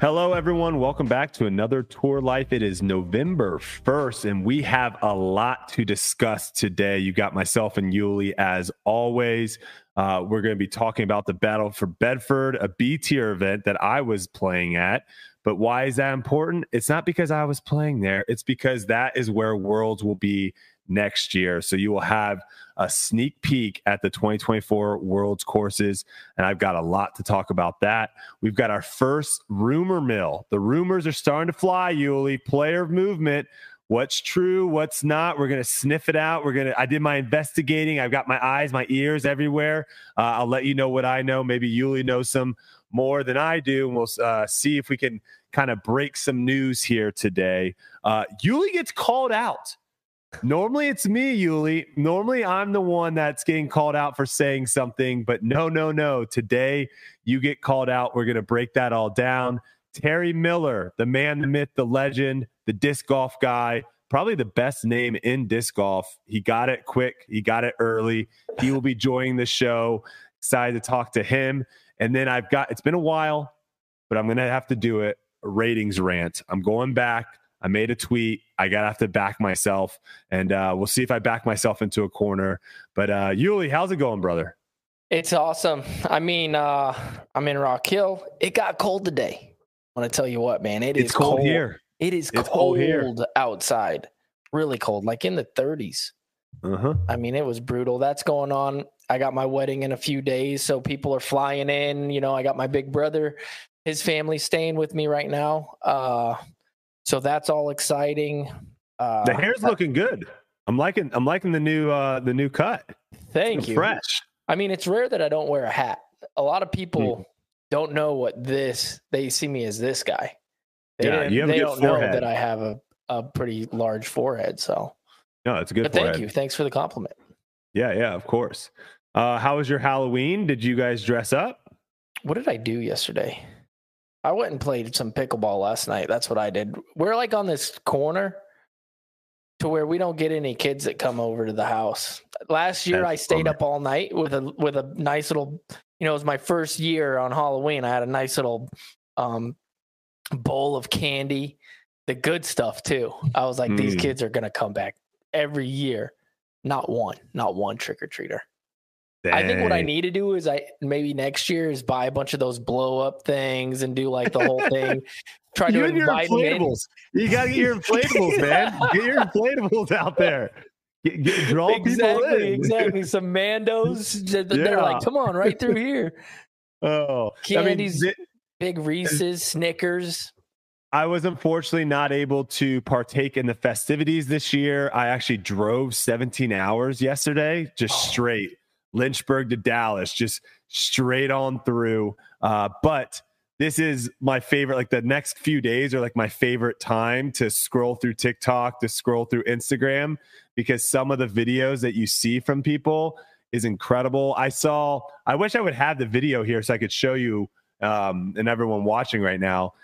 Hello, everyone. Welcome back to another Tour Life. It is November 1st, and we have a lot to discuss today. You got myself and Uli as always. Uh, we're going to be talking about the Battle for Bedford, a B tier event that I was playing at. But why is that important? It's not because I was playing there, it's because that is where Worlds will be next year. So you will have a sneak peek at the 2024 Worlds courses. And I've got a lot to talk about that. We've got our first rumor mill. The rumors are starting to fly, Uli. Player movement. What's true? What's not? We're going to sniff it out. We're going to, I did my investigating. I've got my eyes, my ears everywhere. Uh, I'll let you know what I know. Maybe Uli knows some more than I do. And we'll uh, see if we can kind of break some news here today. Uh, Uli gets called out Normally it's me, Uli. Normally I'm the one that's getting called out for saying something, but no, no, no. Today you get called out. We're going to break that all down. Terry Miller, the man, the myth, the legend, the disc golf guy, probably the best name in disc golf. He got it quick, he got it early. He will be joining the show. Excited to talk to him. And then I've got, it's been a while, but I'm going to have to do it. A ratings rant. I'm going back I made a tweet. I got to have to back myself, and uh, we'll see if I back myself into a corner. But uh, Uli, how's it going, brother? It's awesome. I mean, uh, I'm in Rock Hill. It got cold today. I want to tell you what, man. It it's is cold, cold here. It is it's cold, cold here. outside. Really cold, like in the 30s. Uh-huh. I mean, it was brutal. That's going on. I got my wedding in a few days, so people are flying in. You know, I got my big brother, his family staying with me right now. Uh, so that's all exciting. Uh, the hair's looking good. I'm liking I'm liking the new uh the new cut. Thank you. Fresh. I mean, it's rare that I don't wear a hat. A lot of people mm. don't know what this. They see me as this guy. They, yeah, you have they don't forehead. know that I have a, a pretty large forehead. So no, it's a good. But thank you. Thanks for the compliment. Yeah, yeah, of course. Uh, how was your Halloween? Did you guys dress up? What did I do yesterday? I went and played some pickleball last night. That's what I did. We're like on this corner to where we don't get any kids that come over to the house. Last year That's I stayed bummer. up all night with a with a nice little you know, it was my first year on Halloween. I had a nice little um bowl of candy, the good stuff too. I was like, mm. these kids are gonna come back every year. Not one, not one trick or treater. Dang. I think what I need to do is I maybe next year is buy a bunch of those blow up things and do like the whole thing. Try you to invite your inflatables. You got to get your inflatables, man. Get your inflatables out there. Get, get, draw exactly, people in. exactly. Some Mandos. They're yeah. like, come on, right through here. Oh, candies, I mean, big Reese's, Snickers. I was unfortunately not able to partake in the festivities this year. I actually drove 17 hours yesterday, just oh. straight Lynchburg to Dallas, just straight on through. Uh, but this is my favorite. Like the next few days are like my favorite time to scroll through TikTok, to scroll through Instagram, because some of the videos that you see from people is incredible. I saw, I wish I would have the video here so I could show you um, and everyone watching right now.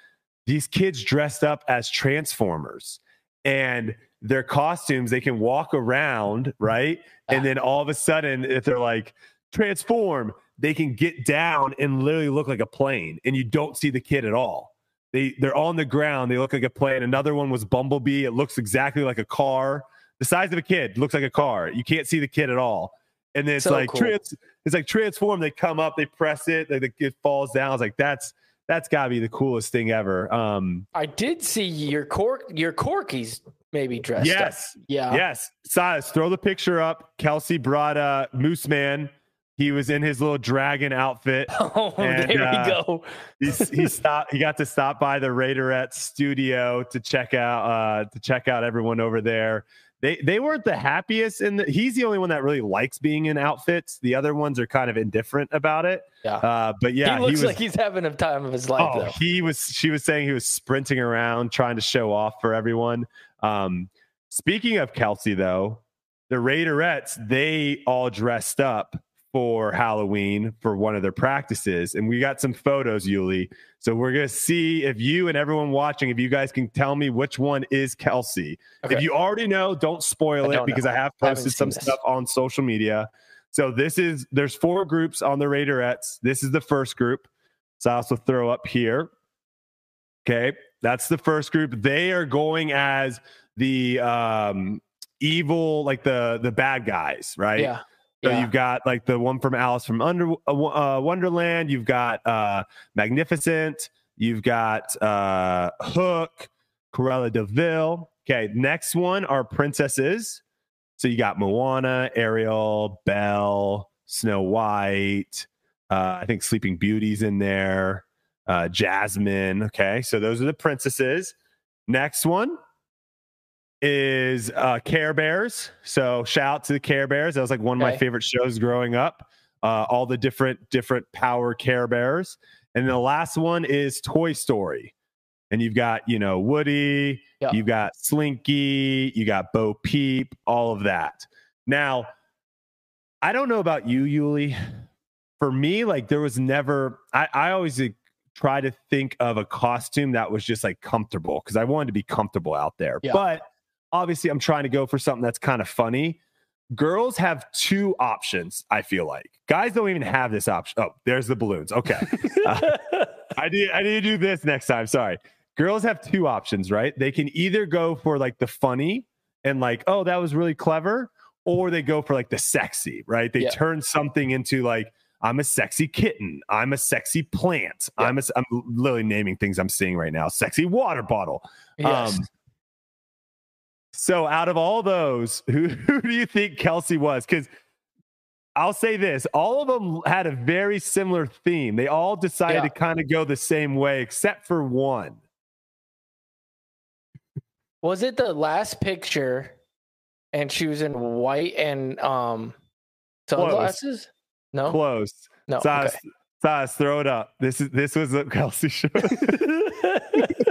These kids dressed up as Transformers and their costumes, they can walk around, right? And then all of a sudden, if they're like transform, they can get down and literally look like a plane, and you don't see the kid at all. They they're on the ground, they look like a plane. Another one was Bumblebee. It looks exactly like a car, the size of a kid, looks like a car. You can't see the kid at all. And then it's so like cool. trans, it's like transform. They come up, they press it, like the kid falls down. It's like, that's that's got to be the coolest thing ever. Um, I did see your cork, your corkies maybe dressed yes. Up. Yeah. Yes. Silas, throw the picture up. Kelsey brought uh Moose Man. He was in his little dragon outfit. Oh, and, there uh, we go. he, he stopped. He got to stop by the Raiderette studio to check out uh to check out everyone over there they they weren't the happiest and he's the only one that really likes being in outfits. The other ones are kind of indifferent about it. Yeah. Uh, but yeah he looks he was, like he's having a time of his life oh, though. he was she was saying he was sprinting around trying to show off for everyone. Um, speaking of kelsey though the raiderettes they all dressed up for Halloween for one of their practices. And we got some photos, Uli. So we're going to see if you and everyone watching, if you guys can tell me which one is Kelsey. Okay. If you already know, don't spoil I it because know. I have posted I some this. stuff on social media. So this is, there's four groups on the Raiderettes. This is the first group. So I also throw up here. Okay, that's the first group. They are going as the um, evil, like the the bad guys, right? Yeah. So yeah. you've got like the one from Alice from Under uh, uh, Wonderland. You've got uh, Maleficent. You've got uh, Hook, Cruella de Vil. Okay, next one are princesses. So you got Moana, Ariel, Belle, Snow White. Uh, I think Sleeping Beauty's in there. Uh, Jasmine. Okay, so those are the princesses. Next one is uh, Care Bears. So shout out to the Care Bears. That was like one of my favorite shows growing up. Uh, all the different different power Care Bears. And the last one is Toy Story. And you've got, you know, Woody, Yeah. you've got Slinky, you got Bo Peep, all of that. Now, I don't know about you, Uli. For me, like there was never, I, I always try to think of a costume that was just like comfortable because I wanted to be comfortable out there. But obviously, I'm trying to go for something that's kind of funny. Girls have two options, I feel like. Guys don't even have this option. Oh, there's the balloons. Okay. I need I need to do this next time. Sorry. Girls have two options, right? They can either go for like the funny and like, oh, that was really clever, or they go for like the sexy, right? They Yeah. turn something into like, I'm a sexy kitten. I'm a sexy plant. Yeah. I'm a, I'm literally naming things I'm seeing right now. Sexy water bottle. yes. Um, so out of all those, who, who do you think Kelsey was? Because I'll say this all of them had a very similar theme. They all decided Yeah. to kind of go the same way, except for one. was it the last picture and she was in white and um sunglasses? No. Close. No. Size, okay. size, throw it up. This is this was the Kelsey show.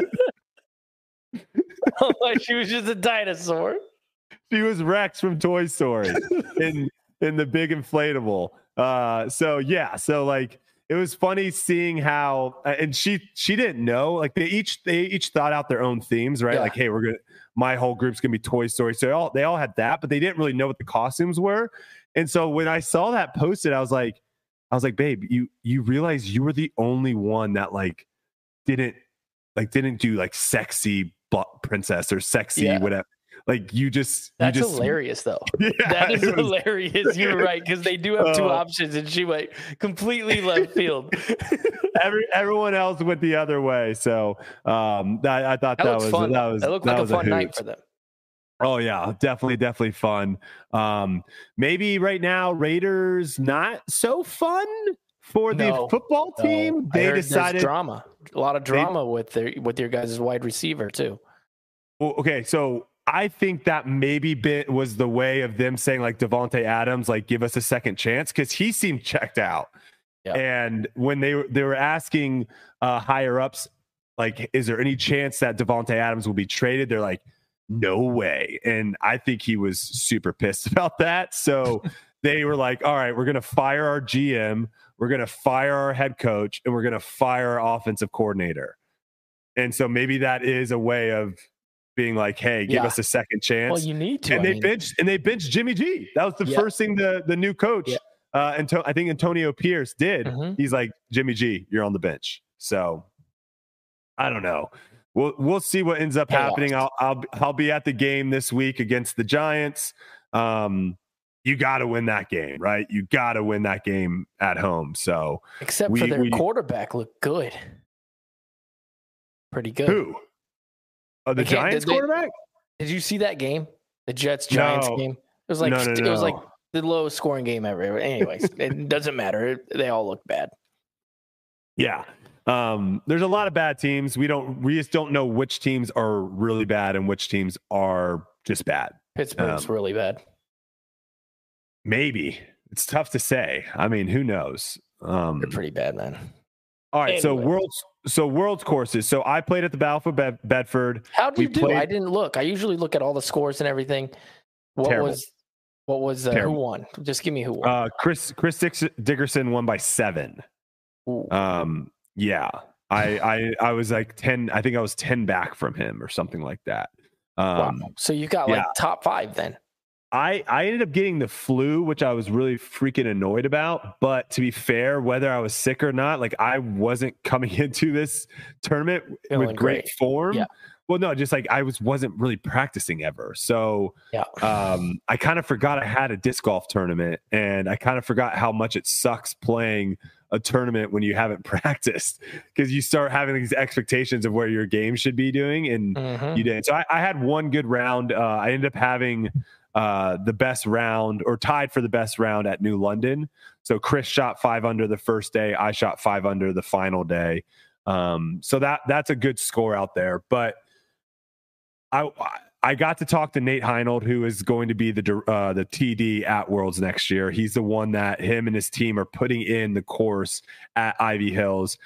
like she was just a dinosaur. she was Rex from Toy Story in in the big inflatable. Uh, so yeah, so like it was funny seeing how, uh, and she she didn't know. Like they each they each thought out their own themes, right? Yeah. Like, hey, we're gonna my whole group's gonna be Toy Story. So they all they all had that, but they didn't really know what the costumes were. And so when I saw that posted, I was like, I was like, babe, you you realize you were the only one that like didn't like didn't do like sexy princess or sexy Yeah. whatever. Like you just That's you just hilarious, though. yeah, That is was- hilarious. You're right because they do have two Oh. options, and she went completely left field. every, everyone else went the other way. So um, that, I thought That, that, was fun. that was that looked that like a fun night for them. Oh yeah, definitely, definitely fun. Um, maybe right now Raiders not so fun for the No, football team. I They decided. drama, a lot of drama with their with your guys' wide receiver too. Well, okay, so I think that maybe bit was the way of them saying like Davante Adams, like give us a second chance because he seemed checked out. Yeah. And when they were they were asking uh, higher ups, like, is there any chance that Davante Adams will be traded? They're like, no way. And I think he was super pissed about that. So they were like, all right, we're gonna fire our GM, we're gonna fire our head coach, and we're gonna fire our offensive coordinator. And so maybe that is a way of being like, hey, give Yeah. us a second chance. Well, you need to. and I they mean, benched and they benched Jimmy G. That was the Yeah. first thing the the new coach, Yeah. uh, Anto- I think Antonio Pierce did. Mhm. He's like, Jimmy G, you're on the bench. So I don't know. We'll we'll see what ends up They happening. I'll I'll I'll be at the game this week against the Giants. Um, you got to win that game, right? You got to win that game at home. So except we- for their we- quarterback looked good, pretty good. who? Oh, the Giants did they- quarterback? Did you see that game? The Jets Giants No. game. It was like No, no, it was like the lowest scoring game ever. Anyways, it doesn't matter. They all look bad. Yeah. Um, there's a lot of bad teams. We don't we just don't know which teams are really bad and which teams are just bad. Pittsburgh's Um, really bad. Maybe. It's tough to say. I mean, who knows? Um They're pretty bad, man. all right, so world's so world's courses. So I played at the Battle for Bed- Bedford. How'd we you do? played- I didn't look. I usually look at all the scores and everything. What Terrible. was what was uh, who won? Just give me who won. Uh Chris Chris Dix- Dickerson won by 7. Ooh. Um yeah. I I I was like 10 I think I was 10 back from him or something like that. Um wow. So you got like yeah. top five then. I I ended up getting the flu, which I was really freaking annoyed about. But to be fair, whether I was sick or not, like I wasn't coming into this tournament Feeling with great, great. form. Yeah. Well, no, just like I was wasn't really practicing ever. So Yeah. um, I kind of forgot I had a disc golf tournament, and I kind of forgot how much it sucks playing a tournament when you haven't practiced because you start having these expectations of where your game should be doing, and Mhm. you didn't. So I, I had one good round. Uh, I ended up having uh, the best round or tied for the best round at New London. So Chris shot five under the first day. I shot five under the final day. Um, so that that's a good score out there. But I I got to talk to Nate Heinold, who is going to be the uh, the TD at Worlds next year. He's the one that him and his team are putting in the course at Ivy Hills.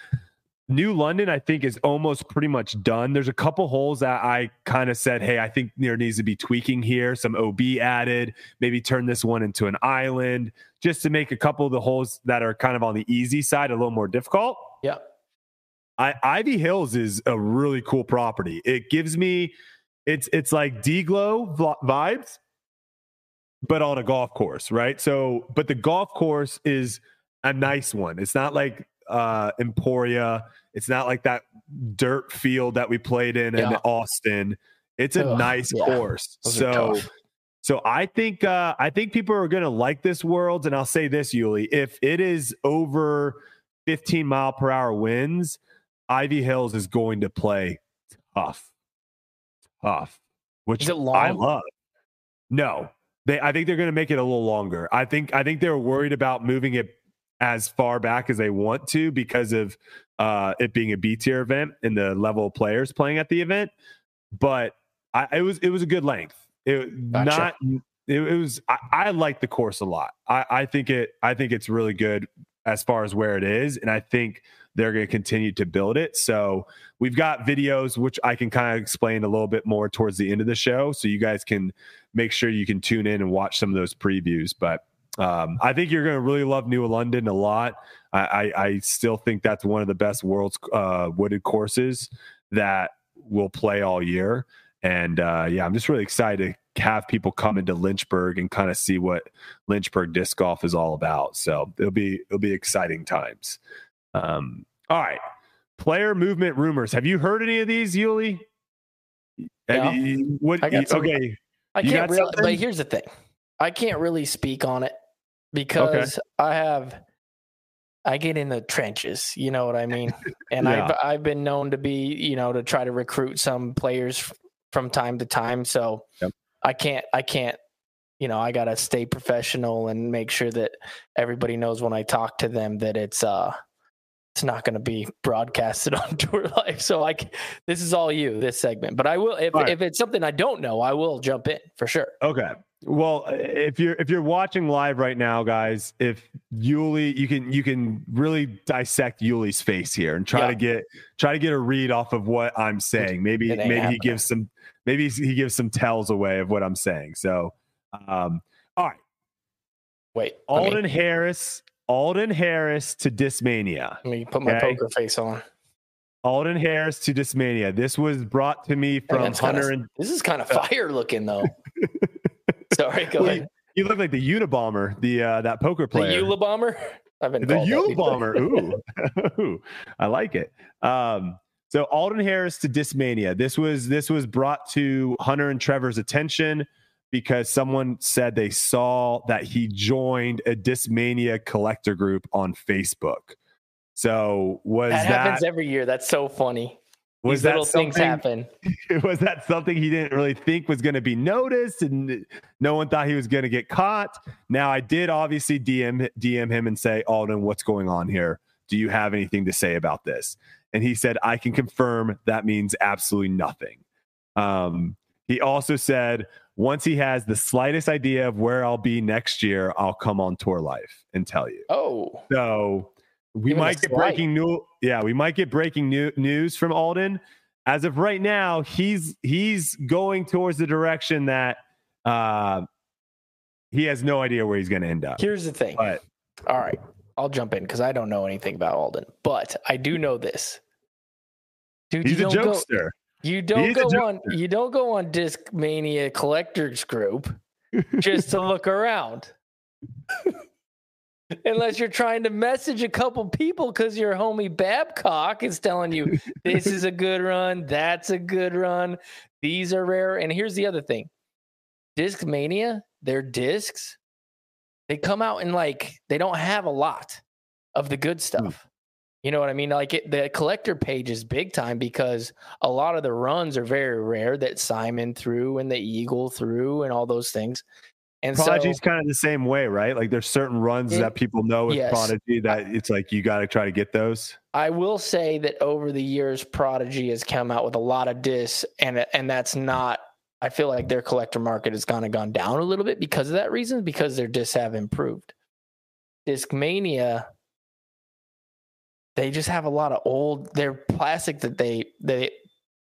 New London, I think, is almost pretty much done. There's a couple holes that I kind of said, hey, I think there needs to be tweaking here, some OB added, maybe turn this one into an island, just to make a couple of the holes that are kind of on the easy side a little more difficult. Yeah. I, Ivy Hills is a really cool property. It gives me, it's it's like D-Glow vibes, but on a golf course, right? So, but the golf course is a nice one. It's not like uh Emporia. It's not like that dirt field that we played in in Austin. It's a Ugh, nice yeah. course. Those So so I think uh I think people are gonna like this world. And I'll say this, Uli, if it is over 15 mile per hour winds, Ivy Hills is going to play tough. Tough. Which I love. No. They I think they're gonna make it a little longer. I think I think they're worried about moving it as far back as they want to because of uh it being a B tier event and the level of players playing at the event. But I it was it was a good length. It Gotcha. not it, it was I, I like the course a lot. I, I think it I think it's really good as far as where it is, and I think they're going to continue to build it. So we've got videos which I can kind of explain a little bit more towards the end of the show, so you guys can make sure you can tune in and watch some of those previews. But um, I think you're going to really love New London a lot. I, I, I still think that's one of the best world's uh, wooded courses that will play all year. And uh, yeah, I'm just really excited to have people come into Lynchburg and kind of see what Lynchburg disc golf is all about. So it'll be it'll be exciting times. Um, all right, player movement rumors. Have you heard any of these, Uli? You- what? Okay, I can't really, but here's the thing. I can't really speak on it because I have I get in the trenches, you know what I mean? And Yeah. I've I've been known to be, you know, to try to recruit some players from time to time, so Yep. I can't I can't you know, I got to stay professional and make sure that everybody knows when I talk to them that it's uh it's not going to be broadcasted on Tour Life. So like this is all you this segment. But I will if right. if it's something I don't know, I will jump in for sure. Okay. Well, if you're if you're watching live right now, guys, if Uli, you can you can really dissect Uli's face here and try Yeah. to get try to get a read off of what I'm saying. Maybe maybe he gives some maybe he gives some tells away of what I'm saying. So, um, all right, Wait, Alden Harris, Alden Harris to Discmania. let me put my Okay. poker face on. Alden Harris to Discmania. This was brought to me from That's kinda- Hunter and This is kind of fire looking though. Sorry, go Well, ahead. you look like the Unabomber, the uh, that poker player. The player. Eula bomber. I've been The called that Yule before. Bomber. Ooh. Ooh. I like it. Um, so Alden Harris to Discmania. This was this was brought to Hunter and Trevor's attention because someone said they saw that he joined a Discmania collector group on Facebook. So was That, that, happens every year. That's so funny. was These that little things something happen. was that something he didn't really think was going to be noticed and no one thought he was going to get caught now i did obviously dm dm him and say alden what's going on here do you have anything to say about this and he said i can confirm that means absolutely nothing um, he also said once he has the slightest idea of where i'll be next year i'll come on tour life and tell you Oh, so we Even might get breaking new yeah, we might get breaking new, news from Alden. As of right now, he's he's going towards the direction that uh he has no idea where he's going to end up. here's the thing. But All right, I'll jump in because I don't know anything about Alden, but I do know this. Dude, he's a don't go. You don't go on. You don't go on Discmania Collectors Group just to look around. Unless you're trying to message a couple people because your homie Babcock is telling you this is a good run, that's a good run, these are rare. And here's the other thing Discmania, their discs, they come out in like, they don't have a lot of the good stuff. You know what I mean? Like it, the collector page is big time because a lot of the runs are very rare that Simon threw and the Eagle threw and all those things. And Prodigy's so, kind of the same way, right? Like there's certain runs it, that people know with yes, Prodigy that it's like you got to try to get those. I will say that over the years, Prodigy has come out with a lot of discs, and and that's not. I feel like their collector market has kind of gone down a little bit because of that reason, because their discs have improved. Discmania, they just have a lot of old. Their plastic that they they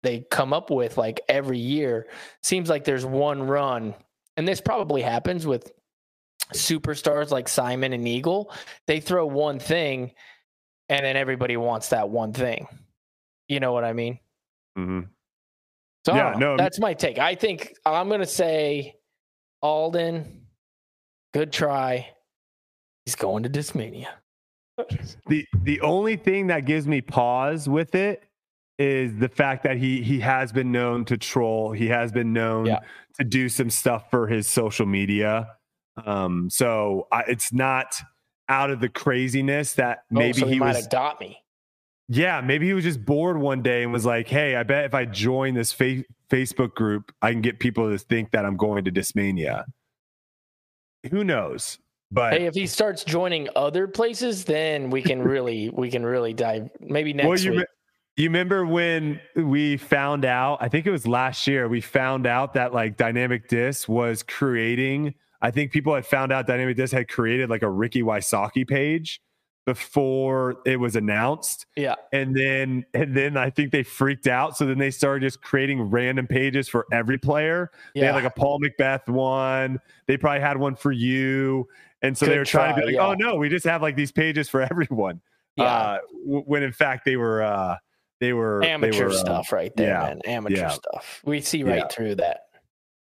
they come up with like every year seems like there's one run and this probably happens with superstars like Simon and Eagle. They throw one thing, and then everybody wants that one thing. You know what I mean? Mm-hmm. So yeah, no, that's my take. I think I'm going to say Alden, good try. He's going to Discmania. The the only thing that gives me pause with it is the fact that he he has been known to troll. He has been known yeah. to do some stuff for his social media. Um, so I, it's not out of the craziness that oh, maybe oh, so he, he might was, adopt me. Yeah, maybe he was just bored one day and was like, "Hey, I bet if I join this fa- Facebook group, I can get people to think that I'm going to Discmania." Who knows? But hey, if he starts joining other places, then we can really we can really dive. Maybe next well, you, week. You remember when we found out, I think it was last year, we found out that like Dynamic Disc was creating, I think people had found out Dynamic Disc had created like a Ricky Wysocki page before it was announced. Yeah. And then and then I think they freaked out. So then they started just creating random pages for every player. Yeah. They had like a Paul McBeth one. They probably had one for you. And so Good they were trying try, to be like, yeah. oh no, we just have like these pages for everyone. Yeah. Uh, when in fact they were uh they were amateur they were, uh, stuff uh, right there, yeah, man. Amateur yeah. stuff. We see right through that.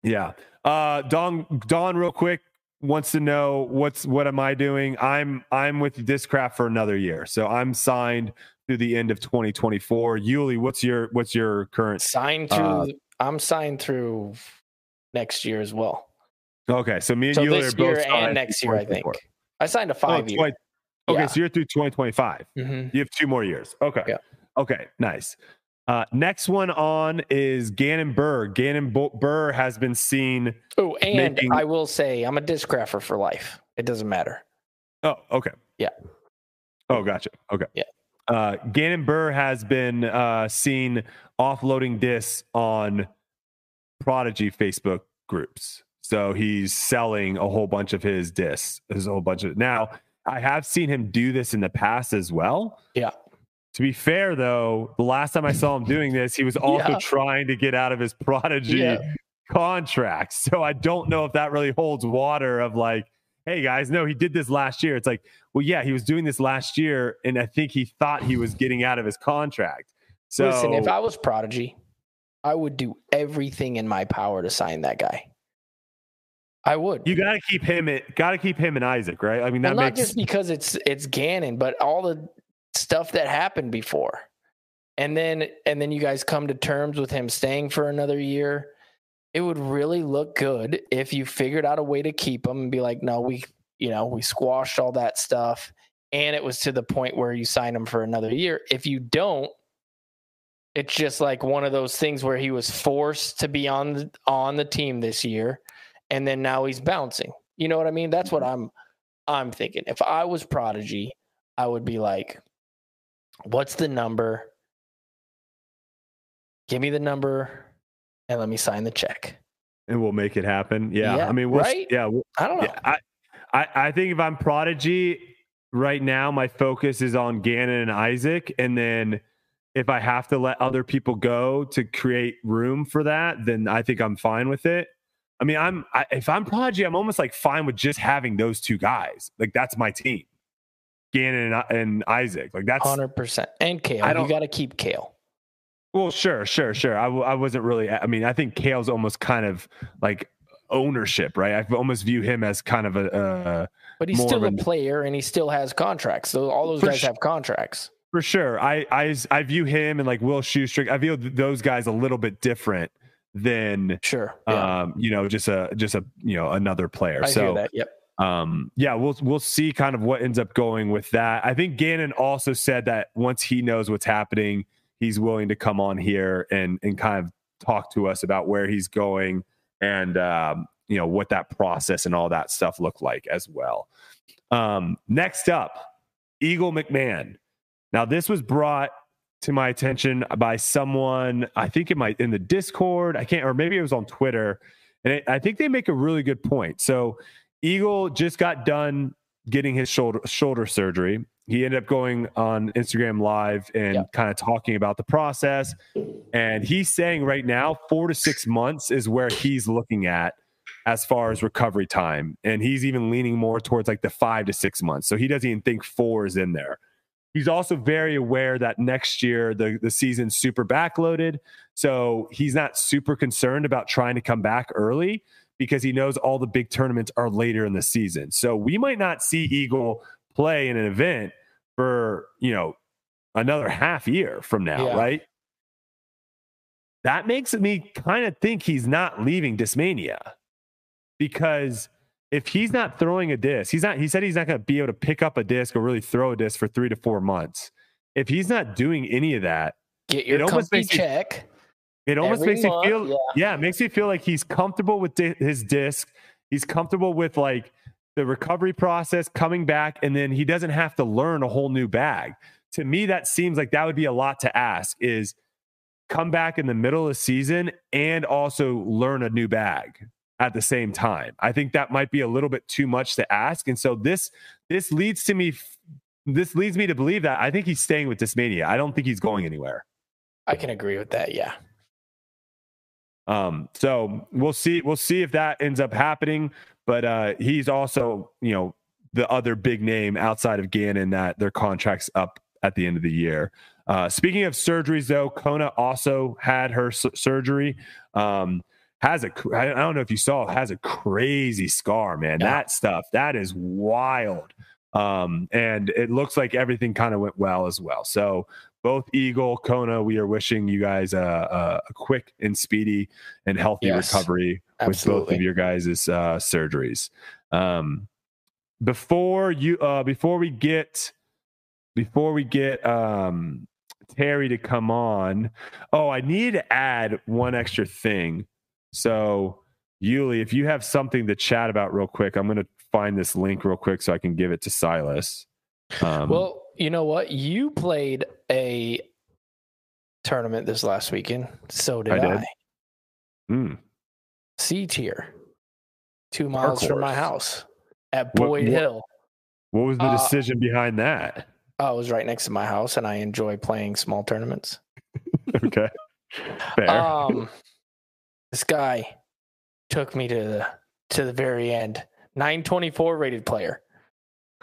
Yeah. Uh Don Don real quick wants to know what's what am I doing? I'm I'm with Discraft for another year. So I'm signed through the end of 2024. Uli, what's your what's your current signed through uh, I'm signed through next year as well. Okay, so me and so Uli this are both year and next year, I think. I signed a oh, five oh, year. Okay, yeah. so you're through 2025. Mm-hmm. You have two more years. Okay. Yeah. Okay, nice. Uh, next one on is Gannon Buhr. Gannon Buhr has been seen. Oh, and making... I will say I'm a discrafter for life. It doesn't matter. Oh, okay. Yeah. Oh, gotcha. Okay. Yeah. Uh, Gannon Buhr has been uh, seen offloading discs on Prodigy Facebook groups. So he's selling a whole bunch of his discs. There's a whole bunch of now. I have seen him do this in the past as well. Yeah. To be fair, though, the last time I saw him doing this, he was also yeah. trying to get out of his prodigy yeah. contract. So I don't know if that really holds water of like, hey guys, no, he did this last year. It's like, well, yeah, he was doing this last year, and I think he thought he was getting out of his contract. So listen, if I was prodigy, I would do everything in my power to sign that guy. I would. You got to keep him. Got to keep him and Isaac, right? I mean, that well, not just because it's it's Gannon, but all the stuff that happened before. And then and then you guys come to terms with him staying for another year. It would really look good if you figured out a way to keep him and be like, no, we you know, we squashed all that stuff and it was to the point where you sign him for another year. If you don't, it's just like one of those things where he was forced to be on the, on the team this year and then now he's bouncing. You know what I mean? That's what mm-hmm. I'm I'm thinking. If I was Prodigy, I would be like, What's the number? Give me the number and let me sign the check. And we'll make it happen. Yeah. yeah I mean, we'll, right? Yeah. We'll, I don't know. Yeah, I, I, I think if I'm Prodigy right now, my focus is on Gannon and Isaac. And then if I have to let other people go to create room for that, then I think I'm fine with it. I mean, I'm I, if I'm Prodigy, I'm almost like fine with just having those two guys. Like that's my team. Gannon and, and Isaac. Like that's hundred percent. And Cale, you got to keep Cale. Well, sure, sure, sure. I, I wasn't really. I mean, I think Cale's almost kind of like ownership, right? I almost view him as kind of a. a but he's still a an- player, and he still has contracts. So all those guys sure. have contracts. for sure. I, I I view him and like Will Schusterick. I view th- those guys a little bit different than Sure. Yeah. um, you know, just a just a you know another player. I so. Yep. um yeah we'll we'll see kind of what ends up going with that i think gannon also said that once he knows what's happening he's willing to come on here and and kind of talk to us about where he's going and um you know what that process and all that stuff look like as well um next up eagle mcmahon now this was brought to my attention by someone i think it might in the discord i can't or maybe it was on twitter and it, i think they make a really good point so Eagle just got done getting his shoulder shoulder surgery. He ended up going on Instagram Live and Yep. kind of talking about the process. And he's saying right now, four to six months is where he's looking at as far as recovery time. And he's even leaning more towards like the five to six months. So he doesn't even think four is in there. He's also very aware that next year the, the season's super backloaded. So he's not super concerned about trying to come back early because he knows all the big tournaments are later in the season. So we might not see Eagle play in an event for, you know, another half year from now, Yeah. right? That makes me kind of think he's not leaving Discmania because if he's not throwing a disc, he's not, he said he's not going to be able to pick up a disc or really throw a disc for three to four months. If he's not doing any of that, Get your It almost makes you- check. it almost Every makes you month, feel yeah. yeah. it makes you feel like he's comfortable with di- his disc he's comfortable with like the recovery process coming back and then he doesn't have to learn a whole new bag to me that seems like that would be a lot to ask is come back in the middle of the season and also learn a new bag at the same time i think that might be a little bit too much to ask and so this this leads to me this leads me to believe that i think he's staying with Discmania i don't think he's going anywhere I can agree with that. Yeah. Um, so we'll see. We'll see if that ends up happening. But uh, he's also, you know, the other big name outside of Gannon that their contracts up at the end of the year. Uh, speaking of surgeries, though, Kona also had her s- surgery. Um, has a I don't know if you saw, has a crazy scar, man. Yeah. That stuff, that is wild. Um, and it looks like everything kind of went well as well. So both Eagle, Kona, we are wishing you guys a, a, a quick and speedy and healthy Yes, recovery with both of your guys' uh, surgeries. Um, before you, uh, before we get, before we get um, Terry to come on, oh, I need to add one extra thing. So, Uli, if you have something to chat about real quick, I'm going to find this link real quick so I can give it to Silas. Um, Well, you know what? You played a tournament this last weekend. So did I I. did. mm, C tier, two miles from my house at What- Boyd what- Hill. what was the Uh, decision behind that? I was right next to my house, and I enjoy playing small tournaments. okay. Fair. Um, this guy took me to the to the very end. Nine twenty four rated player.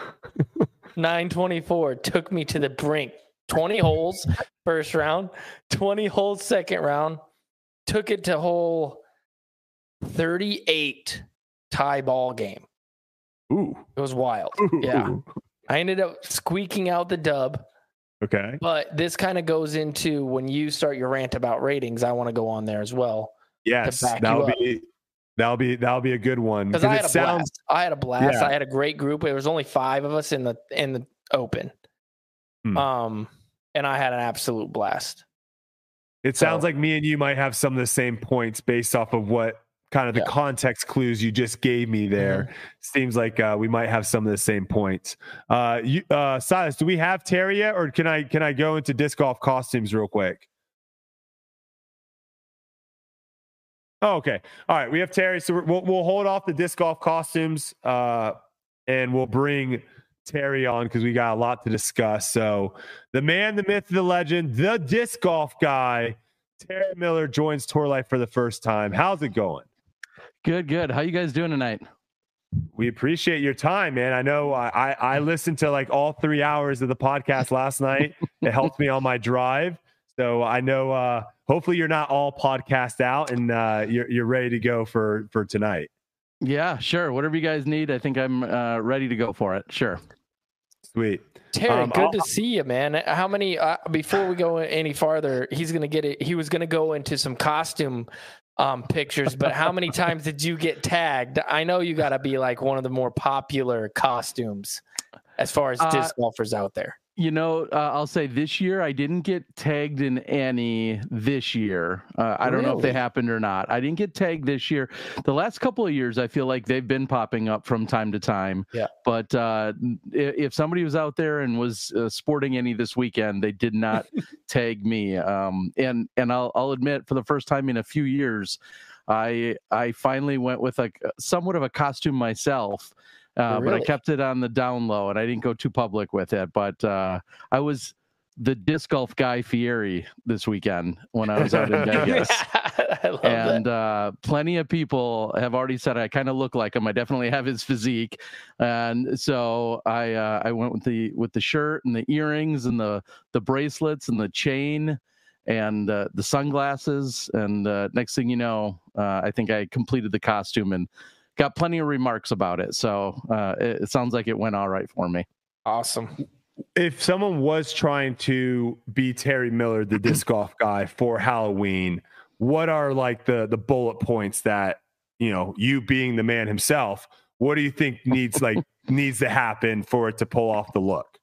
Nine twenty four took me to the brink. Twenty holes first round. Twenty holes second round. Took it to hole thirty eight tie ball game. Ooh. It was wild. Ooh. Yeah. I ended up squeaking out the dub. Okay. But this kind of goes into when you start your rant about ratings. I want to go on there as well Yes. That'll up. be that'll be that'll be a good one. because I it had a sounds blast. I had a blast. Yeah. I had a great group. There was only five of us in the in the open, Hmm. um, and I had an absolute blast. it sounds like me and you might have some of the same points based off of what kind of the Yeah. Mm-hmm. context clues you just gave me there. Seems like uh, we might have some of the same points. Uh, you, uh, Silas, do we have Terry yet, or can I can I go into disc golf costumes real quick? Oh, okay. All right. We have Terry. So we'll, we'll hold off the disc golf costumes uh, and we'll bring Terry on because we got a lot to discuss. So, the man, the myth, the legend, the disc golf guy, Terry Miller joins Tour Life for the first time. How's it going? Good, good. How you guys doing tonight? We appreciate your time, man. I know I, I, I listened to like all three hours of the podcast last night. It helped me on my drive. So I know uh, hopefully you're not all podcast out and uh, you're, you're ready to go for, for tonight. Yeah, sure. Whatever you guys need, I think I'm uh, ready to go for it. Sure. Sweet. Terry, Um, good I'll- to see you, man. How many? Uh, before we go any farther, he's gonna get it. He was gonna go into some costume um, pictures, but how many times did you get tagged? I know you got to be like one of the more popular costumes as far as Uh, disc golfers out there. You know, uh, I'll say this year I didn't get tagged in any this year. Uh, I don't know if they happened or not. I didn't get tagged this year. The last couple of years, I feel like they've been popping up from time to time. Yeah. But uh, if somebody was out there and was uh, sporting any this weekend, they did not tag me. Um, and and I'll I'll admit, for the first time in a few years, I I finally went with a somewhat of a costume myself. Uh, But I kept it on the down low, and I didn't go too public with it. But uh, I was the disc golf guy Fieri this weekend when I was out in Vegas. Love And uh, plenty of people have already said I kind of look like him. I definitely have his physique, and so I uh, I went with the with the shirt and the earrings and the the bracelets and the chain and uh, the sunglasses. And uh, next thing you know, uh, I think I completed the costume and got plenty of remarks about it. So uh, it, it sounds like it went all right for me. Awesome. If someone was trying to be Terry Miller, the disc golf guy, for Halloween, what are like the the bullet points that you know you being the man himself? What do you think needs like needs to happen for it to pull off the look?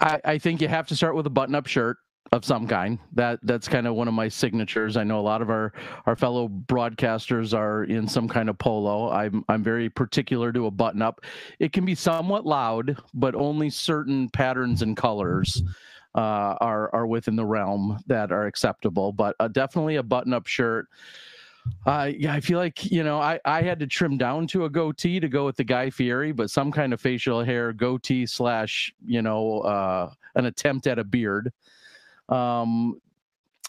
I, I think you have to start with a button-up shirt of some kind. That that's kind of one of my signatures. I know a lot of our our fellow broadcasters are in some kind of polo. I'm I'm very particular to a button-up. It can be somewhat loud, but only certain patterns and colors uh, are are within the realm that are acceptable. But uh, definitely a button-up shirt. Uh, yeah, I feel like you know I, I had to trim down to a goatee to go with the Guy Fieri, but some kind of facial hair goatee slash you know uh, an attempt at a beard. Um,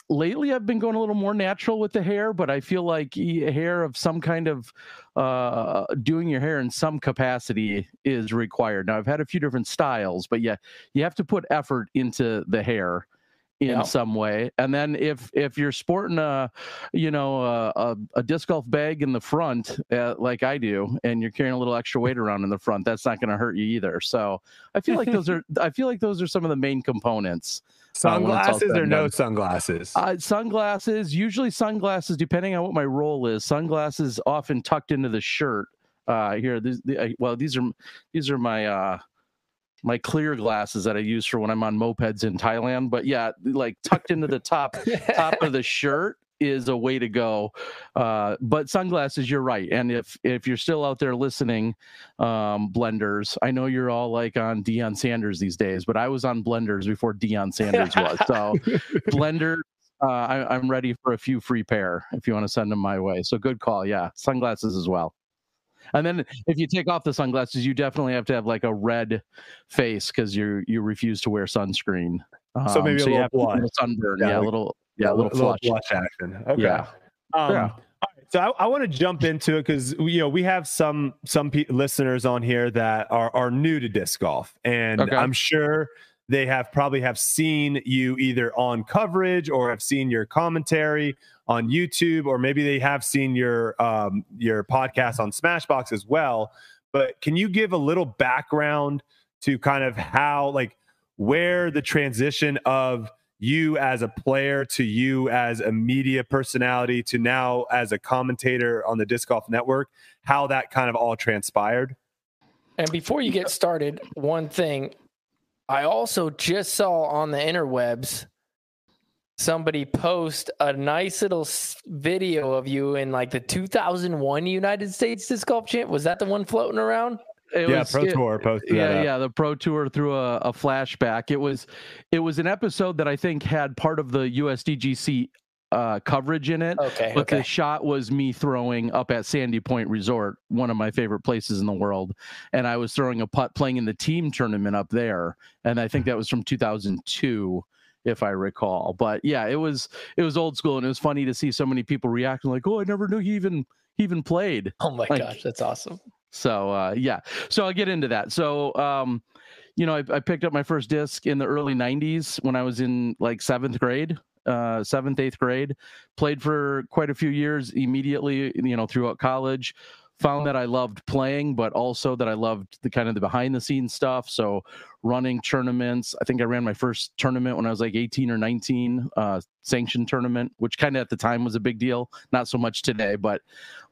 lately, I've been going a little more natural with the hair, but I feel like hair of some kind of uh, doing your hair in some capacity is required. Now, I've had a few different styles, but yeah, you have to put effort into the hair in Yeah. some way and then if if you're sporting a you know a, a, a disc golf bag in the front uh, like i do and you're carrying a little extra weight around in the front that's not going to hurt you either so i feel like those are i feel like those are some of the main components When it's all Sunglasses or no sunglasses? uh, sunglasses, usually sunglasses, depending on what my role is. Sunglasses often tucked into the shirt. Uh, here, these, the, uh, well, these are these are my uh, my clear glasses that I use for when I'm on mopeds in Thailand. But yeah, like tucked into the top top of the shirt is a way to go. Uh, but sunglasses, you're right. And if if you're still out there listening, um, blenders, I know you're all like on Deion Sanders these days, but I was on blenders before Deion Sanders was. So blender. Uh, I, I'm ready for a few free pair if you want to send them my way. So good call. Yeah, sunglasses as well. And then if you take off the sunglasses, you definitely have to have like a red face because you you refuse to wear sunscreen. So maybe a you little have blush. little sunburn. Yeah, Yeah, a little yeah, a little flush. action. Okay. Yeah. Um, Yeah. all right, So I, I want to jump into it because you know we have some some pe- listeners on here that are are new to disc golf, and Okay. I'm sure they have probably have seen you either on coverage or have seen your commentary on YouTube, or maybe they have seen your um, your podcast on Smashbox as well. But can you give a little background to kind of how like where the transition of you as a player to you as a media personality to now as a commentator on the disc golf network how that kind of all transpired And before you get started, one thing I also just saw on the interwebs somebody post a nice little video of you in like the 2001 United States Disc Golf Champ. Was that the one floating around? It yeah was- pro it- tour posted yeah, that yeah, the pro tour through a, a flashback. It was, it was an episode that I think had part of the USDGC uh, coverage in it. Okay. But okay. the shot was me throwing up at Sandy Point Resort, one of my favorite places in the world. And I was throwing a putt playing in the team tournament up there. And I think that was from 2002, if I recall. But yeah, it was it was old school and it was funny to see so many people reacting like, oh, I never knew he even he even played. oh my like- gosh, that's awesome. So uh, yeah, so I'll get into that. So um, you know, I, I picked up my first disc in the early '90s when I was in like seventh grade, uh, seventh eighth grade. Played for quite a few years immediately, you know, throughout college. found that I loved playing, but also that I loved the kind of the behind the scenes stuff. So running tournaments. I think I ran my first tournament when I was like 18 or 19, uh, sanctioned tournament, which kind of at the time was a big deal. Not so much today, but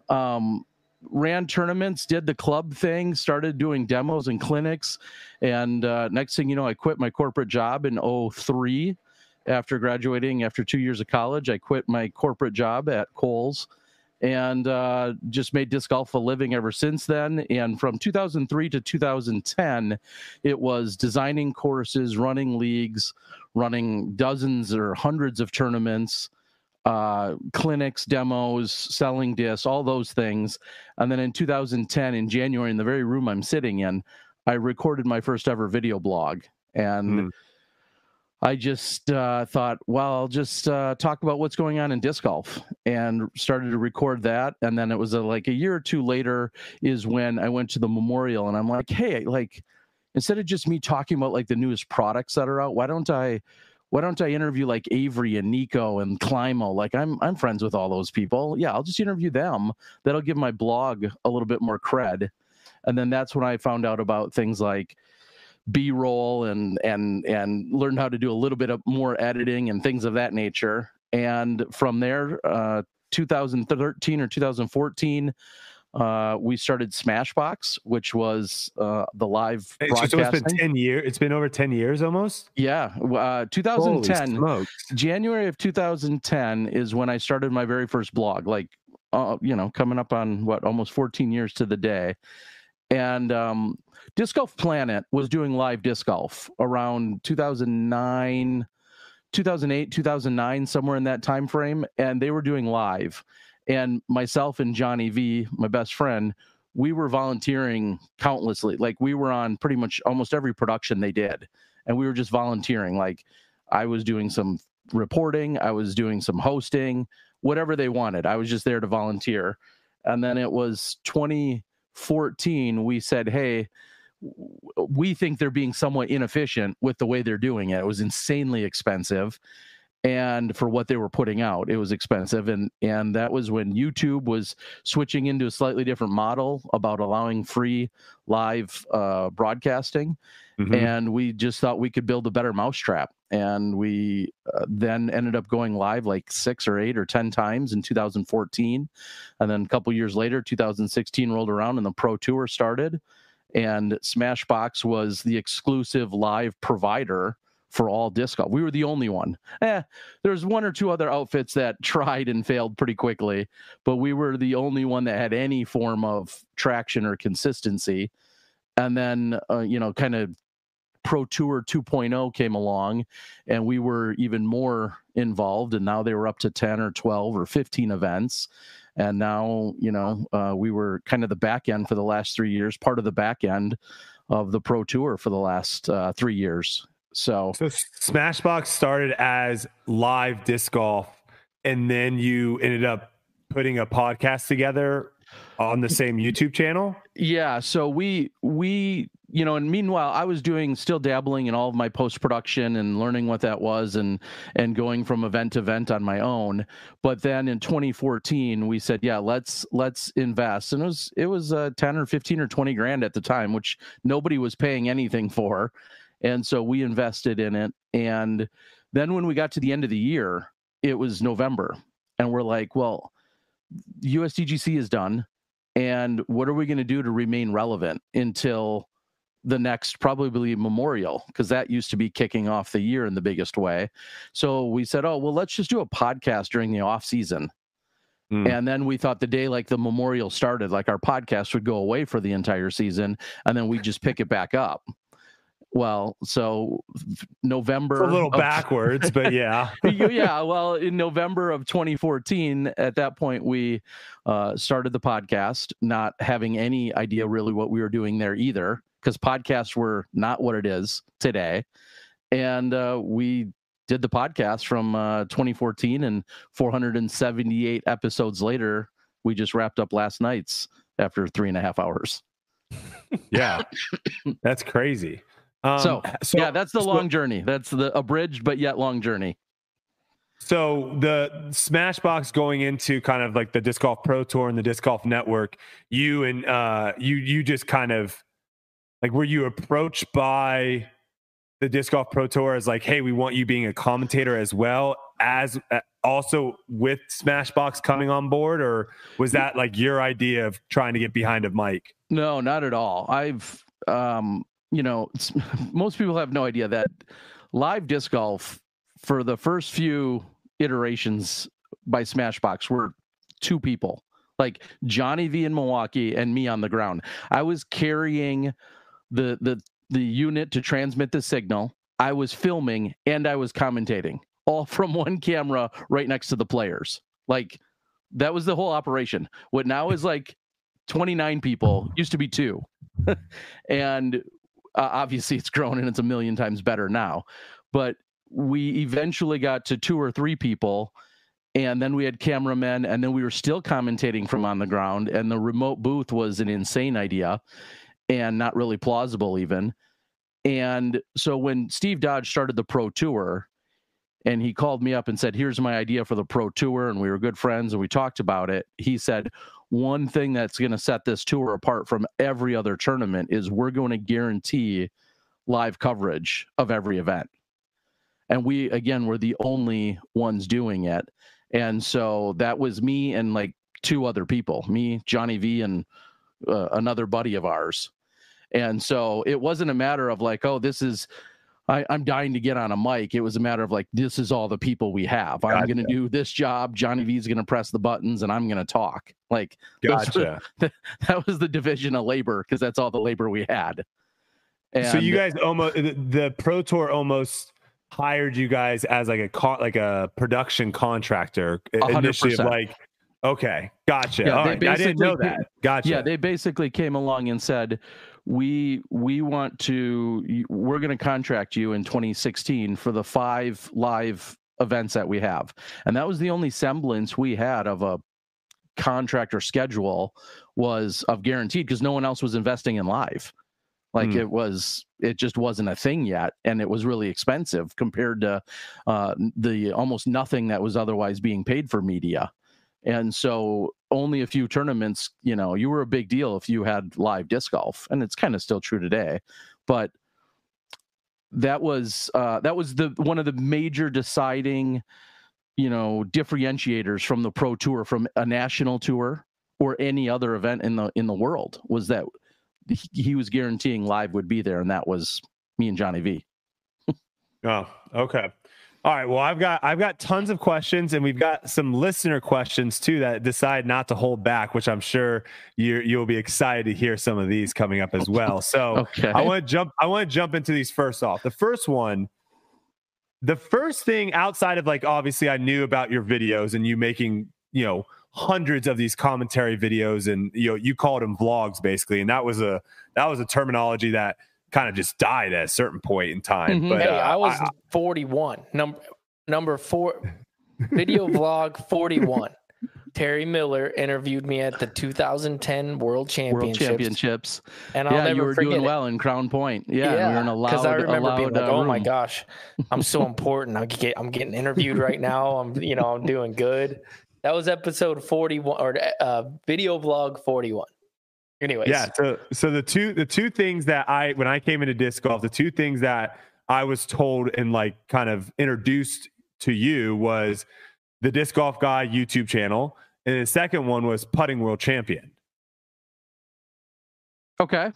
um, ran tournaments, did the club thing, started doing demos and clinics. And uh, next thing you know, I quit my corporate job in 03 after graduating after two years of college. I quit my corporate job at Kohl's and uh, just made disc golf a living ever since then. And from 2003 to 2010, it was designing courses, running leagues, running dozens or hundreds of tournaments, uh, clinics, demos, selling discs, all those things. And then in 2010, in January, in the very room I'm sitting in, I recorded my first ever video blog. And mm I just uh, thought, well, I'll just uh, talk about what's going on in disc golf and started to record that. And then it was a, like a year or two later is when I went to the memorial and I'm like, hey, like instead of just me talking about like the newest products that are out, why don't I? Why don't I interview like Avery and Nikko and Climo? Like I'm I'm friends with all those people. Yeah, I'll just interview them. That'll give my blog a little bit more cred. And then that's when I found out about things like b-roll and and and learned how to do a little bit of more editing and things of that nature and from there uh 2013 or 2014 uh, we started Smashbox, which was uh, the live broadcasting. So it's been ten years. It's been over ten years almost. Yeah, uh, 2010, January of 2010 is when I started my very first blog. Like, uh, you know, coming up on what almost 14 years to the day, and um, Disc Golf Planet was doing live disc golf around 2009, 2008, 2009, somewhere in that time frame, and they were doing live. And myself and Johnny V, my best friend, we were volunteering countlessly. Like we were on pretty much almost every production they did, and we were just volunteering. Like I was doing some reporting, I was doing some hosting, whatever they wanted. I was just there to volunteer. And then it was 2014, we said, hey, we think they're being somewhat inefficient with the way they're doing it. It was insanely expensive and for what they were putting out it was expensive. And and that was when youtube was switching into a slightly different model about allowing free live uh, broadcasting. Mm-hmm. and we just thought we could build a better mousetrap. And we uh, then ended up going live like six or eight or ten times in 2014 and then a couple years later 2016 rolled around and the pro tour started. And Smashbox was the exclusive live provider for all disc golf. We were the only one. Eh, there's one or two other outfits that tried and failed pretty quickly, but we were the only one that had any form of traction or consistency. And then, uh, you know, kind of Pro Tour 2.0 came along, and we were even more involved. And now they were up to 10 or 12 or 15 events and now you know uh, we were kind of the back end for the last three years part of the back end of the pro tour for the last uh, three years so so smashbox started as live disc golf and then you ended up putting a podcast together on the same youtube channel? Yeah so we we you know, and meanwhile, I was doing still dabbling in all of my post production and learning what that was, and and going from event to event on my own. But then in 2014, we said, yeah, let's let's invest, and it was it was uh, 10 or 15 or 20 grand at the time, which nobody was paying anything for, and so we invested in it. And then when we got to the end of the year, it was November, and we're like, well, USDGC is done. And what are we going to do to remain relevant until the next probably memorial? Because that used to be kicking off the year in the biggest way. So we said oh well let's just do a podcast during the off season. Mm. and then we thought the day like the memorial started like our podcast would go away for the entire season and then we'd just pick it back up well so november it's a little of, backwards but yeah yeah well in november of 2014 at that point we uh, started the podcast not having any idea really what we were doing there either because podcasts were not what it is today. And uh, we did the podcast from uh, 2014 and 478 episodes later, we just wrapped up last night's after three and a half hours. yeah, that's crazy. Um, so, so, yeah, that's the long journey. That's the abridged but yet long journey. So the Smashbox going into kind of like the disc golf pro tour and the disc golf network, you and uh you you just kind of like were you approached by the disc golf pro tour as like, hey, we want you being a commentator as well as uh, also with Smashbox coming on board, or was that like your idea of trying to get behind a mic? No, not at all. I've um, you know, most people have no idea that live disc golf for the first few iterations by Smashbox were two people, like Johnny V in Milwaukee and me on the ground. I was carrying the the the unit to transmit the signal. I was filming and I was commentating, all from one camera right next to the players. Like that was the whole operation. What now is like 29 people used to be two, and uh, obviously it's grown and it's a million times better now. But we eventually got to two or three people and then we had cameramen and then we were still commentating from on the ground and the remote booth was an insane idea and not really plausible even and so when steve dodge started the pro tour and he called me up and said here's my idea for the pro tour and we were good friends and we talked about it he said one thing that's going to set this tour apart from every other tournament is we're going to guarantee live coverage of every event. And we again were the only ones doing it. And so that was me and like two other people me johnny v and uh, another buddy of ours. And so it wasn't a matter of like oh this is I, am dying to get on a mic. It was a matter of like, this is all the people we have. I'm going to do this job. Johnny V's going to press the buttons, and I'm going to talk. Like, gotcha. Were, that was the division of labor because that's all the labor we had. And so you guys almost the, Pro Tour almost hired you guys as like a co- like a production contractor 100%. initially like okay gotcha yeah, i didn't know that gotcha yeah they basically came along and said we we want to we're going to contract you in 2016 for the five live events that we have and that was the only semblance we had of a contractor schedule was of guaranteed because no one else was investing in live like mm. it was, it just wasn't a thing yet, and it was really expensive compared to uh, the almost nothing that was otherwise being paid for media. And so, only a few tournaments, you know, you were a big deal if you had live disc golf, and it's kind of still true today. But that was uh, that was the one of the major deciding, you know, differentiators from the pro tour from a national tour or any other event in the in the world was that he was guaranteeing live would be there, and that was me and Johnny V. oh, okay. All right. Well, I've got I've got tons of questions, and we've got some listener questions too that decide not to hold back, which I'm sure you you'll be excited to hear some of these coming up as well. So okay. I want to jump I want to jump into these first off. The first one, the first thing outside of like obviously I knew about your videos and you making you know hundreds of these commentary videos and you know you called them vlogs basically and that was a that was a terminology that kind of just died at a certain point in time mm-hmm. but hey, uh, i was I, 41 number number 4 video vlog 41 Terry Miller interviewed me at the 2010 World Championships. World Championships. And I'll yeah, never you were doing it. well in Crown Point. Yeah, yeah we were in a loud, Because I remember loud, being like, "Oh room. my gosh, I'm so important. I get, I'm getting interviewed right now. I'm, you know, I'm doing good." That was episode 41 or uh, video vlog 41. Anyways. Yeah. So, so the two, the two things that I, when I came into disc golf, the two things that I was told and like kind of introduced to you was the disc golf guy YouTube channel. And the second one was putting world champion. Okay.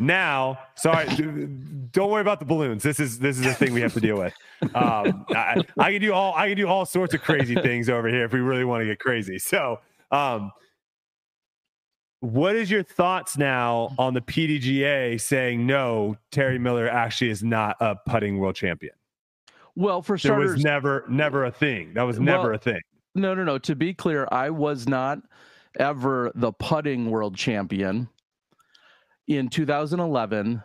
Now, sorry, don't worry about the balloons. This is this is the thing we have to deal with. Um, I, I, can do all I can do all sorts of crazy things over here if we really want to get crazy. So, um, what is your thoughts now on the PDGA saying no? Terry Miller actually is not a putting world champion. Well, for starters, there was never never a thing. That was never well, a thing. No, no, no. To be clear, I was not ever the putting world champion in 2011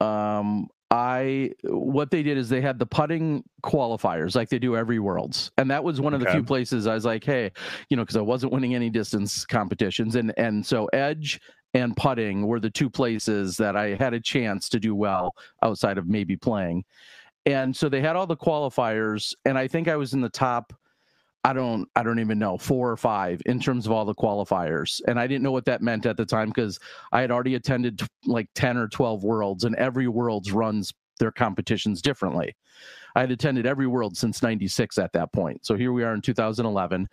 um, I what they did is they had the putting qualifiers like they do every worlds, and that was one of the few places I was like, hey, you know, because I wasn't winning any distance competitions, and and so edge and putting were the two places that I had a chance to do well outside of maybe playing, and so they had all the qualifiers, and I think I was in the top. I don't I don't even know four or five in terms of all the qualifiers, and I didn't know what that meant at the time because I had already attended like ten or twelve worlds, and every worlds runs their competitions differently. I had attended every world since 96 at that point. So here we are in 2011.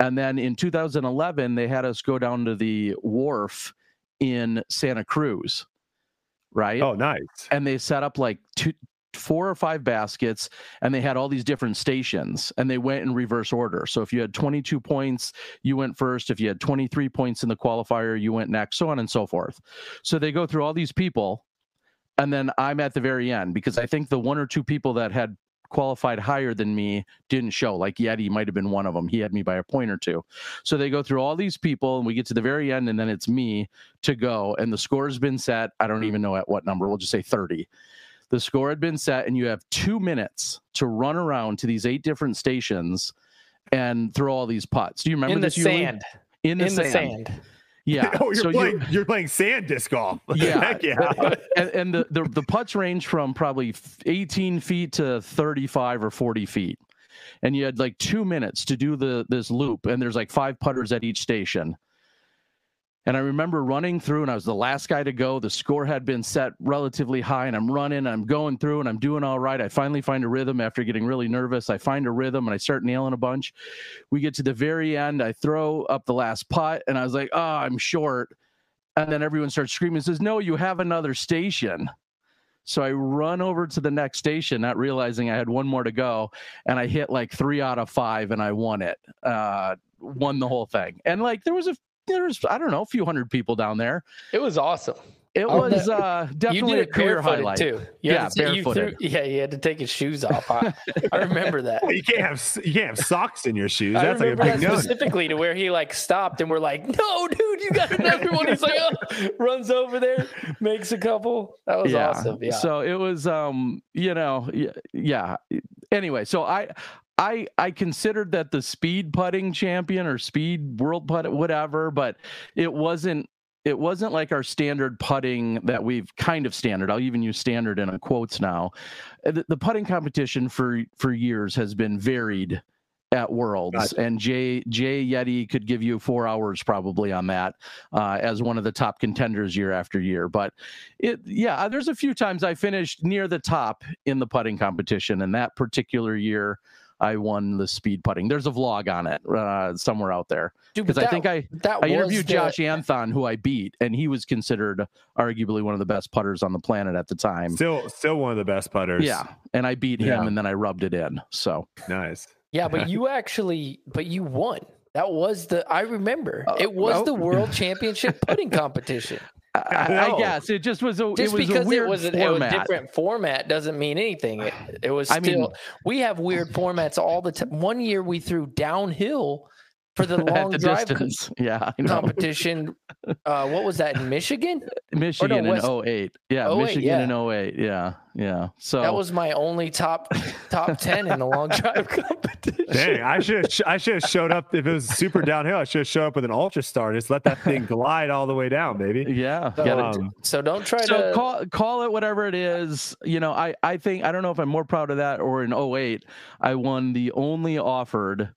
And then in 2011, they had us go down to the wharf in Santa Cruz, right? Oh, nice. And they set up like two, four or five baskets and they had all these different stations and they went in reverse order. So if you had 22 points, you went first. If you had 23 points in the qualifier, you went next, so on and so forth. So they go through all these people and then I'm at the very end because I think the one or two people that had qualified higher than me didn't show. Like Yeti might have been one of them. He had me by a point or two. So they go through all these people and we get to the very end and then it's me to go and the score has been set. I don't even know at what number. We'll just say 30 the score had been set and you have two minutes to run around to these eight different stations and throw all these putts. Do you remember in the this? sand. In the in sand. the sand. Yeah. oh, you're So you- playing. You, are playing sand disc golf. Yeah. Heck yeah. and, and the, the the putts range from probably 18 feet to 35 or 40 feet and you had like two minutes to do the this loop and there's like five putters at each station and i remember running through and i was the last guy to go. The score had been set relatively high and i'm running i'm going through and i'm doing all right. I finally find a rhythm after getting really nervous. I find a rhythm and i start nailing a bunch. We get to the very end. I throw up the last putt and i was like oh i'm short. And then everyone starts screaming says no you have another station. So i run over to the next station not realizing i had one more to go and i hit like three out of five and i won it uh won the whole thing. And like there was a there was i don't know a few hundred people down there It was awesome. it Oh, was no. uh You definitely did a it career highlight too. You Yeah, had to- you threw- barefooted. yeah, you had to take his shoes off. I, I remember that. Well, you can't have you can't have socks in your shoes. I That's like a big that no. specifically to where he like stopped and we're like, "No, dude, you got another one." He's like, oh, runs over there, makes a couple. That was awesome. Yeah. So it was um, you know, yeah. Anyway, so I I I considered that the speed putting champion or speed world putt whatever, but it wasn't it wasn't like our standard putting that we've kind of standard. I'll even use standard in quotes now. Uh, The, the putting competition for for years has been varied at Worlds, Gotcha. and Jay Jay Yeti could give you four hours probably on that uh, as one of the top contenders year after year. But it, yeah, there's a few times I finished near the top in the putting competition, and that particular year I won the speed putting. There's a vlog on it uh, somewhere out there because I think I that I interviewed the- Josh Anthon, who I beat, and he was considered arguably one of the best putters on the planet at the time. Still, still one of the best putters. Yeah, and I beat him, Yeah. and then I rubbed it in. So nice. Yeah, but you actually, but you won. That was the. I remember Uh, it was oh. the world championship putting competition. I, I guess it just was a Just it was because a weird it was a, it was format. different format doesn't mean anything. It, it was I still. mean- we have weird formats all the time. One year we threw downhill for the long the drive distance. Yeah, I know. competition. Uh, what was that in Michigan? Michigan West- in 08. Yeah, 08, Michigan yeah. in 08. Yeah, yeah. So That was my only top top ten in the long drive competition. Dang, I should I should have showed up if it was super downhill. I should have showed up with an ultra star. Just let that thing glide all the way down, baby. yeah. So, Um, so don't try so to. call call it whatever it is. You know, I I think I don't know if I'm more proud of that or in 08, I won the only offered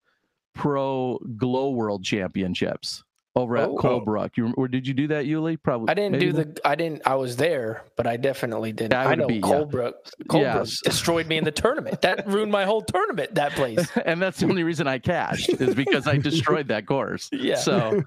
pro glow world championships over at Oh. Colebrook. You or did you do that, Uli? Probably. I didn't do the. I didn't. I was there, but I definitely didn't. I I, know beat ya. Colebrook. Colebrook Yes. destroyed me in the tournament. That ruined my whole tournament. That place. and that's the only reason I cashed is because I destroyed that course. Yeah. So,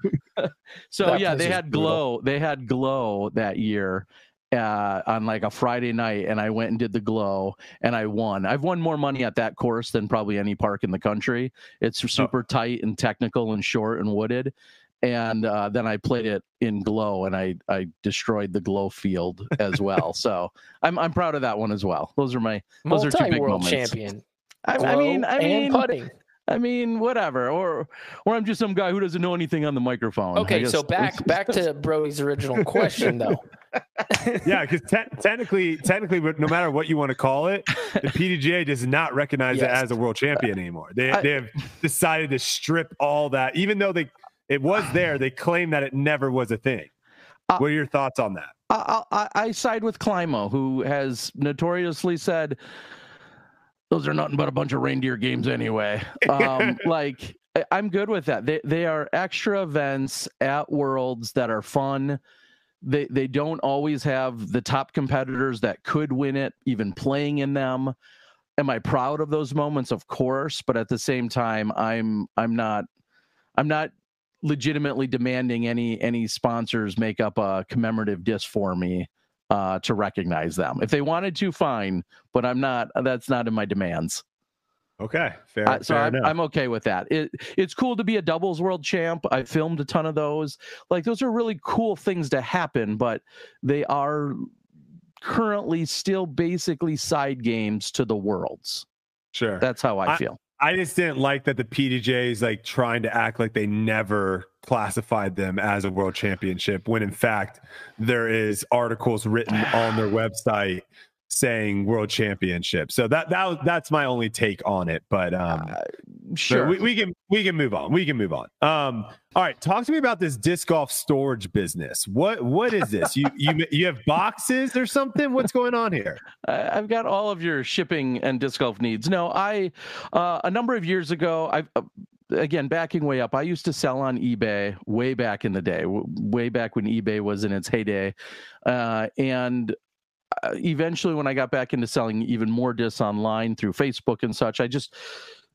so That yeah, they had brutal. glow. They had glow that year uh, on like a Friday night, and I went and did the glow, and I won. I've won more money at that course than probably any park in the country. It's super tight and technical and short and wooded. And uh, then I played it in glow, and I I destroyed the glow field as well. so I'm I'm proud of that one as well. Those are my Those are two big Multi-world moments. champion. I, I mean I mean putting. I mean, whatever. Or or I'm just some guy who doesn't know anything on the microphone. Okay, so back back to Brodie's original question though. yeah, because te- technically, technically, no matter what you want to call it, the PDGA does not recognize it as a world champion anymore. They I- they have decided to strip all that, even though they it was there. They claim that it never was a thing. Uh, what are your thoughts on that? I, I, I side with Climo, who has notoriously said those are nothing but a bunch of reindeer games anyway. Um, like I'm good with that. They they are extra events at Worlds that are fun. They they don't always have the top competitors that could win it even playing in them. Am I proud of those moments? Of course, but at the same time, I'm I'm not I'm not legitimately demanding any any sponsors make up a commemorative disc for me uh, to recognize them. If they wanted to, fine, but I'm not. That's not in my demands. Okay, fair. Uh, so fair I'm, I'm, okay with that. It it's cool to be a doubles world champ. I filmed a ton of those. Like those are really cool things to happen, but they are currently still basically side games to the worlds. Sure, that's how I, I feel. I just didn't like that the PDJ is like trying to act like they never classified them as a world championship when in fact there is articles written on their website saying world championship. So that that that's my only take on it. But um, uh, sure, we, we, can we can move on. We can move on. Um, all right, talk to me about this disc golf storage business. What what is this? you you you have boxes or something? What's going on here? I've got all of your shipping and disc golf needs. No, I uh, a number of years ago, I've. Uh, again backing way up i used to sell on ebay way back in the day way back when ebay was in its heyday uh, and eventually when I got back into selling even more discs online through Facebook and such, I just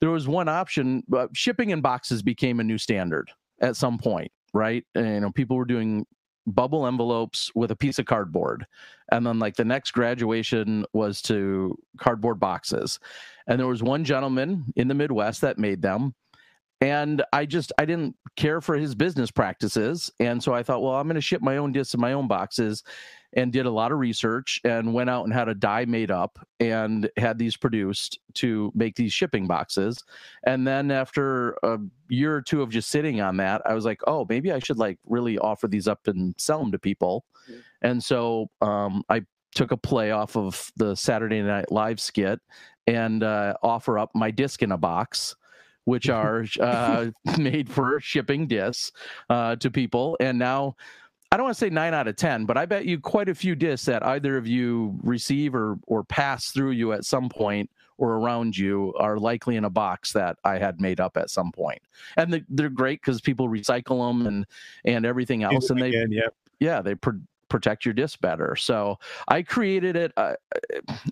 there was one option. Uh, shipping in boxes became a new standard at some point, right? And, you know, people were doing bubble envelopes with a piece of cardboard, and then like the next graduation was to cardboard boxes. And there was one gentleman in the Midwest that made them and i just i didn't care for his business practices and so i thought well i'm going to ship my own discs in my own boxes and did a lot of research and went out and had a die made up and had these produced to make these shipping boxes and then after a year or two of just sitting on that i was like oh maybe i should like really offer these up and sell them to people mm-hmm. and so um, i took a play off of the saturday night live skit and uh, offer up my disc in a box which are uh, made for shipping discs uh, to people. And now, I don't want to say nine out of 10, but I bet you quite a few discs that either of you receive or, or pass through you at some point or around you are likely in a box that I had made up at some point. And the, they're great because people recycle them and, and everything else. And they, again, yep. yeah, they, pro- protect your disc better. So I created it uh,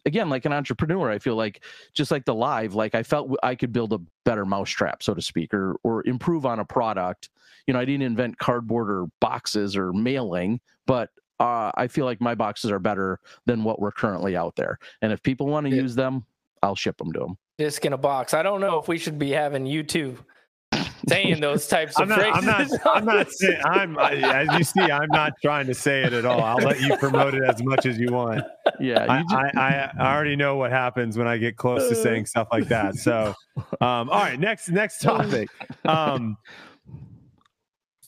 again like an entrepreneur. I feel like just like the live, like I felt I could build a better mousetrap, so to speak, or or improve on a product. You know, I didn't invent cardboard or boxes or mailing, but uh, I feel like my boxes are better than what we're currently out there. And if people want to use them, I'll ship them to them. Disc in a box. I don't know if we should be having you too saying those types of I'm not, phrases. I'm not. I'm not saying. I'm as you see. I'm not trying to say it at all. I'll let you promote it as much as you want. Yeah, I, just... I, I, already know what happens when I get close to saying stuff like that. So, um, all right, next next topic. Um,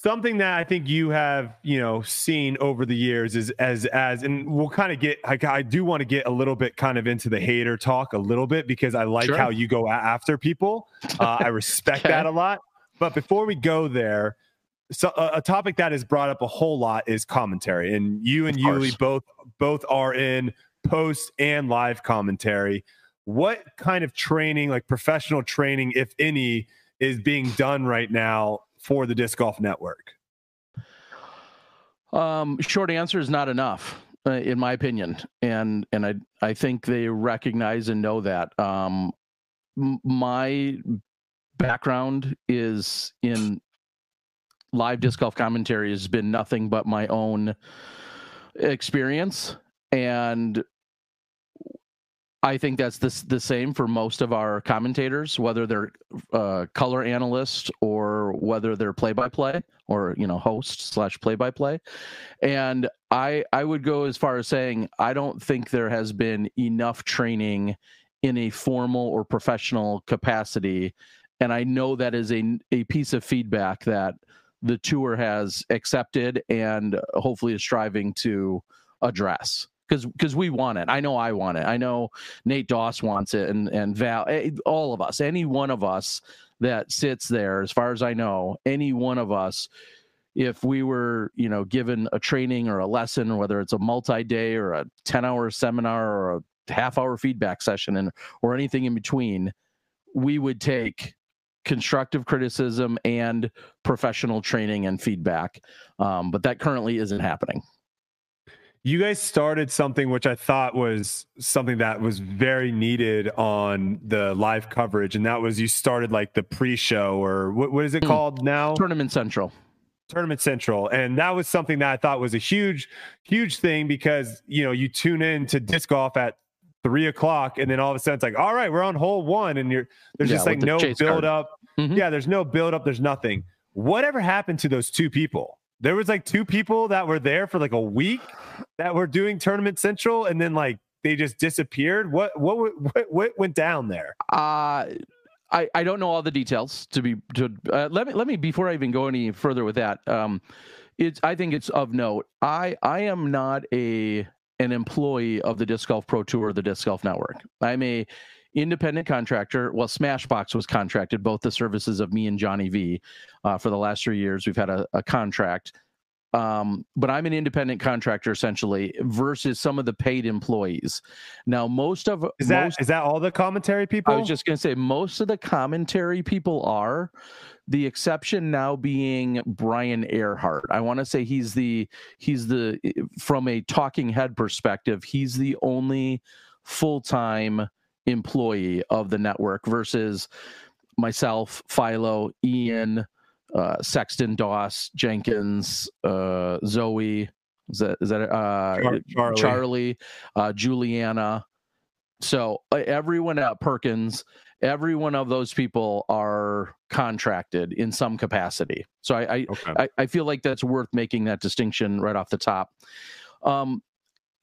something that I think you have, you know, seen over the years is as as, and we'll kind of get. I, I do want to get a little bit kind of into the hater talk a little bit because I like sure. how you go after people. Uh, I respect okay. that a lot. But before we go there, so a, a, topic that is brought up a whole lot is commentary, and you and Uli both both are in post and live commentary. What kind of training, like professional training, if any, is being done right now for the disc golf network? Um, short answer is not enough, uh, in my opinion, and and I I think they recognize and know that. Um, my background is in live disc golf commentary has been nothing but my own experience and I think that's the, the same for most of our commentators, whether they're uh, color analysts or whether they're play by play or you know host slash play by play. And I I would go as far as saying I don't think there has been enough training in a formal or professional capacity and I know that is a a piece of feedback that the tour has accepted and hopefully is striving to address because because we want it. I know I want it. I know Nate Doss wants it, and and Val, eh, all of us, any one of us that sits there, as far as I know, any one of us. If we were, you know, given a training or a lesson, whether it's a multi-day or a ten-hour seminar or a half hour feedback session and or anything in between, we would take constructive criticism and professional training and feedback. Um, but that currently isn't happening. You guys started something which I thought was something that was very needed on the live coverage, and that was you started like the pre-show or what, what is it mm. called now? Tournament Central. Tournament Central. And that was something that I thought was a huge, huge thing because you know you tune in to disc golf at three o'clock, and then all of a sudden it's like, all right, we're on hole one, and you're there's yeah, just like the no build card. up. Mm-hmm. Yeah, there's no build up. There's nothing. Whatever happened to those two people? There was like two people that were there for like a week that were doing Tournament Central, and then like they just disappeared. What what what, what went down there? Uh I, I don't know all the details to be to uh, let me let me before I even go any further with that. Um, it's I think it's of note. I I am not a an employee of the Disc Golf Pro Tour the Disc Golf Network. I'm a independent contractor. Well, Smashbox was contracted, both the services of me and Johnny V. Uh, for the last three years, we've had a, a contract. Um, but I'm an independent contractor essentially versus some of the paid employees. Now, most of is that most, is that all the commentary people? I was just going to say most of the commentary people are. The exception now being Brian Earhart. I want to say he's the he's the from a talking head perspective, he's the only full time employee of the network versus myself, Philo, Ian, uh, Sexton, Doss, Jenkins, uh, Zoe. Is that is that uh, Charlie, Charlie uh, Juliana? So everyone at Perkins, every one of those people are contracted in some capacity. So I I, okay. I, I feel like that's worth making that distinction right off the top. Um,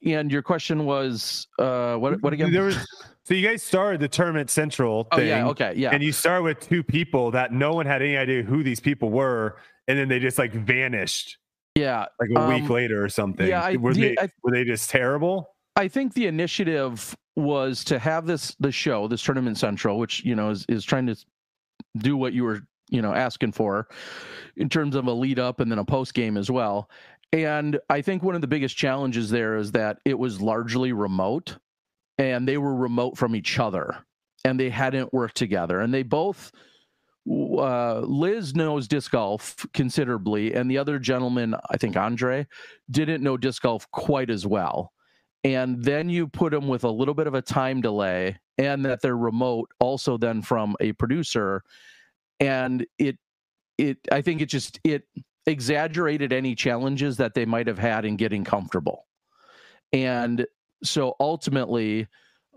and your question was uh, what what again? There was so you guys started the tournament central thing. Oh yeah, okay, yeah. And you start with two people that no one had any idea who these people were, and then they just like vanished. Yeah, like a um, week later or something. Yeah, I, were the, they I, were they just terrible? I think the initiative was to have this the show, this tournament central, which you know is is trying to do what you were you know asking for in terms of a lead up and then a post game as well. And I think one of the biggest challenges there is that it was largely remote and they were remote from each other and they hadn't worked together. And they both, uh, Liz knows disc golf considerably, and the other gentleman, I think Andre, didn't know disc golf quite as well. And then you put them with a little bit of a time delay, and that they're remote, also then from a producer, and it, it, I think it just it exaggerated any challenges that they might have had in getting comfortable. And so ultimately,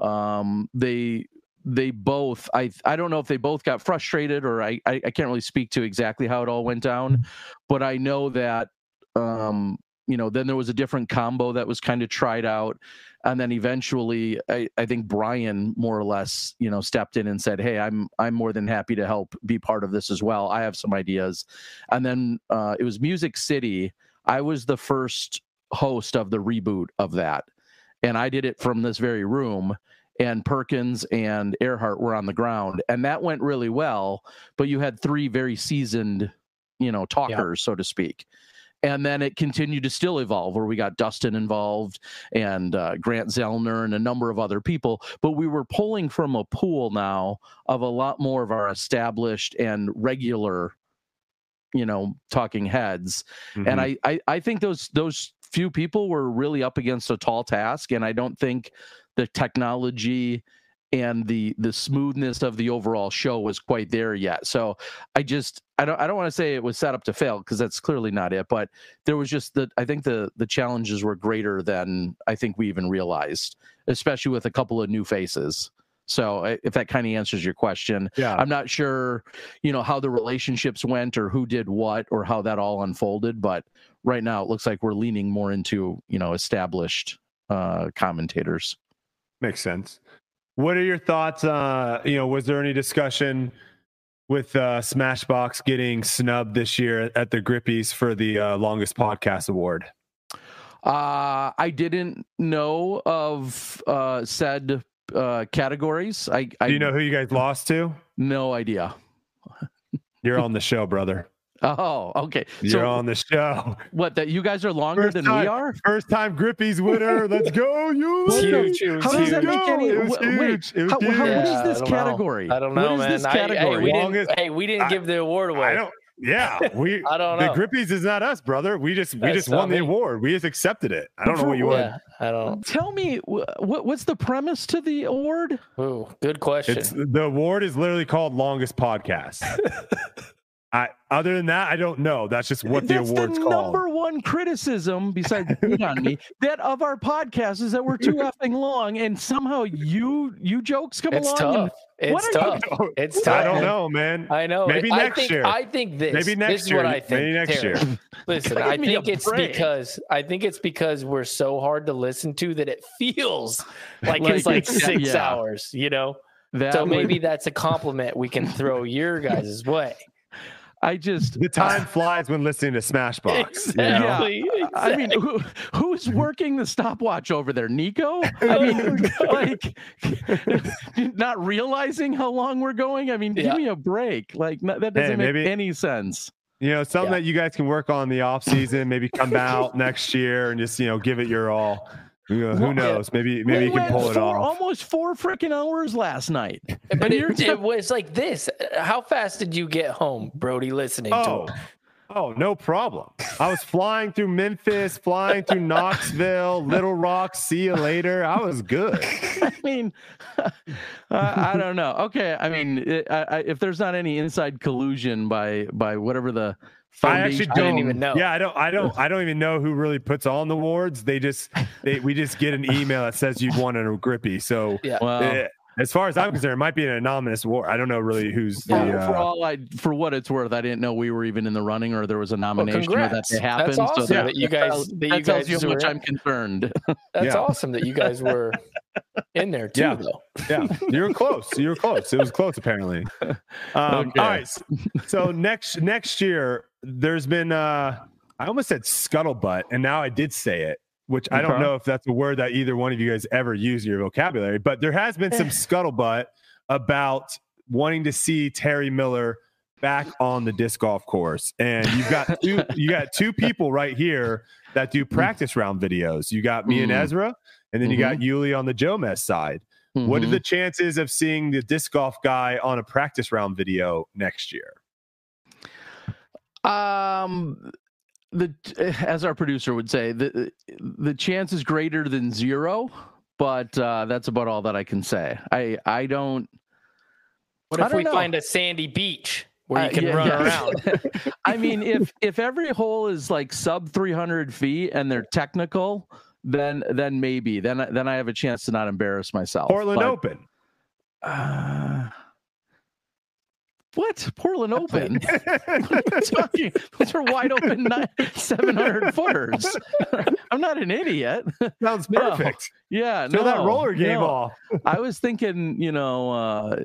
um, they they both I I don't know if they both got frustrated or I, I, I can't really speak to exactly how it all went down, mm-hmm. but I know that um, you know then there was a different combo that was kind of tried out. And then eventually I, I think brian more or less you know stepped in and said hey i'm i'm more than happy to help be part of this as well. I have some ideas. And then uh, it was music city. I was the first host of the reboot of that. And i did it from this very room and perkins and earhart were on the ground. And that went really well but you had three very seasoned you know talkers so to speak and then it continued to still evolve where we got dustin involved and uh, grant zellner and a number of other people but we were pulling from a pool now of a lot more of our established and regular you know talking heads mm-hmm. and I, I i think those those few people were really up against a tall task and i don't think the technology and the the smoothness of the overall show was quite there yet. So I just I don't I don't want to say it was set up to fail because that's clearly not it, but there was just the I think the the challenges were greater than I think we even realized, especially with a couple of new faces. So if that kind of answers your question, yeah. I'm not sure, you know, how the relationships went or who did what or how that all unfolded, but right now it looks like we're leaning more into, you know, established uh commentators. Makes sense. What are your thoughts? Uh, you know, was there any discussion with uh, Smashbox getting snubbed this year at the Grippies for the uh, longest podcast award? Uh, I didn't know of uh, said uh, categories. I, I do you know who you guys lost to? No idea. You're on the show, brother. Oh, okay. You're so on the show. what? That you guys are longer First than time, we are? First time Grippies winner. Let's go, you. It's huge. How does that make any? It was wait, wait, huge. It was how, how, huge. what Yeah, is this I don't know. category? I don't know, What is man. this I- hey, category? we Longest- didn't, hey, we didn't I- give the award away. I don't. Yeah, we. I don't know. The. Grippies is not us, brother. We just we That's just won the award. We just accepted it. I don't know what you what? want. yeah, I don't. Tell me what what's the premise to the award? Ooh, good question. It's the award is literally called longest podcast. I other than that, I don't know. That's just what the That's award's the called. number one criticism, besides beat on me, that of our podcast is that we're too effing long, and somehow you you jokes come it's along. tough. It's What are tough. Oh, It's tough. I don't know, man. I know. Maybe I next think, year. I think this. Maybe next this is year. what I think. Maybe next Terry. year. Listen, I think it's break. because I think it's because we're so hard to listen to that it feels like, Like, it's like yeah, six yeah. hours. You know. That So would- maybe that's a compliment we can throw your guys' way. I just The time flies when listening to Smashbox. you know? Exactly. I mean, who, who's working the stopwatch over there? Nico? I mean, like, not realizing how long we're going. I mean, give me a break. Like, no- that doesn't make maybe- any sense. You know, something Yeah. that you guys can work on in the off season, maybe come out next year and just, you know, give it your all. You know, who Well, knows? Maybe We maybe you can went pull it four, off. Almost four freaking hours last night. But you're it, it was like this. How fast did you get home, Brodie? Listening Oh, to it. oh, no problem. I was flying through Memphis, flying through Knoxville, Little Rock. See you later. I was good. I mean, I, I don't know. Okay, I mean, it, I, I, if there's not any inside collusion by by whatever the I actually foundation- I don't even know. Yeah, I don't. I don't. I don't even know who really puts on the awards. They just they we just get an email that says you've won a grippy. So Yeah. Well, eh, as far as I'm concerned, it might be an anonymous award. I don't know really who's the. for, for Uh, all I, for what it's worth, I didn't know we were even in the running or there was a nomination or that happened. That's awesome so that you guys- tells, that you that tells you how much were- I'm concerned. That's Yeah. awesome that you guys were in there too, Yeah. though. yeah, you were close. You were close. It was close apparently. Um, Okay. All right. So next next year, there's been. uh I almost said scuttlebutt, and now I did say it. Which I don't know if that's a word that either one of you guys ever use in your vocabulary, but there has been some scuttlebutt about wanting to see Terry Miller back on the disc golf course. And you've got two you got two people right here that do practice round videos. You got me and Mm. Ezra, and then you got Uli on the Jomez side. What are the chances of seeing the disc golf guy on a practice round video next year? Um, the as our producer would say, the the chance is greater than zero, but uh, that's about all that I can say. I I don't. What I if don't we know. find a sandy beach where you Uh, can yeah, run yeah. around? I mean, if if every hole is like sub 300 feet and they're technical, then then maybe then then I have a chance to not embarrass myself. Portland But, Open. uh, what Portland Open? What are talking- Those are wide open nine, 700 footers. I'm not an idiot. Sounds No. perfect. Yeah, Show no, that roller game no. off. I was thinking, you know, uh,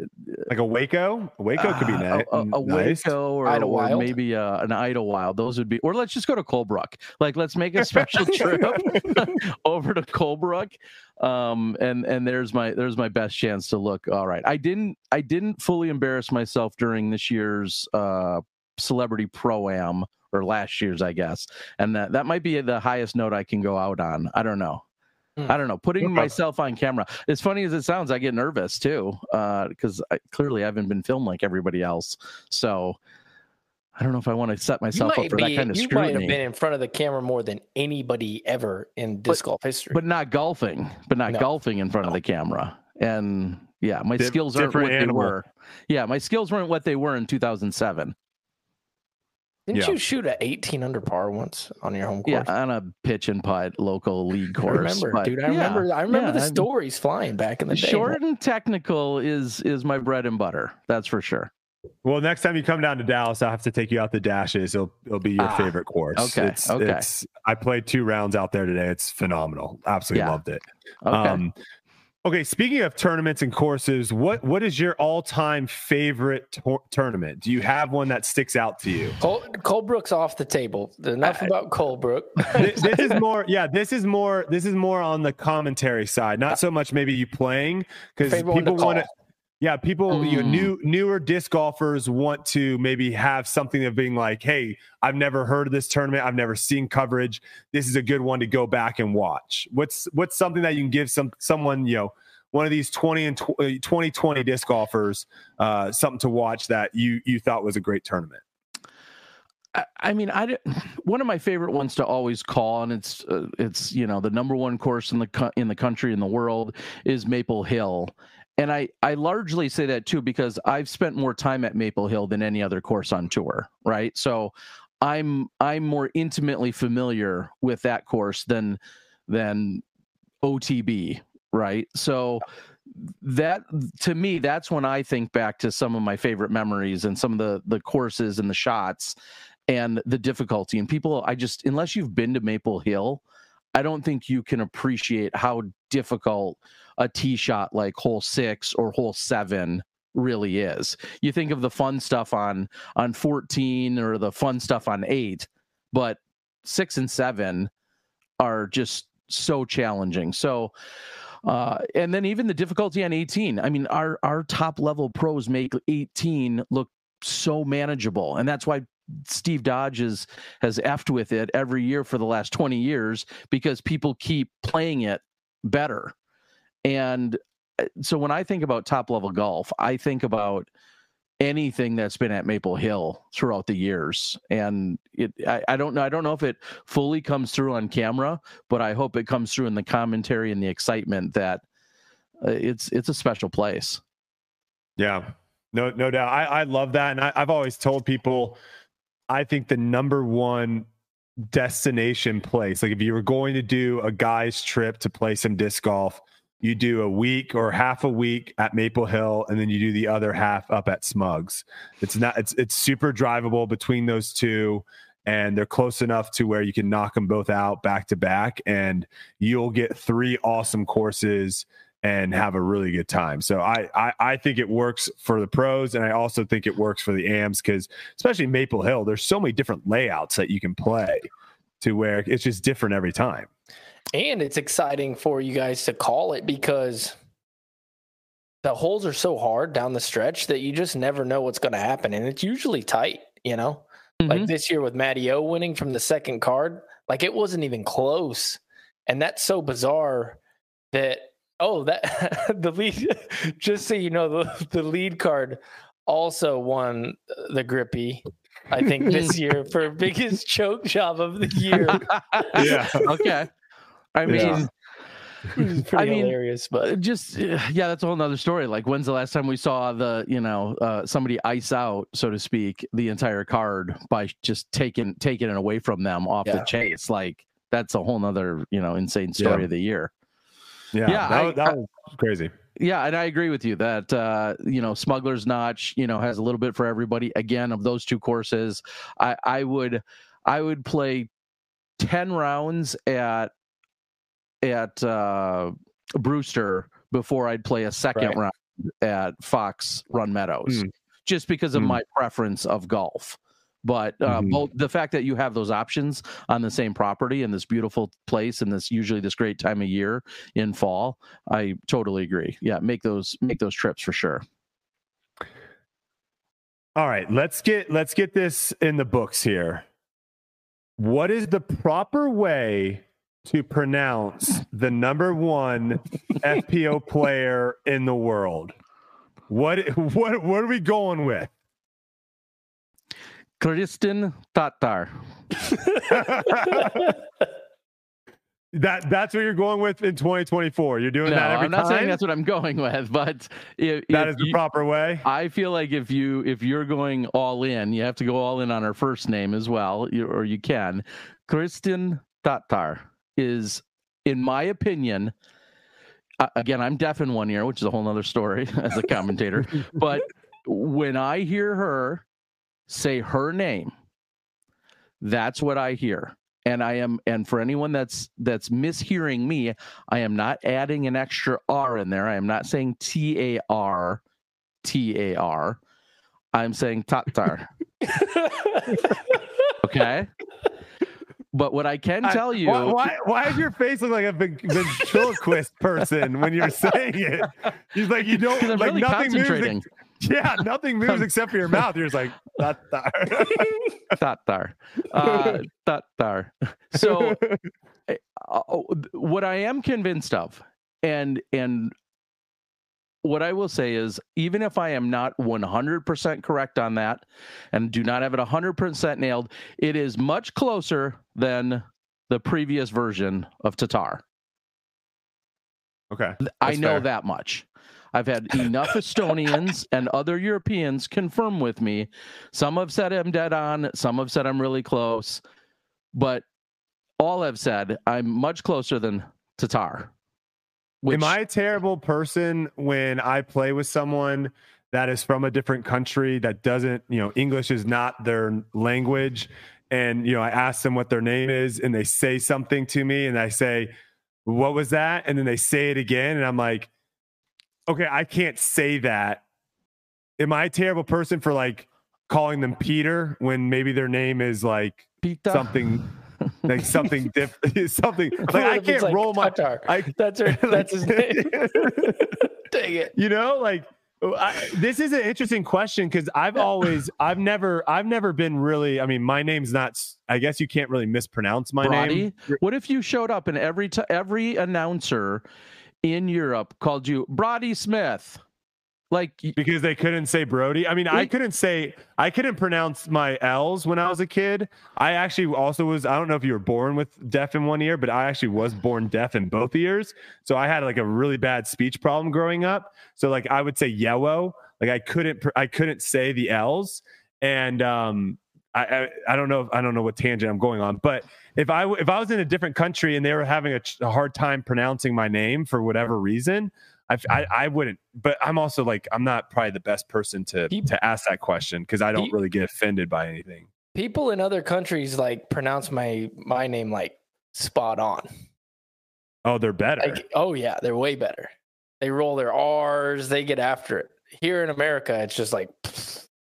Like a Waco. A Waco could be uh, ni- a, a, a nice. Waco or, or maybe uh, an Idlewild. Those would be, or let's just go to Colebrook. Like, let's make a special trip over to Colebrook. Um, and and there's my there's my best chance to look all right. I didn't I didn't fully embarrass myself during this year's uh celebrity pro am or last year's, I guess, and that that might be the highest note I can go out on. I don't know. Hmm. I don't know. Putting Okay. myself on camera. As funny as it sounds, I get nervous too, Uh because I clearly I haven't been filmed like everybody else. So I don't know if I want to set myself up for be, that kind of you might have been in front of the camera more than anybody ever in disc golf history. But not golfing. But not No. golfing in front of the camera. And yeah, my Dif- skills aren't different what animal. they were. Yeah, my skills weren't what they were in 2007. Didn't yeah. you shoot at 18 under par once on your home course? Yeah, on a pitch and putt local league I course. remember, but dude. I yeah, remember. I remember yeah, the I- stories flying back in the day. Short and technical is is my bread and butter. That's for sure. Well, next time you come down to Dallas, I'll have to take you out the dashes. It'll it'll be your Ah, favorite course. okay, It's, okay. It's, I played two rounds out there today. It's phenomenal. Absolutely Yeah. loved it. Okay. Um, okay. Speaking of tournaments and courses, what what is your all time favorite tor- tournament? Do you have one that sticks out to you? Cole, Colebrook's off the table. Enough about Colebrook. this, this is more yeah this is more this is more on the commentary side not so much maybe you playing because Favorite one to people want to call. Yeah, people, you know, Mm. new newer disc golfers want to maybe have something of being like, "Hey, I've never heard of this tournament. I've never seen coverage. This is a good one to go back and watch." What's what's something that you can give some someone, you know, one of these 20 and tw- uh, 2020 disc golfers uh, something to watch that you you thought was a great tournament? I, I mean, I one of my favorite ones to always call, and it's uh, it's you know the number one course in the co- in the country in the world is Maple Hill, and I I largely say that too because I've spent more time at Maple Hill than any other course on tour, right? So I'm I'm more intimately familiar with that course than than OTB, right? So that to me that's when I think back to some of my favorite memories and some of the the courses and the shots and the difficulty and people I just unless you've been to Maple Hill I don't think you can appreciate how difficult a tee shot like hole 6 or hole 7 really is. You think of the fun stuff on on 14 or the fun stuff on 8, but 6 and 7 are just so challenging. So uh, and then even the difficulty on 18. I mean, our our top level pros make 18 look so manageable, and that's why Steve Dodge is, has effed with it every year for the last 20 years because people keep playing it better. And uh, so when I think about top level golf, I think about anything that's been at Maple Hill throughout the years. And it I, I don't know I don't know if it fully comes through on camera, but I hope it comes through in the commentary and the excitement that uh, it's it's a special place. Yeah, no, no doubt. I, I love that, and I, I've always told people, I think the number one destination place, like if you were going to do a guy's trip to play some disc golf, you do a week or half a week at Maple Hill, and then you do the other half up at Smugs. It's not. It's it's super drivable between those two. And they're close enough to where you can knock them both out back to back, and you'll get three awesome courses and have a really good time. So I, I I think it works for the pros, and I also think it works for the AMs because especially Maple Hill, there's so many different layouts that you can play to where it's just different every time. And it's exciting for you guys to call it because the holes are so hard down the stretch that you just never know what's going to happen. And it's usually tight, you know? Like Mhm. this year with Matty O winning from the second card, like it wasn't even close. And that's so bizarre that, oh, that the lead, just so you know, the, the lead card also won the grippy, I think, this year for biggest choke job of the year. Yeah. okay. I mean, Yeah. It's pretty I mean, hilarious, but just yeah that's a whole nother story like when's the last time we saw the you know uh, somebody ice out so to speak the entire card by just taking taking it away from them off the Yeah. chase like that's a whole nother you know insane story Yeah. of the year Yeah, Yeah, that, I- was- that was crazy. yeah and i agree with you that uh you know smuggler's notch you know has a little bit for everybody again of those two courses i i would i would play 10 rounds at at uh brewster before i'd play a second Right. round at fox run meadows Mm. just because of Mm. my preference of golf but uh, Mhm. both the fact that you have those options on the same property in this beautiful place and this usually this great time of year in fall i totally agree yeah make those make those trips for sure All right, let's get let's get this in the books here. What is the proper way to pronounce the number one FPO player in the world? What what what are we going with? Kristin Tattar. that that's what you're going with in 2024. You're doing No, that every I'm not time. saying that's what I'm going with, but if, that if is the you- proper way. I feel like if you if you're going all in, you have to go all in on her first name as well, or you can. Kristin Tattar is, in my opinion, uh, again, I'm deaf in one ear, which is a whole nother story as a commentator. but when I hear her say her name, that's what I hear. And I am, and for anyone that's that's mishearing me, I am not adding an extra R in there. I am not saying T A R T A R. I'm saying Tatar. Okay. but what I can tell you, Why, why, why does your face look like a ventriloquist person when you're saying it? He's like, you don't, like really nothing moves. yeah, nothing moves except for your mouth. You're just like. That there, uh, that. So, uh, oh, what I am convinced of, and and what I will say is, even if I am not 100% correct on that, and do not have it 100% nailed, it is much closer than the previous version of Tatar. okay. I know fair. that much. I've had enough Estonians and other Europeans confirm with me. Some have said I'm dead on, some have said I'm really close, but all have said I'm much closer than Tatar. Which, Am I a terrible person when I play with someone that is from a different country that doesn't, you know, English is not their language? And, you know, I ask them what their name is and they say something to me and I say, What was that? And then they say it again. And I'm like, Okay, I can't say that. Am I a terrible person for like calling them Peter when maybe their name is like Pita? something like something different? something like I can't roll my. Tatar? I, That's her, that's his name. Dang it. you know like oh, I, this is an interesting question because i've always i've never i've never been really i mean my name's not I guess you can't really mispronounce my name What if you showed up and every t- every announcer in Europe called you Brodie Smith? Like because they couldn't say brodie? I mean i couldn't say i couldn't pronounce my l's when i was a kid. I actually also was i don't know if you were born with deaf in one ear but i actually was born deaf in both ears. So i had like a really bad speech problem growing up. So like i would say yellow. Like i couldn't i couldn't say the l's. And um I, I I don't know I don't know what tangent I'm going on, but if I if I was in a different country and they were having a, ch- a hard time pronouncing my name for whatever reason, I I wouldn't. But I'm also like I'm not probably the best person to to ask that question because I don't really get offended by anything. People in other countries like pronounce my my name like spot on. Oh, they're better. Like, oh yeah, they're way better. They roll their R's, they get after it. Here in America, it's just like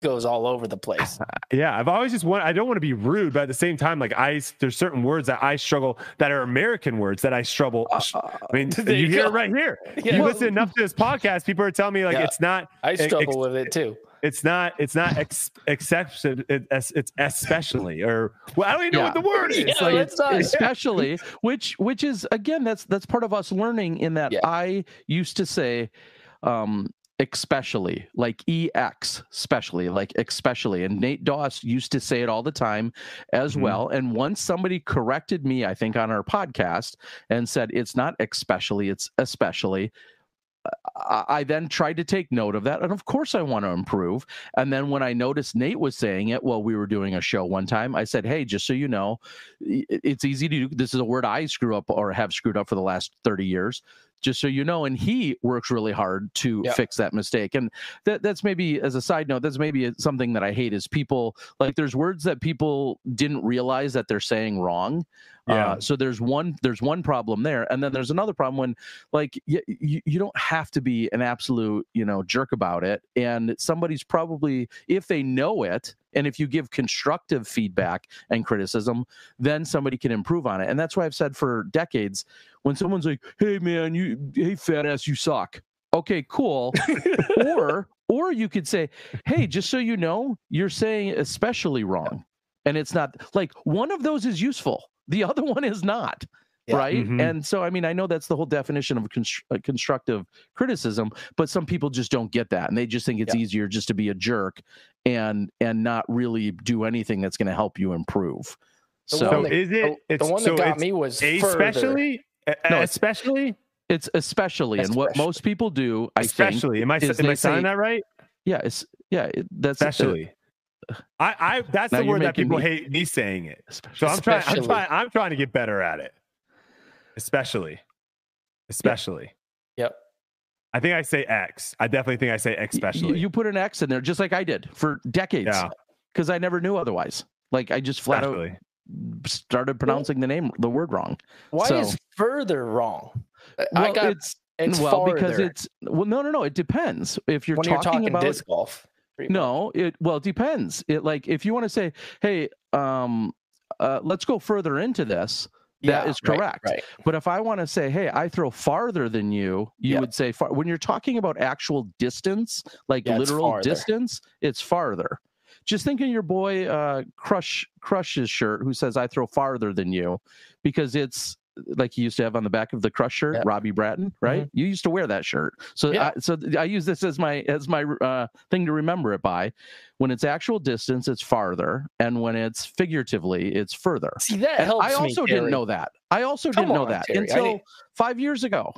goes all over the place. Yeah, I've always just want. I don't want to be rude, but at the same time, like I there's certain words that I struggle that are American words that I struggle. Uh, I mean, you you hear it right here. Yeah. You listen enough to this podcast, people are telling me like Yeah. it's not, I ex- struggle with it too. it's not, it's not ex- exception. It, it's, it's especially or well, I don't even know what the word is. Yeah, Like, let's not- especially which which is again that's that's part of us learning in that Yeah. i used to say um especially like ex especially like especially and nate doss used to say it all the time as Mhm. well and once somebody corrected me i think on our podcast and said it's not especially it's especially I I then tried to take note of that. And of course, I want to improve. And then when I noticed Nate was saying it while we were doing a show one time, I said, Hey, just so you know, it's easy to do. This is a word I screw up or have screwed up for the last 30 years. Just so you know, and he works really hard to fix that mistake. And that that's maybe as a side note, that's maybe something that I hate is people like there's words that people didn't realize that they're saying wrong. Yeah. Uh, so there's one there's one problem there, and then there's another problem when like you, you you don't have to be an absolute you know jerk about it, and somebody's probably if they know it, and if you give constructive feedback and criticism, then somebody can improve on it, and that's why I've said for decades when someone's like, "Hey man, you hey fat ass, you suck." Okay, cool. or or you could say, "Hey, just so you know, you're saying especially wrong." And it's not like one of those is useful. The other one is not. Yeah. Right. Mhm. And so, I mean, I know that's the whole definition of constr- uh, constructive criticism, but some people just don't get that. And they just think it's Yeah. easier just to be a jerk and, and not really do anything that's going to help you improve. The So, So one that- is it? the, It's the one so that got me was further. especially, No, especially, it's especially, and what most people do, I think, especially. Am I am I saying say- that right? yeah, it's, yeah, it, that's uh, Especially. I, I that's Now the word that people me- hate me saying it. So I'm trying, I'm trying, I'm trying to get better at it. Especially, especially. Yep. I think I say X. I definitely think I say X. especially. You, you put an X in there just like I did for decades yeah, because I never knew otherwise. Like I just flat out started pronouncing the name, the word wrong. Why So- is further wrong? I- I got it's it's well farther because it's well, no, no, no. It depends if you're when talking, you're talking about disc golf. Pretty much. No, it well it depends. It like if you want to say, hey, um, uh, let's go further into this. That Yeah, is correct. Right. But if I want to say, hey, I throw farther than you, you Yeah. would say far. When you're talking about actual distance, like Yeah, literal farther. distance, it's farther. Just think of your boy uh, Crush Crush's shirt, who says, "I throw farther than you," because it's like you used to have on the back of the Crush shirt, Yeah. Robbie Bratton, right? You used to wear that shirt, so Yeah. I, so I use this as my as my uh, thing to remember it by. When it's actual distance, it's farther, and when it's figuratively, it's further. See that And helps I also me. didn't Terry. know that. I also Come didn't know on, that Terry. Until five years ago.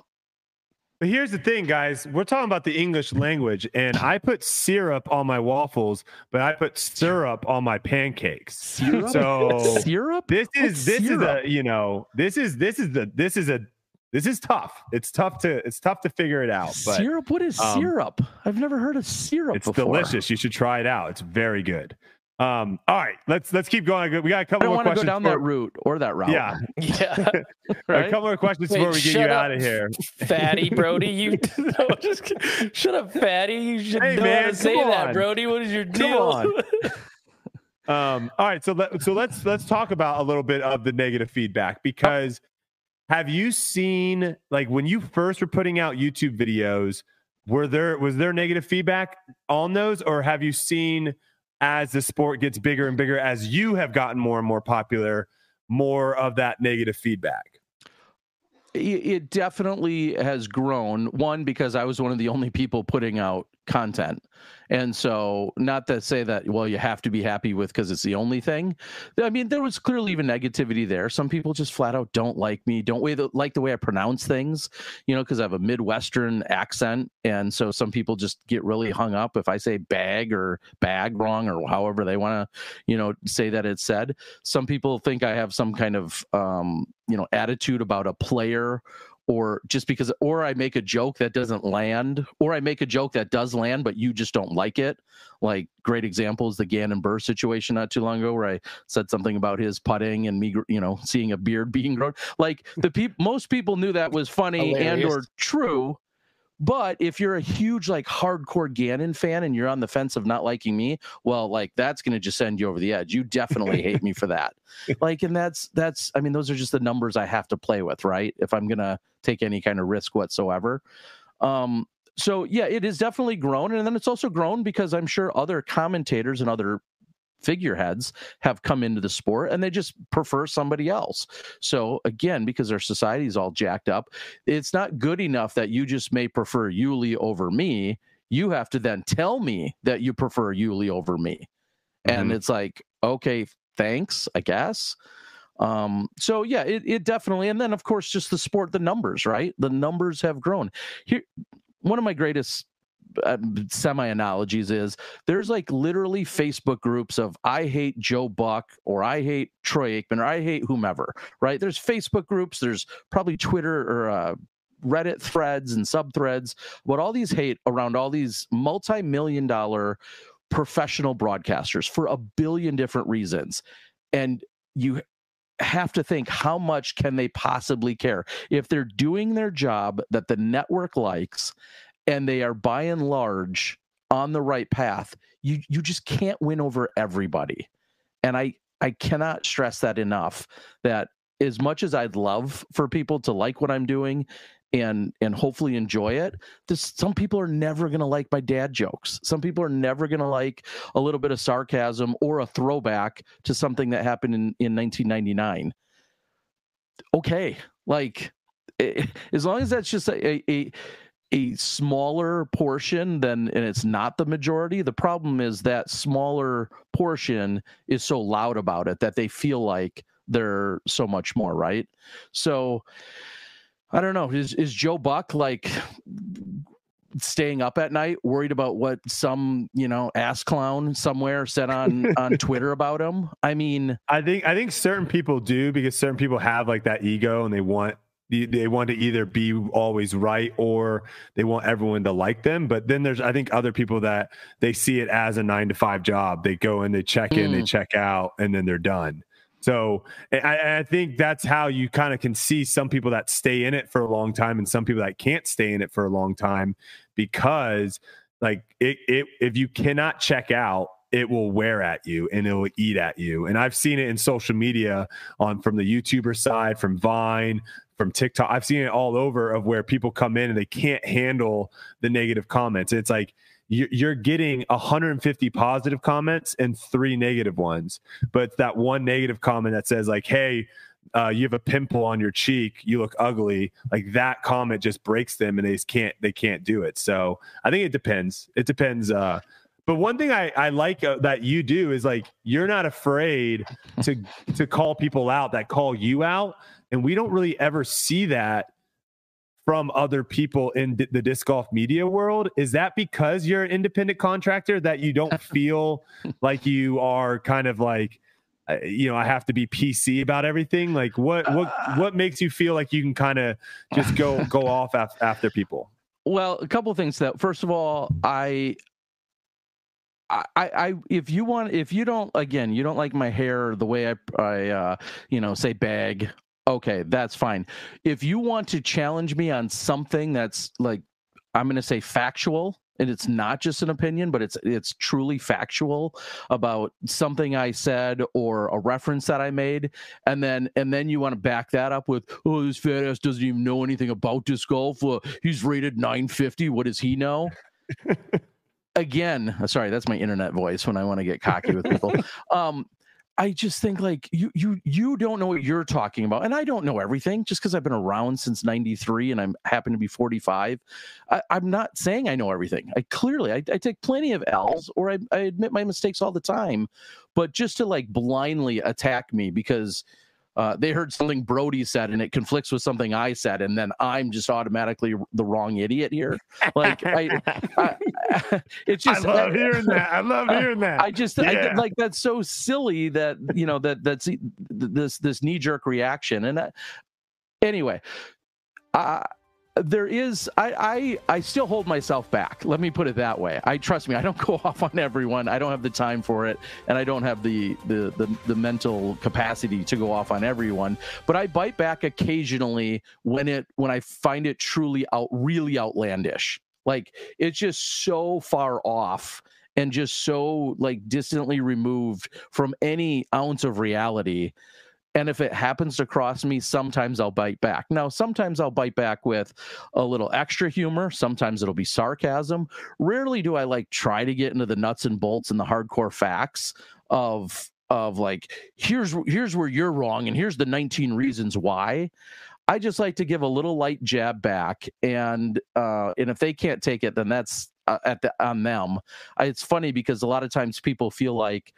But here's the thing, guys. We're talking about the English language, and I put syrup on my waffles, but I put syrup on my pancakes. Syrup? So Syrup? this What's is this syrup? is a you know this is this is the this is a this is tough. It's tough to it's tough to figure it out, but syrup? What is um, syrup? I've never heard of syrup it's before. delicious. You should try it out. It's very good. Um, all right, let's let's keep going. We got a I couple don't more want to go down for- that route or that route. Yeah, Yeah, a couple more questions Wait, before we get you shut out of here. fatty Brodie. You no, just shut up, fatty. You should Hey, know man, how to say come that. Brodie. What is your deal? on. Um, all right, so let, so let's let's talk about a little bit of the negative feedback because have you seen like when you first were putting out YouTube videos, were there was there negative feedback on those, or have you seen as the sport gets bigger and bigger, as you have gotten more and more popular, more of that negative feedback? it it definitely has grown one because i was one of the only people putting out content. And so not to say that well you have to be happy with because it's the only thing. I mean there was clearly even negativity there. Some people just flat out don't like me don't like the way i pronounce things you know because i have a midwestern accent. And so some people just get really hung up if i say bag or bag wrong or however they want to you know say that it's said. Some people think i have some kind of um you know attitude about a player or just because or i make a joke that doesn't land or i make a joke that does land but you just don't like it. Like great example is the gannon buhr situation not too long ago where i said something about his putting and me you know seeing a beard being grown. Like the people most people knew that was funny and or true but if you're a huge like hardcore Gannon fan and you're on the fence of not liking me, well, like that's going to just send you over the edge. You definitely hate me for that. Like, and that's that's. I mean, those are just the numbers I have to play with, right? If I'm gonna take any kind of risk whatsoever. Um, so yeah, it is definitely grown, and then it's also grown because I'm sure other commentators and other figureheads have come into the sport and they just prefer somebody else. So again, because our society is all jacked up, it's not good enough that you just may prefer Uli over me. You have to then tell me that you prefer Uli over me. And Mhm. it's like, okay, thanks, I guess. Um, so yeah, it, it definitely, and then of course, just the sport, the numbers, right? The numbers have grown. Here, one of my greatest uh, semi analogies is there's like literally Facebook groups of I hate Joe Buck or I hate Troy Aikman or I hate whomever, right? There's Facebook groups, there's probably Twitter or uh, Reddit threads and sub threads, what all these hate around all these multi million dollar professional broadcasters for a billion different reasons. And you have to think how much can they possibly care if they're doing their job that the network likes and they are by and large on the right path you you just can't win over everybody. And i i cannot stress that enough that as much as i'd love for people to like what i'm doing and and hopefully enjoy it this some people are never going to like my dad jokes. Some people are never going to like a little bit of sarcasm or a throwback to something that happened in in 1999 okay like eh, as long as that's just a, a a smaller portion than and it's not the majority. The problem is that smaller portion is so loud about it that they feel like they're so much more right? So i don't know. Is is joe buck like staying up at night worried about what some you know ass clown somewhere said on on twitter about him? I mean I think I think certain people do because certain people have like that ego and they want they they want to either be always right or they want everyone to like them. But then there's I think other people that they see it as a nine to five job. They go in, they check in, they Mm. check out, and then they're done. So I, I think that's how you kind of can see some people that stay in it for a long time and some people that can't stay in it for a long time because like it, it if you cannot check out it will wear at you and it will eat at you. And I've seen it in social media on from the YouTuber side, from Vine, from TikTok. I've seen it all over of where people come in and they can't handle the negative comments. It's like you're getting 150 positive comments and three negative ones, but that one negative comment that says like, "Hey, uh, you have a pimple on your cheek, you look ugly," like that comment just breaks them and they can't they can't do it. So I think it depends. It depends. Uh, but one thing I, I like uh, that you do is like you're not afraid to to call people out that call you out, and we don't really ever see that from other people in the disc golf media world. Is that because you're an independent contractor that you don't feel like you are kind of like uh, you know I have to be PC about everything? Like what what uh. what makes you feel like you can kind of just go go off after people? Well, a couple of things. That first of all, I I, I, if you want, if you don't, again, you don't like my hair, the way I, I, uh, you know, say bag. Okay, that's fine. If you want to challenge me on something that's like, I'm going to say factual, and it's not just an opinion, but it's it's truly factual about something I said or a reference that I made, and then and then you want to back that up with, oh, this fat ass doesn't even know anything about disc golf. Uh, he's rated 950. What does he know? again, sorry, that's my internet voice when I want to get cocky with people. um, I just think like you you you don't know what you're talking about, and I don't know everything just because I've been around since '93 and I'm happen to be 45. I, am not saying I know everything. I clearly I, I take plenty of L's or I, I admit my mistakes all the time, but just to like blindly attack me because uh, they heard something Brodie said and it conflicts with something I said, and then I'm just automatically the wrong idiot here. Like I, I, I it's just I love hearing that. I love hearing that. I just yeah. I, like that's so silly that you know that that's this this knee jerk reaction. And anyway, uh, there is I, I I still hold myself back. Let me put it that way. I trust me, I don't go off on everyone. I don't have the time for it and I don't have the the the, the mental capacity to go off on everyone. But I bite back occasionally when it when I find it truly out really outlandish. Like it's just so far off and just so like distantly removed from any ounce of reality and if it happens to cross me, sometimes I'll bite back. Now, sometimes I'll bite back with a little extra humor. Sometimes it'll be sarcasm. Rarely do I like try to get into the nuts and bolts and the hardcore facts of of like here's here's where you're wrong and here's the 19 reasons why. I just like to give a little light jab back, and uh, and if they can't take it, then that's uh, at the, on them. I, it's funny because a lot of times people feel like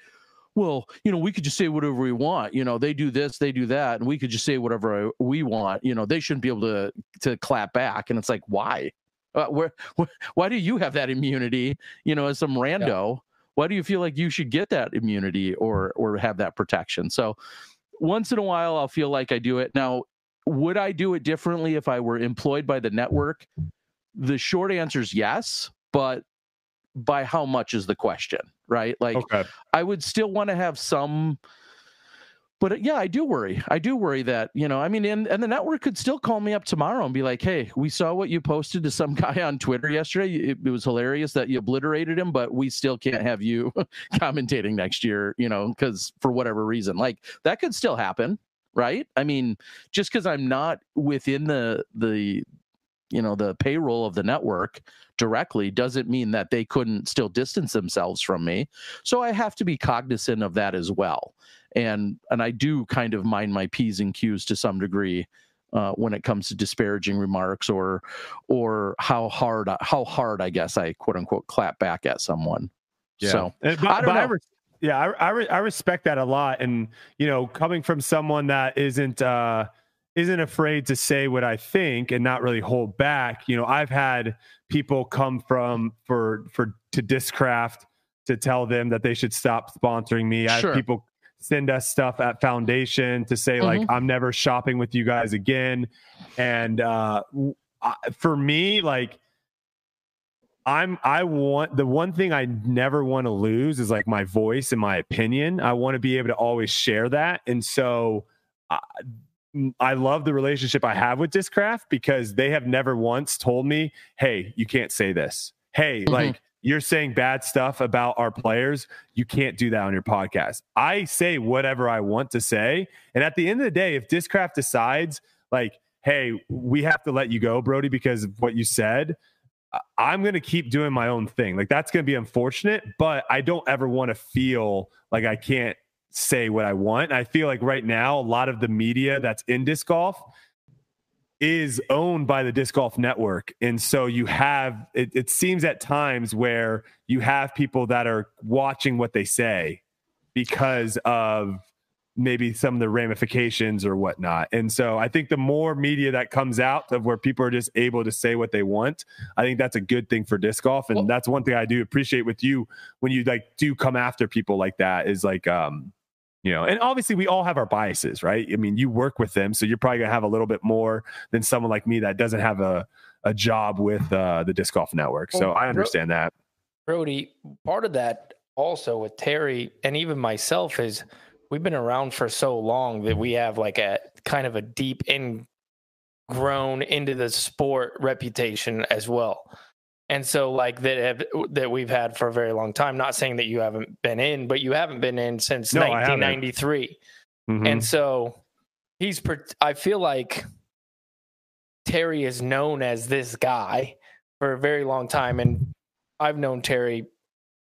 well, you know, we could just say whatever we want. You know, they do this, they do that, and we could just say whatever we want. You know, they shouldn't be able to to clap back. And it's like, why? Uh, where, where, why do you have that immunity? You know, as some rando, yeah. why do you feel like you should get that immunity or or have that protection? So, once in a while, I'll feel like I do it. Now, would I do it differently if I were employed by the network? The short answer is yes, but by how much is the question, right? Like, okay. I would still want to have some. But uh, yeah, I do worry. I do worry that, you know, I mean, and, and the network could still call me up tomorrow and be like, hey, we saw what you posted to some guy on Twitter yesterday. It, it was hilarious that you obliterated him, but we still can't have you commentating next year, you know, because for whatever reason, like that could still happen, right? I mean, just because I'm not within the the you know the payroll of the network directly doesn't mean that they couldn't still distance themselves from me so i have to be cognizant of that as well and and i do kind of mind my p's and q's to some degree uh, when it comes to disparaging remarks or or how hard how hard i guess i quote unquote clap back at someone yeah. so but, I don't know. I re- yeah I, I, re- I respect that a lot and you know coming from someone that isn't uh isn't afraid to say what I think and not really hold back. You know, I've had people come from for for to Discraft to tell them that they should stop sponsoring me. I have people send us stuff at foundation to say mm-hmm. like I'm never shopping with you guys again. And uh for me like I'm I want the one thing I never want to lose is like my voice and my opinion. I want to be able to always share that. And so uh, I love the relationship I have with Discraft because they have never once told me, "Hey, you can't say this." Hey, mm-hmm. like you're saying bad stuff about our players, you can't do that on your podcast. I say whatever I want to say. And at the end of the day, if Discraft decides, like, hey, we have to let you go, Brodie, because of what you said, I'm going to keep doing my own thing. Like, that's going to be unfortunate, but I don't ever want to feel like I can't say what I want. I feel like right now, a lot of the media that's in disc golf is owned by the disc golf network. And so you have it, it, seems at times where you have people that are watching what they say because of maybe some of the ramifications or whatnot. And so i think the more media that comes out of where people are just able to say what they want i think that's a good thing for disc golf. And well, that's one thing i do appreciate with you when you like do come after people like that is like um you know and obviously we all have our biases right? I mean you work with them so you're probably going to have a little bit more than someone like me that doesn't have a, a job with uh, the disc golf network so i understand that. Brodie part of that also with terry and even myself is we've been around for so long that we have like a kind of a deep ingrown into the sport reputation as well and so like that have, that we've had for a very long time not saying that you haven't been in but you haven't been in since no, 1993 mm-hmm. and so he's i feel like terry is known as this guy for a very long time and i've known terry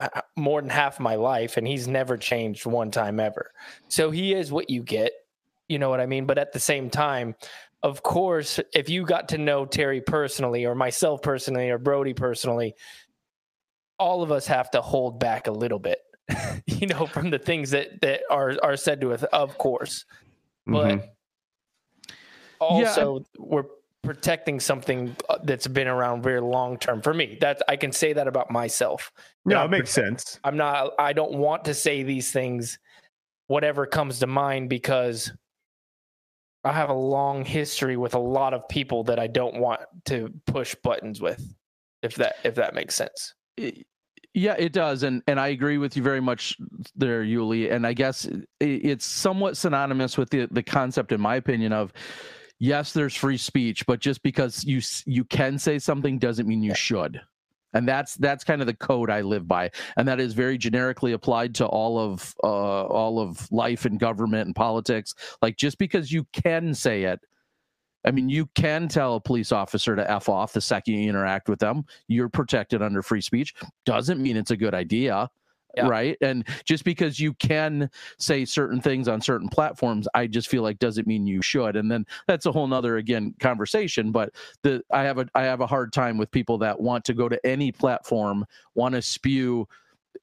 uh, more than half my life and he's never changed one time ever. So he is what you get you know what i mean? But at the same time of course, if you got to know Terry personally, or myself personally, or Brodie personally, all of us have to hold back a little bit, you know, from the things that that are are said to us. Of course, but mm-hmm. also yeah. we're protecting something uh, that's been around very long term for me. That I can say that about myself. Yeah, it makes sense. I'm not. I don't want to say these things, whatever comes to mind, because I have a long history with a lot of people that I don't want to push buttons with, if that if that makes sense. Yeah, it does, and and I agree with you very much there, Uli. And I guess it's somewhat synonymous with the the concept, in my opinion, of yes, there's free speech, but just because you you can say something doesn't mean you should and that's that's kind of the code I live by, and that is very generically applied to all of uh, all of life and government and politics. Like just because you can say it, I mean, you can tell a police officer to f off the second you interact with them. You're protected under free speech. Doesn't mean it's a good idea yeah. right? And just because you can say certain things on certain platforms, I just feel like doesn't mean you should. And then that's a whole nother again conversation. But the I have a I have a hard time with people that want to go to any platform, want to spew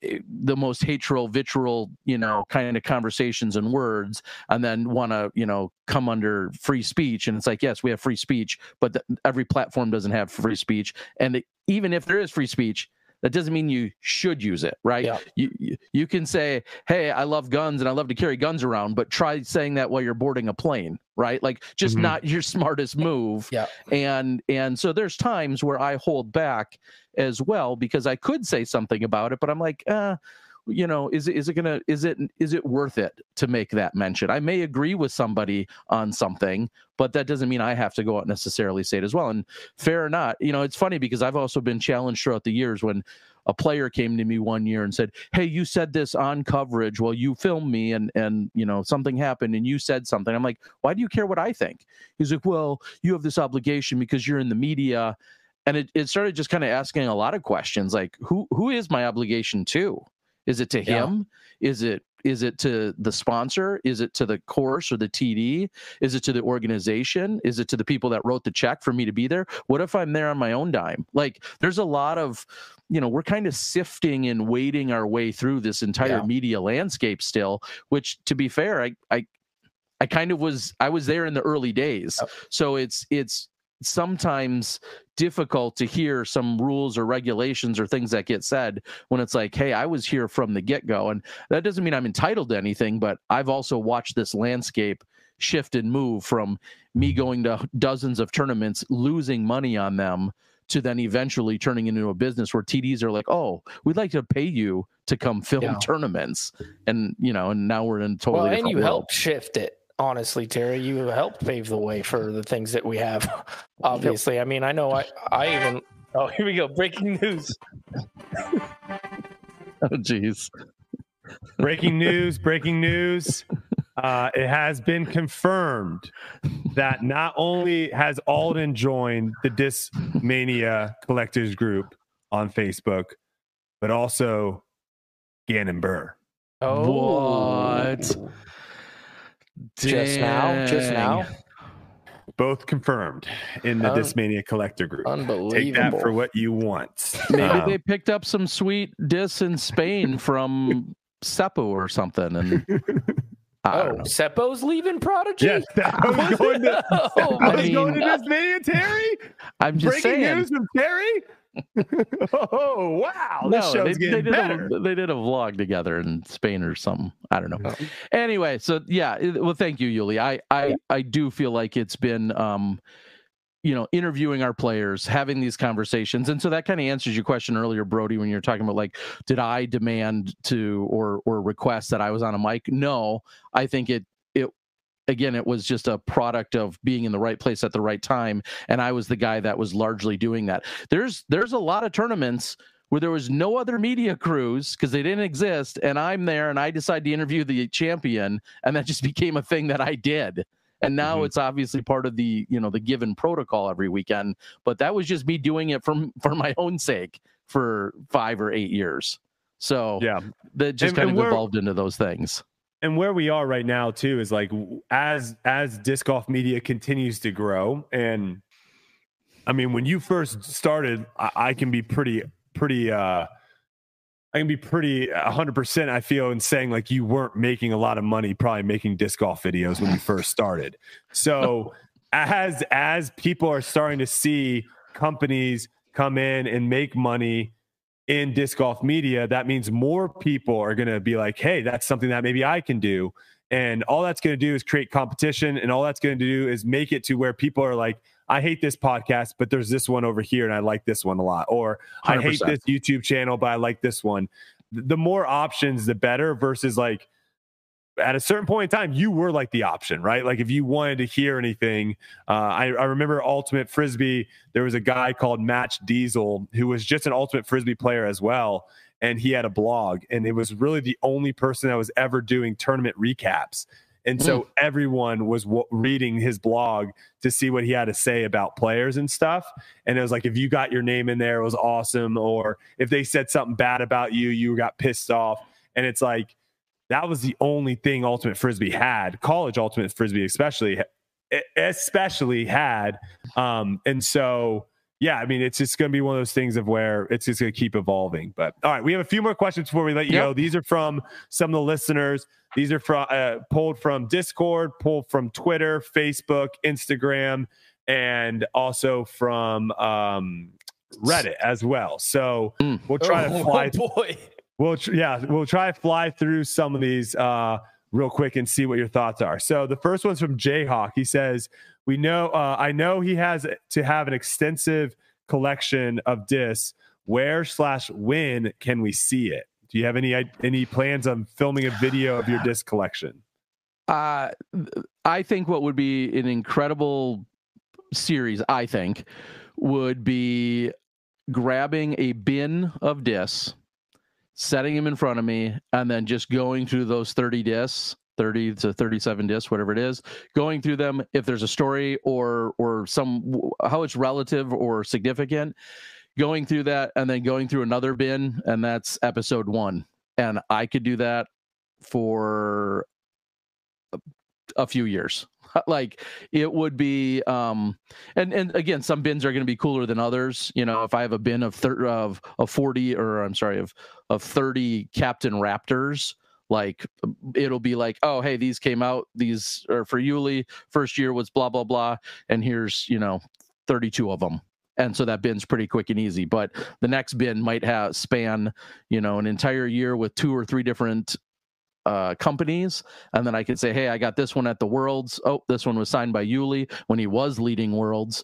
eh, the most hateful vitriol you know kind of conversations and words and then want to you know come under free speech and it's like yes we have free speech but the, every platform doesn't have free speech and it, even if there is free speech that doesn't mean you should use it, right? Yeah. You, you can say, "Hey, I love guns and I love to carry guns around," but try saying that while you're boarding a plane, right? Like just mm-hmm. not your smartest move. Yeah. And and so there's times where I hold back as well because I could say something about it, but I'm like, uh, you know is is it gonna is it is it worth it to make that mention? I may agree with somebody on something but that doesn't mean i have to go out necessarily say it as well. And fair or not you know it's funny because i've also been challenged throughout the years when a player came to me one year and said hey you said this on coverage. Well you filmed me and and you know something happened and you said something. I'm like why do you care what i think? He's like well you have this obligation because you're in the media. And it, it started just kind of asking a lot of questions like who who is my obligation to is it to yeah. him? Is it is it to the sponsor? Is it to the course or the TD? Is it to the organization? Is it to the people that wrote the check for me to be there? What if I'm there on my own dime? Like there's a lot of you know, we're kind of sifting and wading our way through this entire yeah. media landscape still, which to be fair, I I I kind of was I was there in the early days. So it's it's sometimes difficult to hear some rules or regulations or things that get said when it's like, hey, I was here from the get go. And that doesn't mean I'm entitled to anything, but I've also watched this landscape shift and move from me going to dozens of tournaments, losing money on them, to then eventually turning into a business where TDs are like, oh, we'd like to pay you to come film yeah. tournaments. And, you know, and now we're in totally well, and you world. help shift it honestly, Terry, you helped pave the way for the things that we have. Obviously, I mean, I know I, I even Oh, here we go. Breaking news. Oh, jeez. Breaking news, breaking news. Uh, it has been confirmed that not only has Alden joined the Discmania Collectors Group on Facebook, but also Gannon Buhr. Oh, What? Just now? Just now? Both confirmed in the Un- Discmania Collector Group. Unbelievable. Take that for what you want. Maybe Um, they picked up some sweet dis in Spain from Seppo or something, and I Oh, don't know. Seppo's leaving Prodigy? yes, that was going to, Oh, I I was going to mean- Discmania, Terry. I'm just Breaking saying. news from Terry. Oh wow, this no, show's they, getting they did better. a they did a vlog together in Spain or something. I don't know. Oh. Anyway, so yeah, well, thank you, Uli. I I I do feel like it's been um, you know, interviewing our players, having these conversations, and so that kind of answers your question earlier, Brodie, when you're talking about like, did I demand to or or request that I was on a mic? No, I think it again it was just a product of being in the right place at the right time and i was the guy that was largely doing that. There's there's a lot of tournaments where there was no other media crews because they didn't exist and i'm there and i decide to interview the champion and that just became a thing that i did. And now Mhm. it's obviously part of the you know the given protocol every weekend but that was just me doing it from for my own sake for five or eight years. So Yeah, that just And- kind and of evolved into those things and where we are right now too is like as as disc golf media continues to grow and i mean when you first started i, I can be pretty pretty uh i can be pretty 100% i feel in saying like you weren't making a lot of money probably making disc golf videos when you first started. So as as people are starting to see companies come in and make money in disc golf media, that means more people are going to be like, hey, that's something that maybe I can do. And all that's going to do is create competition. And all that's going to do is make it to where people are like, I hate this podcast, but there's this one over here and I like this one a lot. Or I hate this YouTube channel, but I like this one. The more options, the better versus like, at a certain point in time, you were like the option, right? Like if you wanted to hear anything, uh, I, I remember Ultimate Frisbee. There was a guy called Match Diesel who was just an Ultimate Frisbee player as well, and he had a blog, and it was really the only person that was ever doing tournament recaps. And so everyone was w- reading his blog to see what he had to say about players and stuff. And it was like if you got your name in there, it was awesome. Or if they said something bad about you, you got pissed off. And it's like that was the only thing Ultimate Frisbee had. College Ultimate Frisbee, especially, especially had. Um, and so, yeah, I mean, it's just going to be one of those things of where it's just going to keep evolving. But all right, we have a few more questions before we let you Yep. go. These are from some of the listeners. These are from uh, pulled from Discord, pulled from Twitter, Facebook, Instagram, and also from um, Reddit as well. So we'll try to Oh, fly. boy. We'll tr- yeah, we'll try to fly through some of these uh, real quick and see what your thoughts are. So the first one's from Jayhawk. He says, "We know, uh, I know he has to have an extensive collection of discs. Where slash when can we see it? Do you have any any plans on filming a video of your disc collection? Uh, I think what would be an incredible series, I think, would be grabbing a bin of discs, setting them in front of me, and then just going through those 30 discs. 30 to 37 discs whatever it is going through them if there's a story or or some how it's relative or significant going through that and then going through another bin and that's episode 1 and I could do that for a few years like it would be um and and again some bins are going to be cooler than others you know if i have a bin of thir- of of 40 or i'm sorry of of 30 captain raptors like it'll be like oh hey these came out these are for Uli first year was blah blah blah and here's you know 32 of them and so that bin's pretty quick and easy but the next bin might have span you know an entire year with two or three different uh, companies, and then I could say, "Hey, I got this one at the Worlds. Oh, this one was signed by Uli when he was leading Worlds.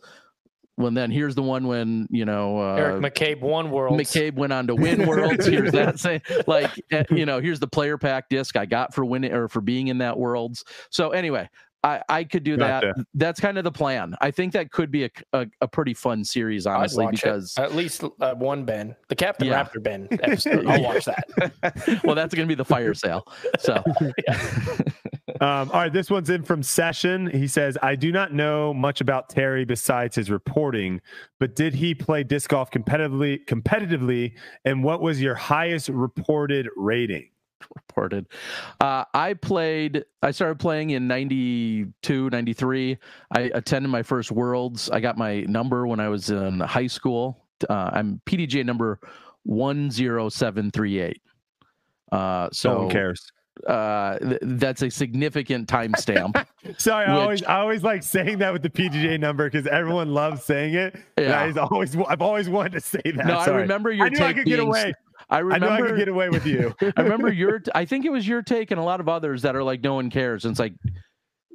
When then here's the one when you know uh, Eric McCabe won Worlds. McCabe went on to win Worlds. Here's that saying, like, eh, you know, here's the player pack disc I got for winning or for being in that Worlds. So anyway, I, I could do Gotcha. that. That's kind of the plan. I think that could be a, a, a pretty fun series, honestly, watch it. because at least uh, one Ben, the Captain Yeah. Raptor Ben episode. I'll watch that. well, that's going to be the fire sale. So Um, all right, this one's in from Session. He says, I do not know much about Terry besides his reporting, but did he play disc golf competitively competitively? And what was your highest reported rating? reported. Uh, I played, I started playing in 92, 93. I attended my first Worlds. I got my number when I was in high school. Uh, I'm PDGA number 10738. Uh, so no one cares. uh, th- that's a significant timestamp. Sorry, I always I always like saying that with the PGA number because everyone loves saying it. And Yeah. I always I've always wanted to say that. no, I remember your I knew I could being, get away. I I remember I could get away with you. I remember your. I think it was your take, and a lot of others that are like, no one cares. And it's like,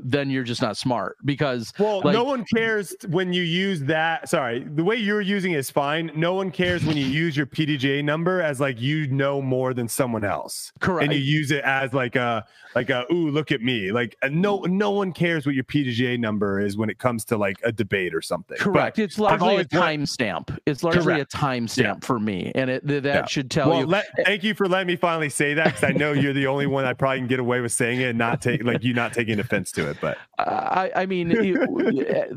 then you're just not smart because Well, Like- no one cares when you use that. Sorry, the way you're using it is fine. No one cares when you use your PDGA number as like you know more than someone else, correct. and you use it as like a like a ooh look at me. Like uh, no no one cares what your PDGA number is when it comes to like a debate or something. But- Correct. it's largely a timestamp. It's largely Correct. a timestamp for me, and it th- that Yeah. should tell well, you. let, thank you for letting me finally say that because I know you're the only one I probably can get away with saying it and not take like you not taking offense to it. But I, I mean, you-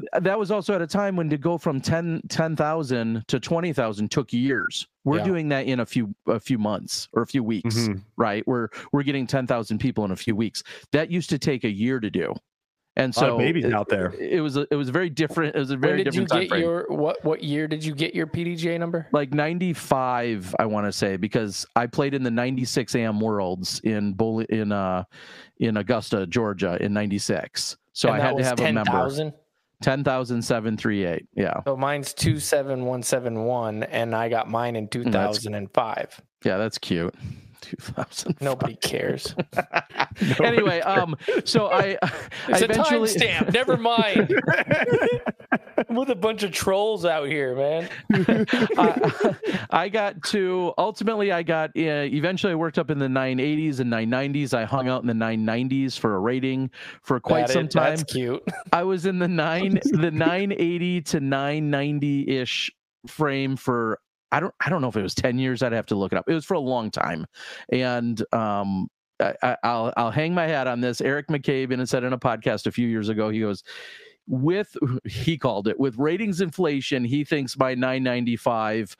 that was also at a time when to go from 10 10,000 to 20,000 took years. We're Yeah. doing that in a few a few months or a few weeks, Mhm. right? We're we're getting 10,000 people in a few weeks. That used to take a year to do. And so of babies it, out there. it was a, it was very different. It was a When very did you different time get frame. your what? What year did you get your PDGA number? like 95 i want to say because i played in the 96 am worlds in Bowl- in uh in augusta georgia in 96 so And i had to was have a member 10,000? 10738 yeah So mine's two seven one seven one, and I got mine in two thousand and five. yeah that's cute 2000 Nobody cares. anyway um so i i It's a eventually timestamp. Never mind. I'm with a bunch of trolls out here, man. I, I got to ultimately I got uh, eventually I worked up in the 980s and 990s. I hung out in the 990s for a rating for quite That some is- time. That's cute. I was in the nine the 980 to 990 ish frame for I don't I don't know if it was 10 years. I'd have to look it up. It was for a long time, and um. I, I- I'll I'll hang my hat on this. Eric McCabe and said in a podcast a few years ago. He goes, with he called it with ratings inflation. He thinks by 995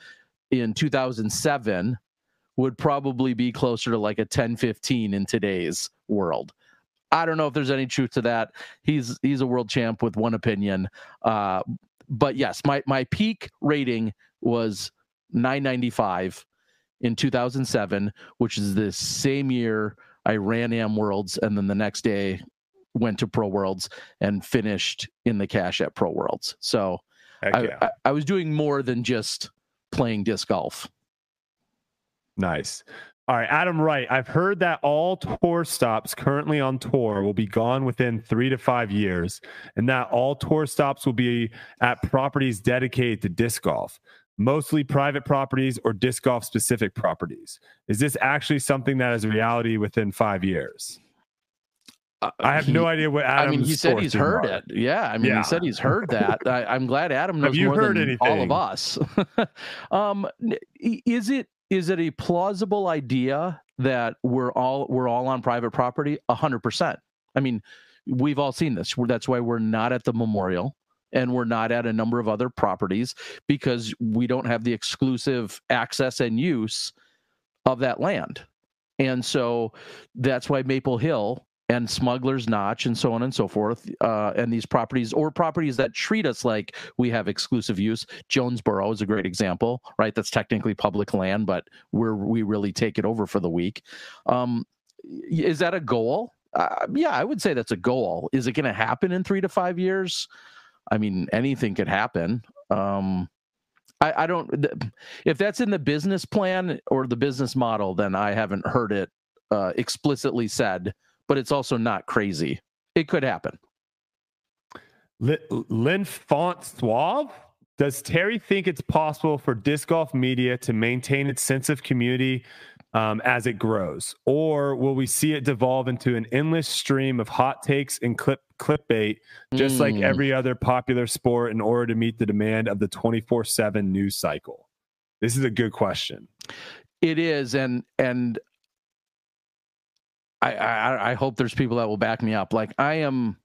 in 2007 would probably be closer to like a 1015 in today's world. I don't know if there's any truth to that. He's he's a world champ with one opinion. Uh, but yes, my my peak rating was 995 in 2007, which is the same year I ran Am Worlds, and then the next day went to Pro Worlds and finished in the cash at Pro Worlds. So I, yeah. I, I was doing more than just playing disc golf. Nice. All right, Adam Wright. I've heard that all tour stops currently on tour will be gone within three to five years, and that all tour stops will be at properties dedicated to disc golf, mostly private properties or disc golf specific properties. Is this actually something that is a reality within five years? I have He- no idea what I mean, he said he's heard it. Yeah, I mean, Yeah. he said he's heard that. I, I'm glad Adam knows more than all of us. um, is it is it a plausible idea that we're all we're all on private property? A hundred percent. I mean, we've all seen this. That's why we're not at the memorial and we're not at a number of other properties because we don't have the exclusive access and use of that land. And so that's why Maple Hill and Smuggler's Notch and so on and so forth, uh, and these properties or properties that treat us like we have exclusive use. Jonesboro is a great example, right? That's technically public land, but we're we really take it over for the week. Um, is that a goal? Uh, yeah, I would say that's a goal. Is it going to happen in three to five years? I mean, anything could happen. Um, I, I don't. th- If that's in the business plan or the business model, then I haven't heard it uh, explicitly said. But it's also not crazy. It could happen. Li- Lynn Font. Does Terry think it's possible for disc golf media to maintain its sense of community um, as it grows? Or will we see it devolve into an endless stream of hot takes and clip clickbait, just mm. like every other popular sport, in order to meet the demand of the 24 7 news cycle? This is a good question. It is, and and I, I I hope there's people that will back me up. Like I am,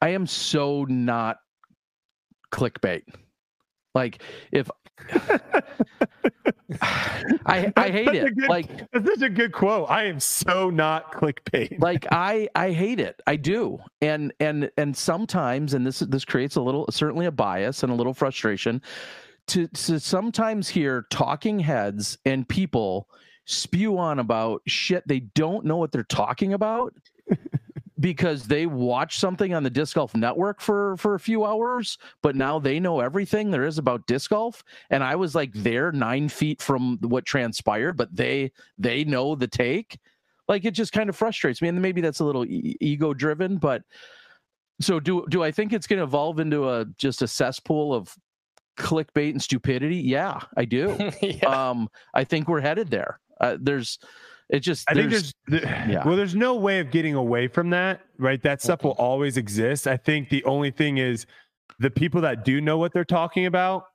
I am so not clickbait. Like if I I hate it. Good, like that's such a good quote. I am so not clickbait. like I I hate it. I do. And and and sometimes and this this creates a little certainly a bias and a little frustration to to sometimes hear talking heads and people spew on about shit they don't know what they're talking about because they watch something on the disc golf network for for a few hours but now they know everything there is about disc golf. And i was like there nine feet from what transpired but they they know the take. Like it just kind of frustrates me and maybe that's a little e- ego driven but so do do i think it's going to evolve into a just a cesspool of clickbait and stupidity? Yeah i do. Yeah. um i think we're headed there. Uh, there's it just I think there's yeah. well, there's no way of getting away from that, right? That stuff will always exist. I think the only thing is the people that do know what they're talking about,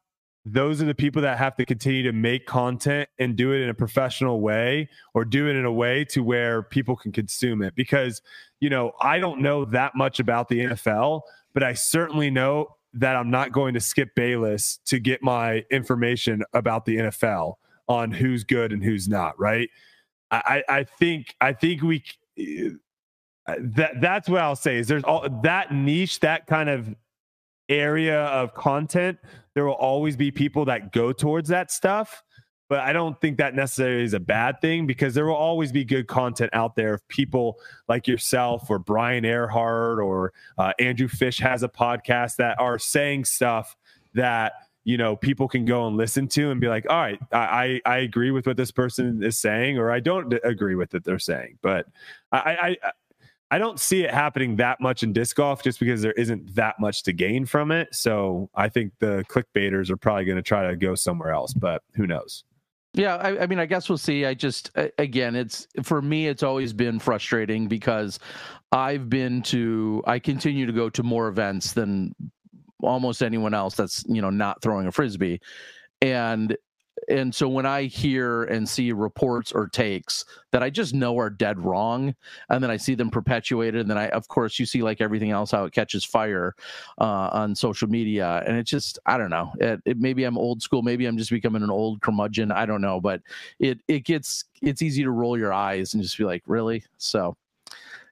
those are the people that have to continue to make content and do it in a professional way or do it in a way to where people can consume it. Because, you know, I don't know that much about the NFL, but I certainly know that I'm not going to skip Bayless to get my information about the NFL on who's good and who's not, right? I, I think I think we uh, that that's what I'll say is there's all that niche that kind of area of content there will always be people that go towards that stuff but I don't think that necessarily is a bad thing because there will always be good content out there of people like yourself or Brian Earhart or uh, Andrew Fish has a podcast that are saying stuff that you know people can go and listen to and be like all right i i agree with what this person is saying or i don't agree with what they're saying. But i i i don't see it happening that much in disc golf just because there isn't that much to gain from it. So i think the clickbaiters are probably going to try to go somewhere else but who knows? Yeah, I, I, mean, I guess we'll see. I just, again, it's for me, it's always been frustrating because I've been to, I continue to go to more events than almost anyone else that's you know not throwing a frisbee. And and so when i hear and see reports or takes that i just know are dead wrong and then i see them perpetuated and then i of course you see like everything else how it catches fire uh, on social media. And it just i don't know. It, it, maybe i'm old school. Maybe i'm just becoming an old curmudgeon. I don't know. But it it gets it's easy to roll your eyes and just be like really? So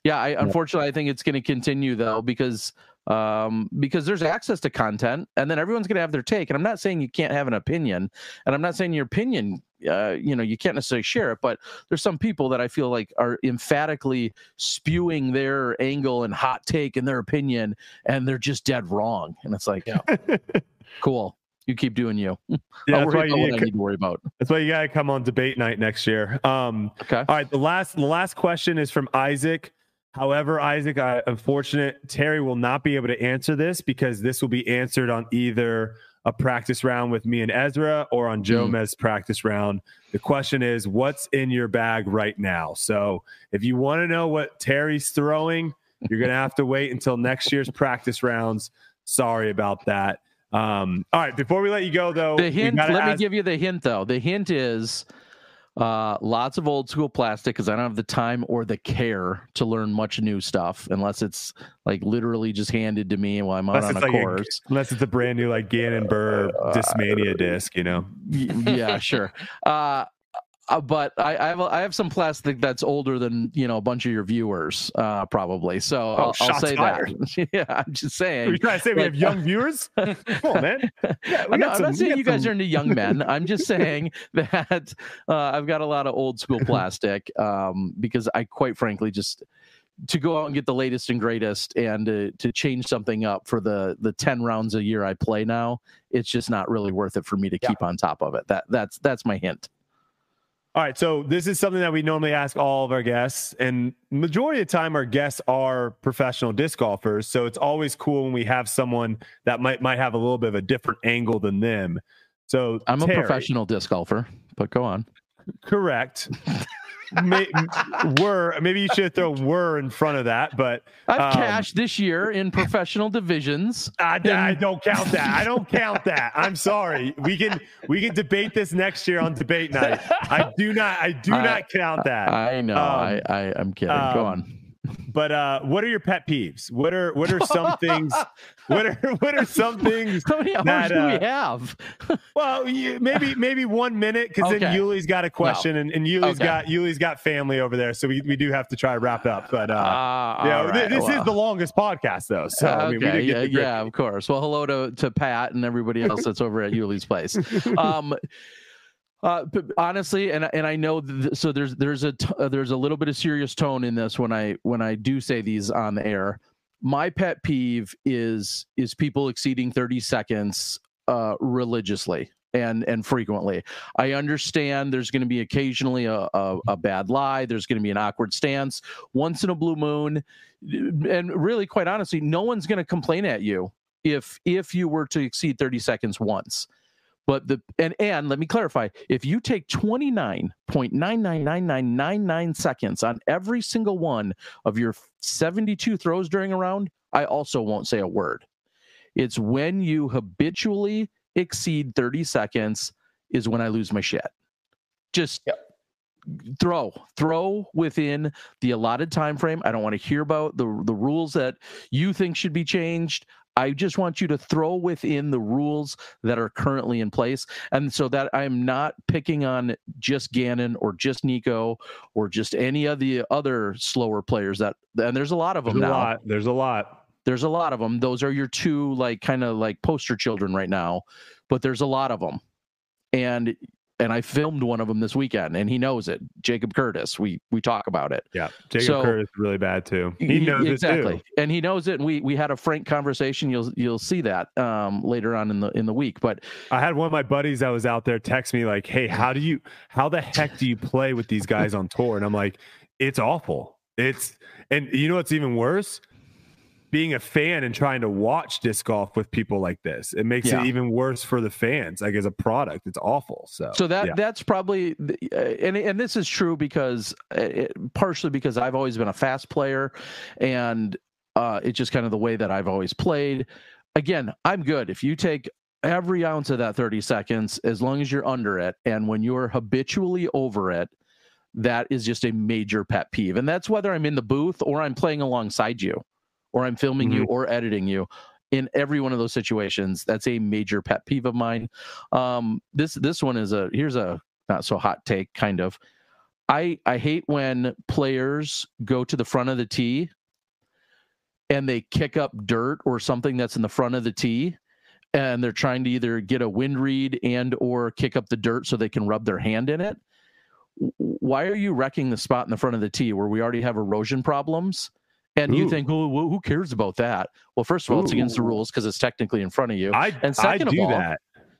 yeah i unfortunately i think it's going to continue though because um, because there's access to content and then everyone's going to have their take. And I'm not saying you can't have an opinion, and I'm not saying your opinion, uh, you know, you can't necessarily share it, but there's some people that I feel like are emphatically spewing their angle and hot take and their opinion, and they're just dead wrong. And it's like, yeah, cool. You keep doing you. Yeah, that's why you need, I need to worry about. That's why you got to come on debate night next year. Um, okay. All right. The last, the last question is from Isaac. However, Isaac, I, unfortunate Terry will not be able to answer this because this will be answered on either a practice round with me and Ezra or on Jomez's mm. practice round. The question is, what's in your bag right now? So if you want to know what Terry's throwing, you're going to have to wait until next year's practice rounds. Sorry about that. Um, all right, before we let you go, though, the hint. Let ask- me give you the hint, though. The hint is uh, lots of old school plastic because I don't have the time or the care to learn much new stuff unless it's like literally just handed to me while I'm out on a like course. A, unless it's a brand new like Gannon Buhr uh, Discmania disc, you know? Yeah, sure. Uh, uh, but I, I, have I have some plastic that's older than you know a bunch of your viewers uh, probably. So oh, I'll, I'll, say fired. that. yeah, I'm just saying. Are you trying to say we have young viewers? Come on, man. Yeah, I'm, not, some, I'm, not, saying you guys some... are into young men. I'm just saying that uh, I've got a lot of old school plastic um, because I quite frankly just to go out and get the latest and greatest and to, to change something up for the the 10 rounds a year I play now, it's just not really worth it for me to yeah. keep on top of it. That that's that's my hint. All right, so this is something that we normally ask all of our guests, and majority of the time, our guests are professional disc golfers. So it's always cool when we have someone that might might have a little bit of a different angle than them. So I'm Terry, a professional disc golfer, but go on. correct. May, were maybe you should throw were in front of that, but I've um, cashed this year in professional divisions. I, I don't count that. I don't count that. I'm sorry. We can we can debate this next year on debate night. I do not. I do I- not count that. I know. Um, I, I I'm kidding. Go um, on. But uh, what are your pet peeves? What are what are some things? What are what are some things? How many hours that, do we uh, have? Well, you, maybe maybe one minute because then Okay. Uli's got a question and, and Uli's Okay. got Uli's got family over there, so we, we do have to try to wrap up. But uh, Ah, yeah, right, this well. is the longest podcast though, so I mean, we okay, did yeah, yeah, of course. Well, hello to, to Pat and everybody else that's over at Uli's place. Um, uh, but honestly, and and I know th- so there's there's a t- uh, there's a little bit of serious tone in this when I when I do say these on the air. My pet peeve is is people exceeding 30 seconds uh, religiously and and frequently. I understand there's going to be occasionally a, a, a bad lie. There's going to be an awkward stance once in a blue moon, and really, quite honestly, no one's going to complain at you if if you were to exceed 30 seconds once. But the and and let me clarify: if you take 29.999999 seconds on every single one of your 72 throws during a round, I also won't say a word. It's when you habitually exceed 30 seconds is when I lose my shit. Just Yep. throw, throw within the allotted time frame. I don't want to hear about the the rules that you think should be changed. I just want you to throw within the rules that are currently in place. And so that I'm not picking on just Gannon or just Nikko or just any of the other slower players that and there's a lot of There's them a now lot. There's a lot. there's a lot of them those are your two like kind of like poster children right now but there's a lot of them and and i filmed one of them this weekend and he knows it jacob curtis we we talk about it Yeah, Jacob So- Curtis is really bad too. He knows exactly it too. and he knows it and we we had a frank conversation you'll you'll see that um later on in the in the week but I had one of my buddies that was out there text me like, "Hey, how do you? How the heck do you play with these guys on tour?" And I'm like, "It's awful. It's and you know what's even worse." Being a fan and trying to watch disc golf with people like this, it makes Yeah. it even worse for the fans. Like as a product, it's awful. So, so that yeah. that's probably uh, and and this is true because uh, it, partially because I've always been a fast player and uh it's just kind of the way that I've always played again I'm good if you take every ounce of that 30 seconds as long as you're under it and when you're habitually over it that is just a major pet peeve and that's whether I'm in the booth or I'm playing alongside you or I'm filming you or editing you in every one of those situations that's a major pet peeve of mine. Um this this one is a here's a not so hot take kind of. I i hate when players go to the front of the tee and they kick up dirt or something that's in the front of the tee and they're trying to either get a wind read and or kick up the dirt so they can rub their hand in it. Why are you wrecking the spot in the front of the tee where we already have erosion problems and you think well wh- who cares about that well first of all it's against the rules because it's technically in front of you I and second I of do all, that.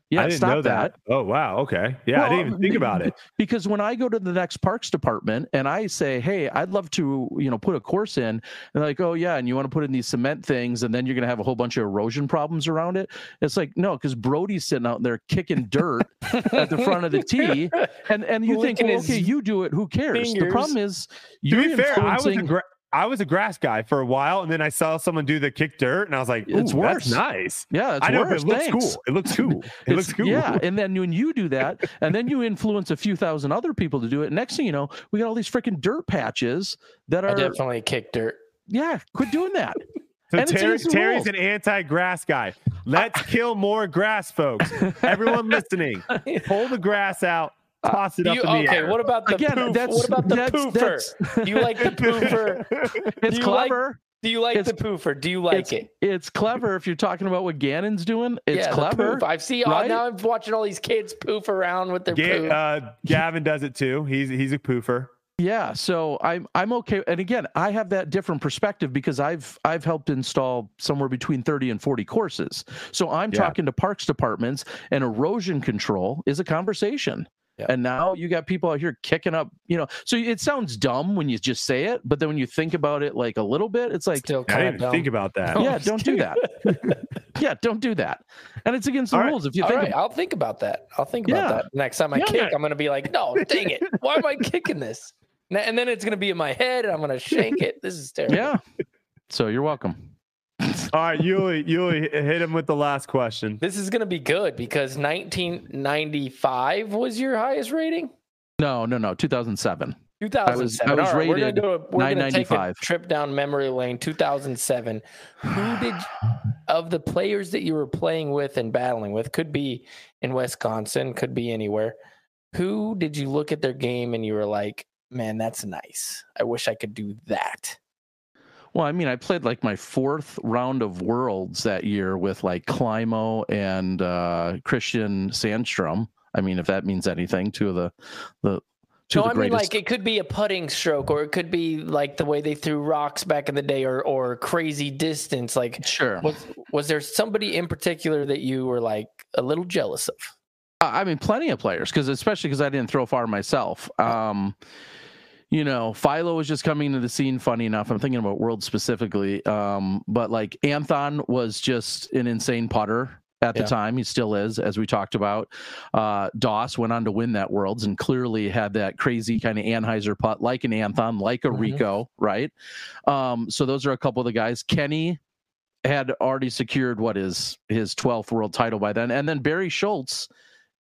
yeah I didn't stop know that. Oh wow. Okay. Yeah, I didn't even think about it. because when I go to the next parks department and I say, "Hey, I'd love to, you know, put a course in," and they're like, "Oh yeah," and you want to put in these cement things, and then you're going to have a whole bunch of erosion problems around it. It's like no, because Brodie's sitting out there kicking dirt at the front of the tee, and and you think, well, okay, you do it. Who cares? The problem is you're be fair, I was a influencing- gra- I was a grass guy for a while, and then I saw someone do the kick dirt, and I was like, It's "Ooh, that's worse. nice." yeah, it's I know, worse. it looks Thanks. cool. It looks cool. It looks cool. Yeah, and then when you do that, and then you influence a few thousand other people to do it. Next thing you know, we got all these freaking dirt patches that I are. definitely kick dirt. Yeah, quit doing that. So And Terry, Terry's an anti-grass guy. Let's kill more grass, folks. Everyone listening, pull the grass out, toss it Do up you, in the okay, air. what about the Again, poof? that's- what about the that's- poofer? that's- Do you like the poofer? It's Do you like- clever. Do you like It's- the poofer? Do you like it's, it? It's clever if you're talking about what Gannon's doing. It's yeah, clever. I've seen. right? now I'm watching all these kids poof around with their Ga- poof. uh, Gavin does it too. He's he's a poofer. Yeah, so I'm I'm okay. And again, I have that different perspective because I've I've helped install somewhere between 30 and 40 courses. So I'm Yeah. talking to parks departments and erosion control is a conversation. Yeah. And now you got people out here kicking up, you know. So it sounds dumb when you just say it, but then when you think about it like a little bit, it's like, Still I didn't of dumb. think about that. No, yeah, I'm don't do that. Yeah, don't do that. And it's against the All right. rules. If you All think right, I'll think about that. I'll think about Yeah. that next time I Yeah, kick. yeah. I'm gonna be like, no, dang it, why am I kicking this? And then it's gonna be in my head, and I'm gonna shake it. This is terrible. Yeah. So you're welcome. All right, Uli, Uli, hit him with the last question. This is gonna be good because 1995 was your highest rating. No, no, no. 2007. 2007. I was All right, we're gonna rated do a, we're gonna take a trip down memory lane. 2007. Who did of the players that you were playing with and battling with? Could be in Wisconsin, could be anywhere. Who did you look at their game and you were like, "Man, that's nice. I wish I could do that." Well, I mean, I played like my fourth round of Worlds that year with like Climo and uh, Christian Sandstrom. I mean, if that means anything, two of the the two No, I the mean greatest. like it could be a putting stroke, or it could be like the way they threw rocks back in the day, or or crazy distance. Like, sure. was was there somebody in particular that you were like a little jealous of? I mean, plenty of players because especially because I didn't throw far myself. Um, you know, Philo was just coming to the scene. Funny enough, I'm thinking about World specifically. Um, but like Anthon was just an insane putter at the Yeah. time. He still is, as we talked about. Uh, Doss went on to win that Worlds and clearly had that crazy kind of Anheuser putt, like an Anthon, like a Mhm. Rico, right? Um, so those are a couple of the guys. Kenny had already secured what is his 12th world title by then, and then Barry Schultz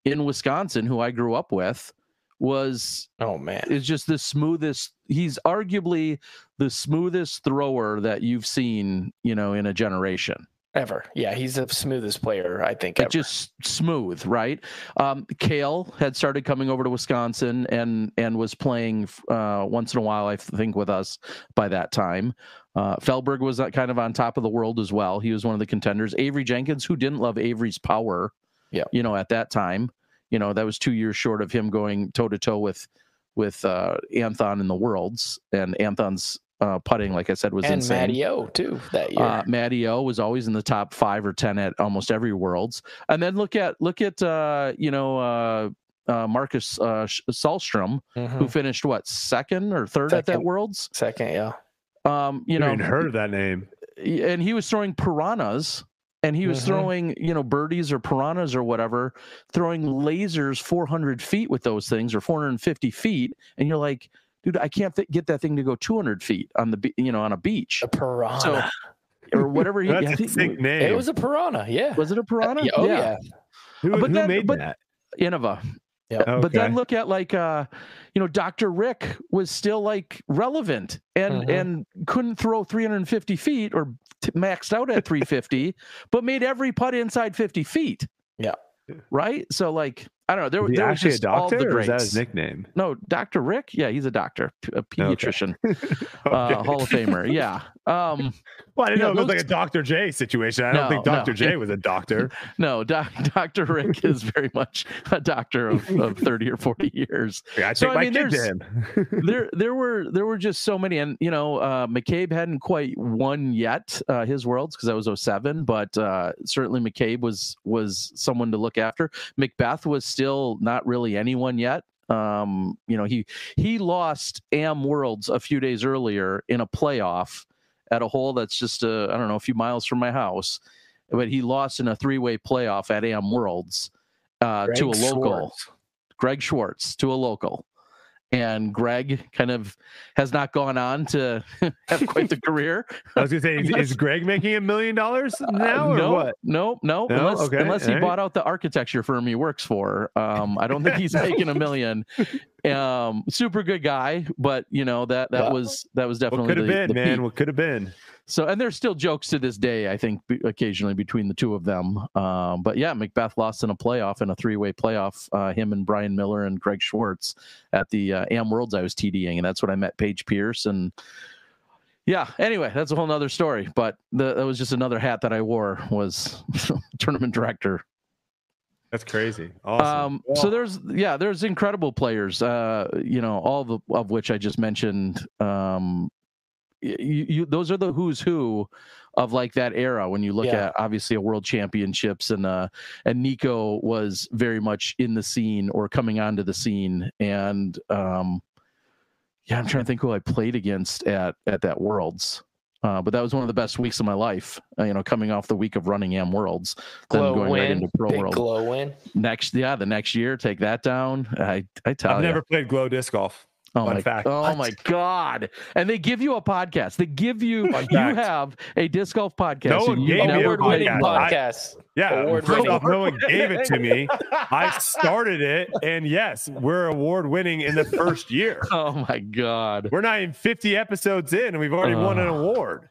in Wisconsin, who I grew up with, was Oh man, it's just the smoothest. He's arguably the smoothest thrower that you've seen, you know, in a generation. ever. Yeah, he's the smoothest player I think Like just smooth, right? Um, Cale had started coming over to Wisconsin and and was playing uh, once in a while, I think, with us by that time. Uh, Feldberg was uh, kind of on top of the world as well. He was one of the contenders. Avery Jenkins, who didn't love Avery's power, Yeah. you know, at that time, you know, that was two years short of him going toe to toe with with uh, Anthon in the worlds, and Anthon's uh, putting, like I said, was and insane. Matty O too that year. Uh, Matty O was always in the top five or ten at almost every Worlds. And then look at look at uh, you know uh, uh, Marcus uh, Sh- Källström, who Mhm. finished what second or third at that Worlds. Second, yeah. Um, you You know, even heard of that name. and he was throwing piranhas. And he was Mhm. throwing, you know, birdies or piranhas or whatever, throwing lasers 400 feet with those things or 450 feet. And you're like, dude, I can't th- get that thing to go 200 feet on the, be- you know, on a beach A piranha. So, or whatever. He, I That's a think- sick name. it was a piranha, yeah. was it a piranha? Yeah, oh yeah. who but who then- made but- that? Innova. Okay. But then look at like uh you know Dr. Rick was still like relevant and Mhm. and couldn't throw 350 feet or t- maxed out at 350 but made every putt inside 50 feet. Yeah. Right? So like I don't know there, he there was actually a all the doctor, or is that his nickname? no, Dr. Rick? Yeah, he's a doctor, a pediatrician, uh, Okay. Hall of Famer. Yeah. Um Well, I didn't Yeah, know it was those- like a Dr. J situation. I don't No, think no. Dr. J was a doctor. no, Dr. Rick is very much a doctor of, of 30 or 40 years. Yeah, I take So, I my mean, kid to there's- him. there there were there were just so many and you know uh mccabe hadn't quite won yet uh his worlds because that was 07 but uh certainly mccabe was was someone to look after mcbeth was still not really anyone yet um you know he he lost am worlds a few days earlier in a playoff at a hole that's just a, I don't know a few miles from my house but he lost in a three-way playoff at am worlds uh to a local Schwartz. Greg Schwartz to a local. And Greg kind of has not gone on to have quite the career. I was gonna say, is, is Greg making a million dollars now, Uh, or no, what? no, no, No? Unless, Okay, unless he right. bought out the architecture firm he works for. Um, I don't think he's making a million. Um, super good guy, but you know that that Wow. was that was What definitely could have been, the man? peak. What could have been? So, and there's still jokes to this day, I think, be- occasionally between the two of them. Um, but yeah, McBeth lost in a playoff, in a three way playoff, uh, him and Brian Miller and Greg Schwartz at the uh, Am Worlds I was TDing. And that's when I met Paige Pierce. And yeah, anyway, that's a whole nother story. But the, that was just another hat that I wore was tournament director. That's crazy. Awesome. Um, so there's yeah, there's incredible players. Uh, you know, all the, of which I just mentioned. Um, you, you those are the who's who of like that era when you look Yeah. at obviously a world championships and uh and Nikko was very much in the scene or coming onto the scene and um yeah I'm trying to think who I played against at at that worlds Uh, but that was one of the best weeks of my life. Uh, you know, coming off the week of running Am Worlds, then Glow going win. right into Pro Big World. glow win. Next, yeah, the next year, take that down. I, I tell you, I've you. never played glow disc golf. Oh Fun my, fact. oh What? my god! And they give you a podcast. They give you Fun you fact. have a disc golf podcast. No one gave me a never Award winning podcast. I- Yeah, Award first winning. off, no one gave it to me. I started it, and yes, we're award winning in the first year. Oh my god! We're not even 50 episodes in, and we've already won an Uh. award.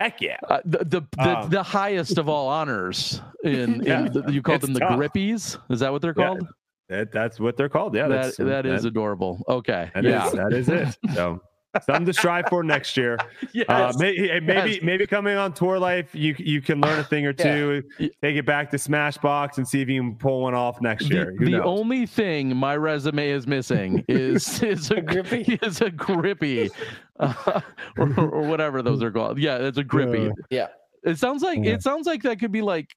Heck yeah. Uh, the the, the, Um, the highest of all honors in, Yeah, the, you call them the tough. grippies. Is that what they're Yeah, called? That, that's what they're called. Yeah, that that's, that is that- adorable. Okay, that yeah, is- that is it. So something to strive for next year. yes. Uh, maybe, maybe, Yes. maybe coming on tour life, you you can learn a thing or two. Yeah. Take it back to Smashbox and see if you can pull one off next year. the, Who the knows? only thing my resume is missing is is a, A grippy? is a grippy uh, or, or whatever those are called. Yeah, it's a grippy. Yeah. It sounds like Yeah. it sounds like that could be like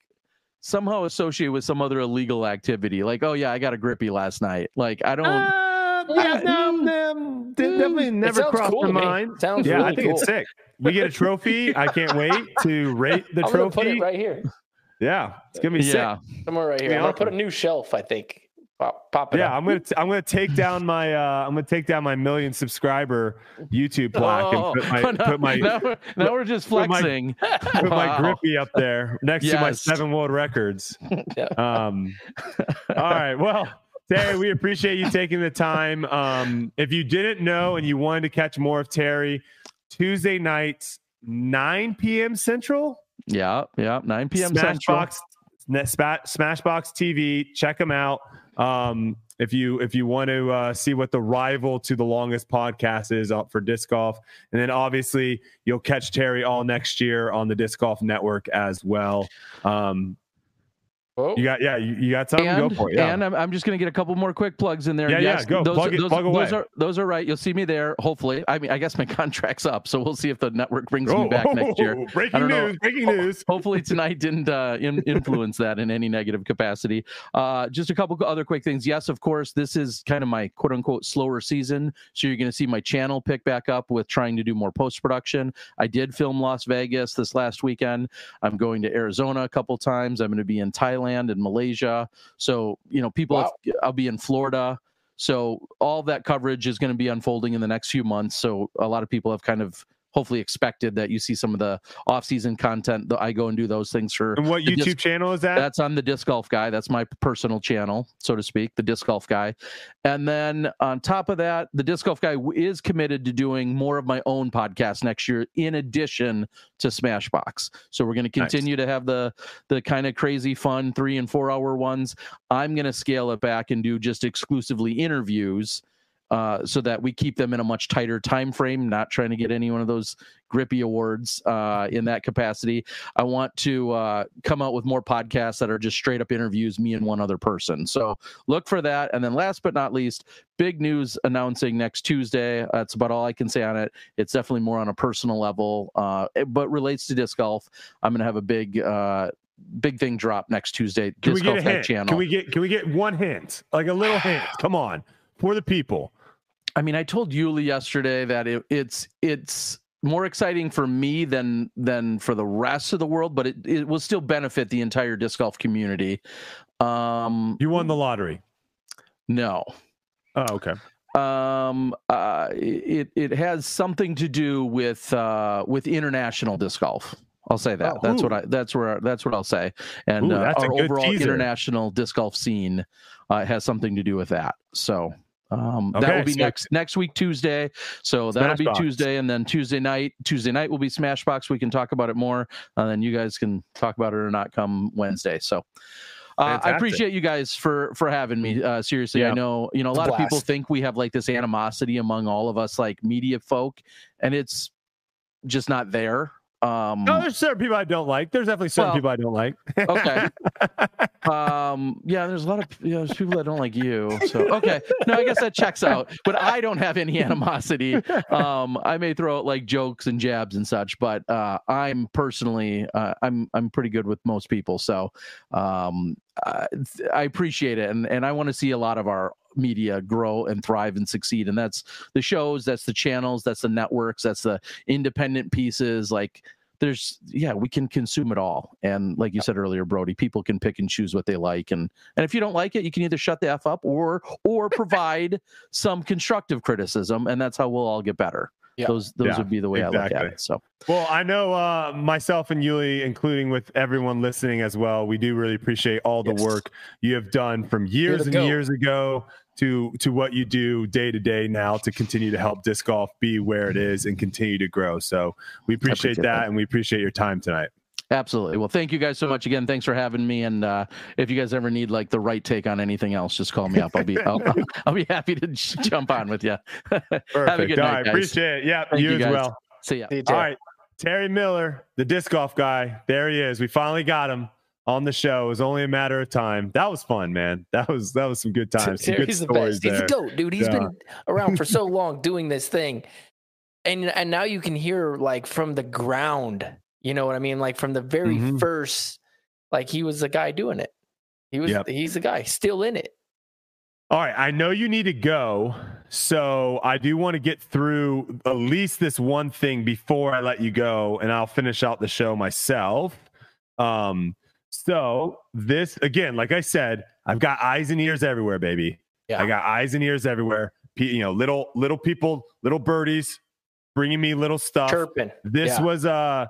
somehow associated with some other illegal activity. Like, oh yeah, I got a grippy last night. Like, I don't. Uh, yeah, no, no, definitely It never crossed cool my to me. mind. Sounds yeah, really I think cool. it's sick. We get a trophy. I can't wait to rate the I'm trophy. put it right here. Yeah, it's gonna be yeah, Somewhere right here. Be I'm gonna put a new shelf, I think. Pop, pop it Yeah, up. I'm gonna t- I'm gonna take down my uh I'm gonna take down my million subscriber YouTube plaque Oh, and put my now, put my now, we're, now we're just put my- flexing. put my Wow. grippy up there next to my seven world records. Yeah. Um, all right. Well, Terry, we appreciate you taking the time. Um, if you didn't know and you wanted to catch more of Terry, Tuesday nights, 9 p.m. Central, Yeah, yeah, 9 p.m. Central. Smashbox, Net- Spa- Smashbox TV. Check them out. Um, if you if you want to uh, see what the rival to the longest podcast is up for disc golf, and then obviously you'll catch Terry all next year on the disc golf network as well. Um, Whoa. you got yeah, you, you got something? and, Go for it. Yeah. and I'm, I'm just going to get a couple more quick plugs in there. Yeah, yeah, go. Those, Plug it- those, plug away. those are those are right. You'll see me there. Hopefully, I mean, I guess my contract's up, so we'll see if the network brings me back next year. Breaking don't know. news! Breaking news! Hopefully tonight didn't uh, in, influence that in any negative capacity. Uh, just a couple other quick things. Yes, of course, this is kind of my quote unquote slower season, so you're going to see my channel pick back up with trying to do more post production. I did film Las Vegas this last weekend. I'm going to Arizona a couple times. I'm going to be in Thailand and Malaysia. So you know, people, Wow. have, I'll be in Florida. So all that coverage is going to be unfolding in the next few months. So a lot of people have kind of hopefully expected that you see some of the off-season content that I go and do those things for. And what YouTube disc- channel is that? That's on the disc golf guy. That's my personal channel, so to speak, the disc golf guy. And then on top of that, the disc golf guy is committed to doing more of my own podcast next year, in addition to Smashbox. So we're going to Nice. continue to have the the kind of crazy, fun three and four hour ones. I'm going to scale it back and do just exclusively interviews. Uh, so that we keep them in a much tighter time frame, not trying to get any one of those grippy awards uh, in that capacity. I want to uh, come out with more podcasts that are just straight up interviews, me and one other person. So look for that. And then last but not least, big news announcing next Tuesday. That's about all I can say on it. It's definitely more on a personal level, uh, but relates to disc golf. I'm going to have a big. Uh, Big thing drop next Tuesday. Can we get a Golf hint? channel. Can we get can we get one hint? Like a little hint. Come on. For the people. I mean, I told Uli yesterday that it, it's it's more exciting for me than than for the rest of the world, but it, it will still benefit the entire disc golf community. Um, You won the lottery. no, Oh, okay. um, uh, it it has something to do with uh, with international disc golf. I'll say that. Oh, that's what. I. That's where. That's what I'll say. And Ooh, uh, our overall teaser. international disc golf scene uh, has something to do with that. So um, that will be so- next next week Tuesday. So that'll be. Tuesday, and then Tuesday night. Tuesday night will be Smashbox. We can talk about it more, and then you guys can talk about it or not come Wednesday. So. Uh, I appreciate you guys for for having me. Uh, seriously, I know you know a lot of people think we have like this animosity among all of us, like media folk, and it's just not there. Um, No, there's certain people I don't like. There's definitely certain Well, people I don't like. okay. um, yeah, there's a lot of yeah, there's people that don't like you. So okay, no, I guess that checks out. But I don't have any animosity. Um, I may throw out like jokes and jabs and such, but uh, I'm personally uh, I'm I'm pretty good with most people. So um, uh, I appreciate it, and and I want to see a lot of our media grow and thrive and succeed. And that's the shows, that's the channels, that's the networks, that's the independent pieces. Like there's yeah we can consume it all and like you said earlier brodie people can pick and choose what they like and and if you don't like it you can either shut the f up or or provide some constructive criticism and that's how we'll all get better yeah. those those yeah, would be the way exactly. i look at it so well i know uh myself and uli including with everyone listening as well we do really appreciate all the yes. work you have done from years and go. years ago to to what you do day to day now to continue to help disc golf be where it is and continue to grow. So we appreciate, appreciate that, that, and we appreciate your time tonight. Absolutely. Well, thank you guys so much again. Thanks for having me. And uh, if you guys ever need like the right take on anything else, just call me up. I'll be I'll, I'll be happy to jump on with you. Perfect. Have a good All night, right. guys. Appreciate it. Yeah, thank you, you as well. See ya. All right, Terry Miller, the disc golf guy. There he is. We finally got him on the show. It was only a matter of time. That was fun, man. That was that was some good times. Some good stories the best. He's a goat, dude. He's yeah. been around for so long doing this thing. And and now you can hear like from the ground, you know what I mean? Like from the very mm-hmm. first, like he was the guy doing it. He was yep. he's the guy still in it. All right, I know you need to go, so I do want to get through at least this one thing before I let you go, and I'll finish out the show myself. Um, so this again, like I said, I've got eyes and ears everywhere, baby. Yeah. I got eyes and ears everywhere. You know, little little people, little birdies, bringing me little stuff. Chirping. This yeah. was a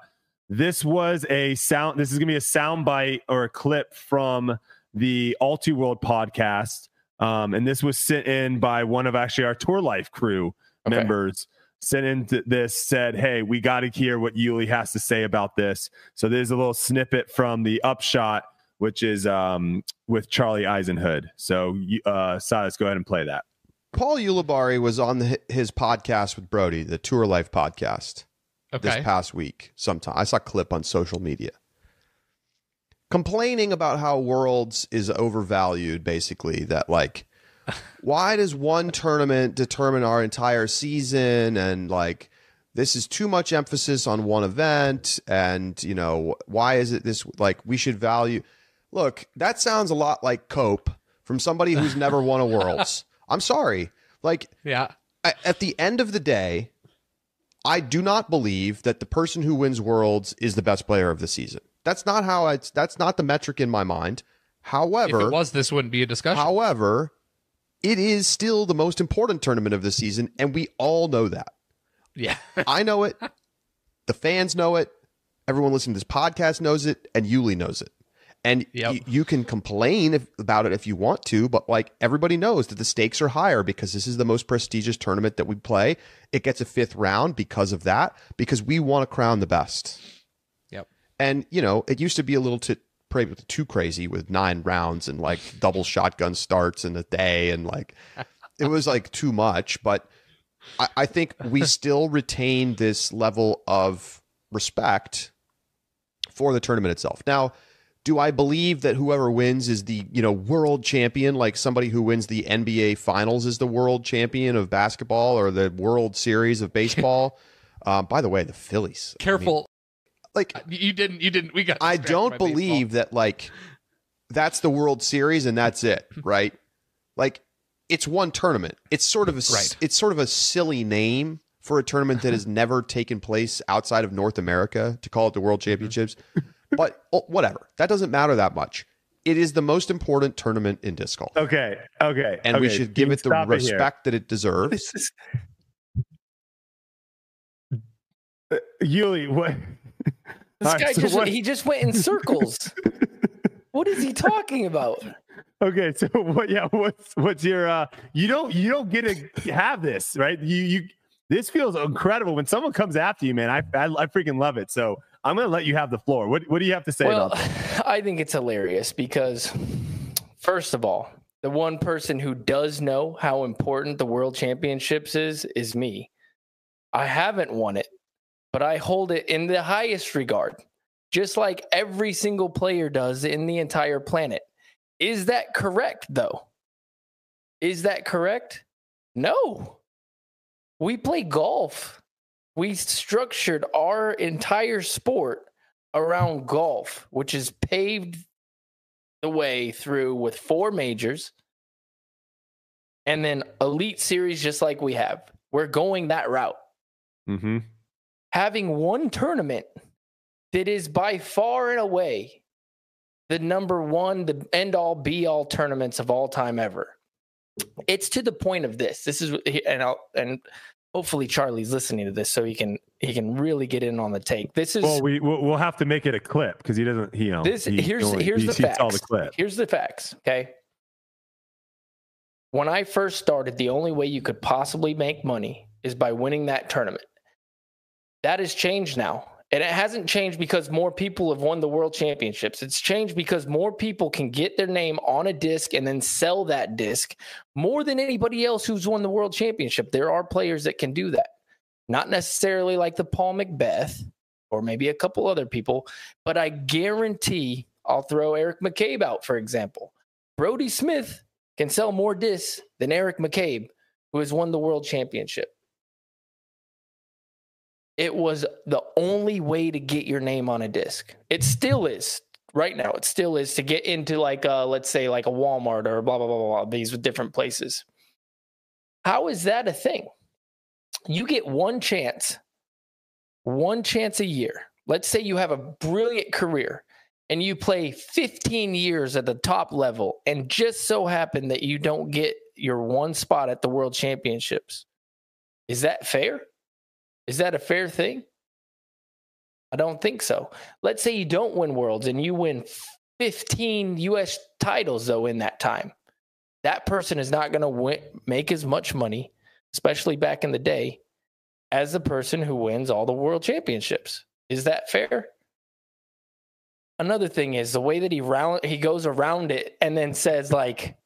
this was a sound. This is gonna be a sound bite or a clip from the Ultiworld podcast, um, and this was sent in by one of actually our tour life crew okay. members sent in this said, Hey, we got to hear what Uli has to say about this. So there's a little snippet from the upshot, which is um, with Charlie Eisenhood. So, uh, Silas, go ahead and play that. Paul Ulibarri was on the, his podcast with Brodie, the Tour Life podcast, okay. this past week. Sometime I saw a clip on social media complaining about how Worlds is overvalued. Basically, that like why does one tournament determine our entire season and like this is too much emphasis on one event and you know why is it this like we should value look that sounds a lot like cope from somebody who's never won a worlds i'm sorry like yeah at the end of the day i do not believe that the person who wins worlds is the best player of the season that's not how it's that's not the metric in my mind however if it was this wouldn't be a discussion however it is still the most important tournament of the season, and we all know that. Yeah. I know it. The fans know it. Everyone listening to this podcast knows it, and Uli knows it. And yep. y- you can complain if, about it if you want to, but like everybody knows that the stakes are higher because this is the most prestigious tournament that we play. It gets a fifth round because of that, because we want to crown the best. Yep. And you know, it used to be a little t- too crazy with nine rounds and like double shotgun starts in a day and like it was like too much but I, I think we still retain this level of respect for the tournament itself now do I believe that whoever wins is the you know world champion, like somebody who wins the NBA Finals is the world champion of basketball or the World Series of baseball? um, by the way, the Phillies. Careful, like you didn't you didn't we got I don't believe baseball. that like that's the World Series and that's it, right? like it's one tournament. It's sort of a right. it's sort of a silly name for a tournament that has never taken place outside of North America to call it the World mm-hmm. Championships. But oh, whatever. That doesn't matter that much. It is the most important tournament in disc golf. Okay. Okay. And okay. we should give it the respect it that it deserves. Is... Uh, Uli, what this guy so just what? he just went in circles. what is he talking about? Okay, so what? Yeah, what's what's your? uh You don't you don't get to have this, right? You you. This feels incredible when someone comes after you, man. I I, I freaking love it. So I'm going to let you have the floor. What what do you have to say well, about that? I think it's hilarious because, first of all, the one person who does know how important the World Championships is is me. I haven't won it but I hold it in the highest regard, just like every single player does in the entire planet. Is that correct, though? Is that correct? No. We play golf. We structured our entire sport around golf, which is paved the way through with four majors, and then elite series just like we have. We're going that route. Mm-hmm. Having one tournament that is by far and away the number one, the end all be all tournaments of all time ever. It's to the point of this. This is and I'll and hopefully Charlie's listening to this so he can he can really get in on the take. This is Well, we we'll, we'll have to make it a clip because he doesn't. He, you know, this he here's here's he the facts. all the clip. Here's the facts. Okay. When I first started, the only way you could possibly make money is by winning that tournament. That has changed now. And it hasn't changed because more people have won the world championships. It's changed because more people can get their name on a disc and then sell that disc more than anybody else who's won the world championship. There are players that can do that. Not necessarily like the Paul McBeth or maybe a couple other people, but I guarantee I'll throw Eric McCabe out, for example. Brodie Smith can sell more discs than Eric McCabe, who has won the world championship. It was the only way to get your name on a disc. It still is right now. It still is to get into like a, let's say like a Walmart or blah blah blah blah. blah these different places. How is that a thing? You get one chance, one chance a year. Let's say you have a brilliant career and you play 15 years at the top level and just so happen that you don't get your one spot at the world championships. Is that fair? Is that a fair thing? I don't think so. Let's say you don't win worlds and you win 15 US titles though in that time. That person is not going to make as much money, especially back in the day, as the person who wins all the world championships. Is that fair? Another thing is the way that he round he goes around it and then says like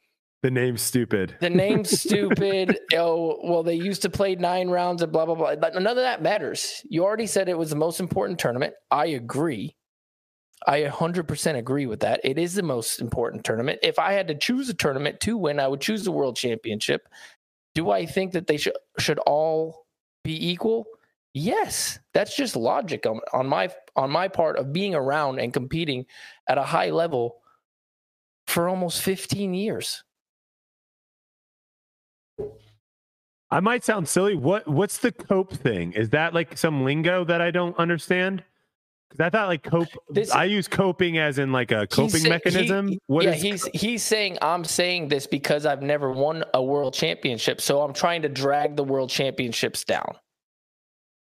The name's stupid. the name's stupid. oh, well, they used to play nine rounds and blah blah blah. But none of that matters. You already said it was the most important tournament. I agree. I 100% agree with that. It is the most important tournament. If I had to choose a tournament to win, I would choose the World Championship. Do I think that they should should all be equal? Yes, that's just logic on, on my on my part of being around and competing at a high level for almost 15 years. I might sound silly. What what's the cope thing? Is that like some lingo that I don't understand? Because I thought like cope. This- I use coping as in like a coping say- mechanism. he- What yeah, is he's he's saying I'm saying this because I've never won a world championship, so I'm trying to drag the world championships down.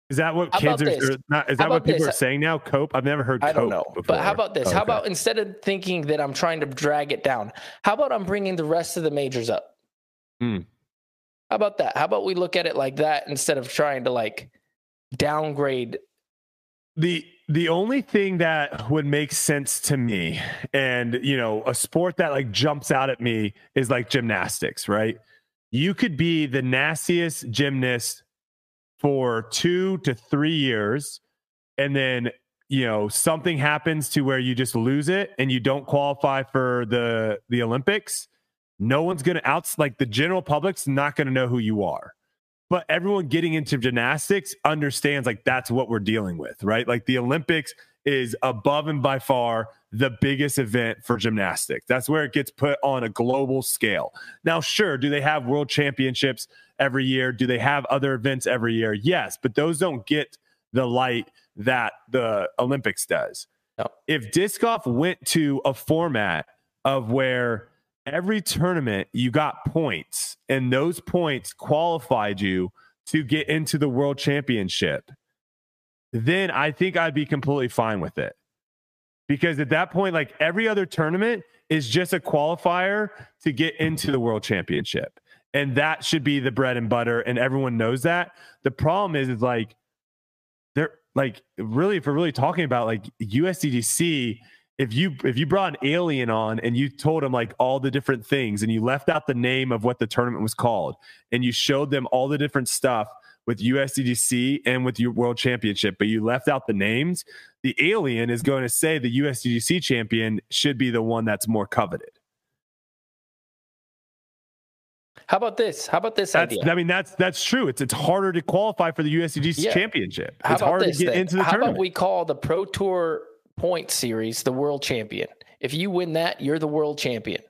is that what How kids are? Not, is How that what people this? are saying now? Cope. I've never heard. I don't cope know, Before. but how about this? Oh, How okay. about instead of thinking that I'm trying to drag it down, how about I'm bringing the rest of the majors up? Hmm. How about that? How about we look at it like that instead of trying to like downgrade? the the only thing that would make sense to me and you know a sport that like jumps out at me is like gymnastics right you could be the nastiest gymnast for 2 to 3 years and then you know something happens to where you just lose it and you don't qualify for the the olympics no one's going to out like the general public's not going to know who you are but everyone getting into gymnastics understands like that's what we're dealing with, right? Like the Olympics is above and by far the biggest event for gymnastics. That's where it gets put on a global scale. Now, sure, do they have world championships every year? Do they have other events every year? Yes, but those don't get the light that the Olympics does. No. If disc golf went to a format of where every tournament you got points and those points qualified you to get into the world championship. Then i think i'd be completely fine with it. Because at that point like every other tournament is just a qualifier to get into the world championship. And that should be the bread and butter and everyone knows that. The problem is is like they're like really if we're really talking about like USDGC if you if you brought an alien on and you told them like all the different things and you left out the name of what the tournament was called and you showed them all the different stuff with USDGC and with your world championship but you left out the names the alien is going to say the USDGC champion should be the one that's more coveted How about this? How about this that's idea? I mean that's that's true it's it's harder to qualify for the USDGC Yeah. championship How it's harder to get into the How tournament about we call the Pro Tour Point Series the world champion? If you win that, you're the world champion.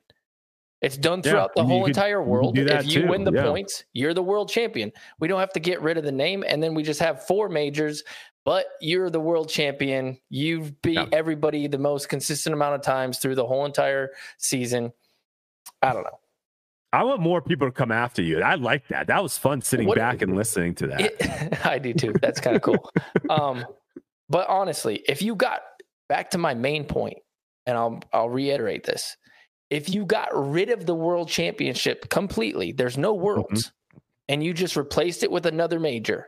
It's done Yeah, throughout the whole could- entire world. that If you too, win the yeah. points, you're the world champion. We don't have to get rid of the name, and then we just have four majors. But you're the world champion. You've beat Yeah. everybody the most consistent amount of times through the whole entire season. I don't know. I want more people to come after you. I like that. That was fun sitting What- back and listening to that. It, I do too. That's kind of cool. um, but honestly, if you got back to my main point, and I'll I'll reiterate this: if you got rid of the world championship completely, there's no mm-hmm. worlds, and you just replaced it with another major.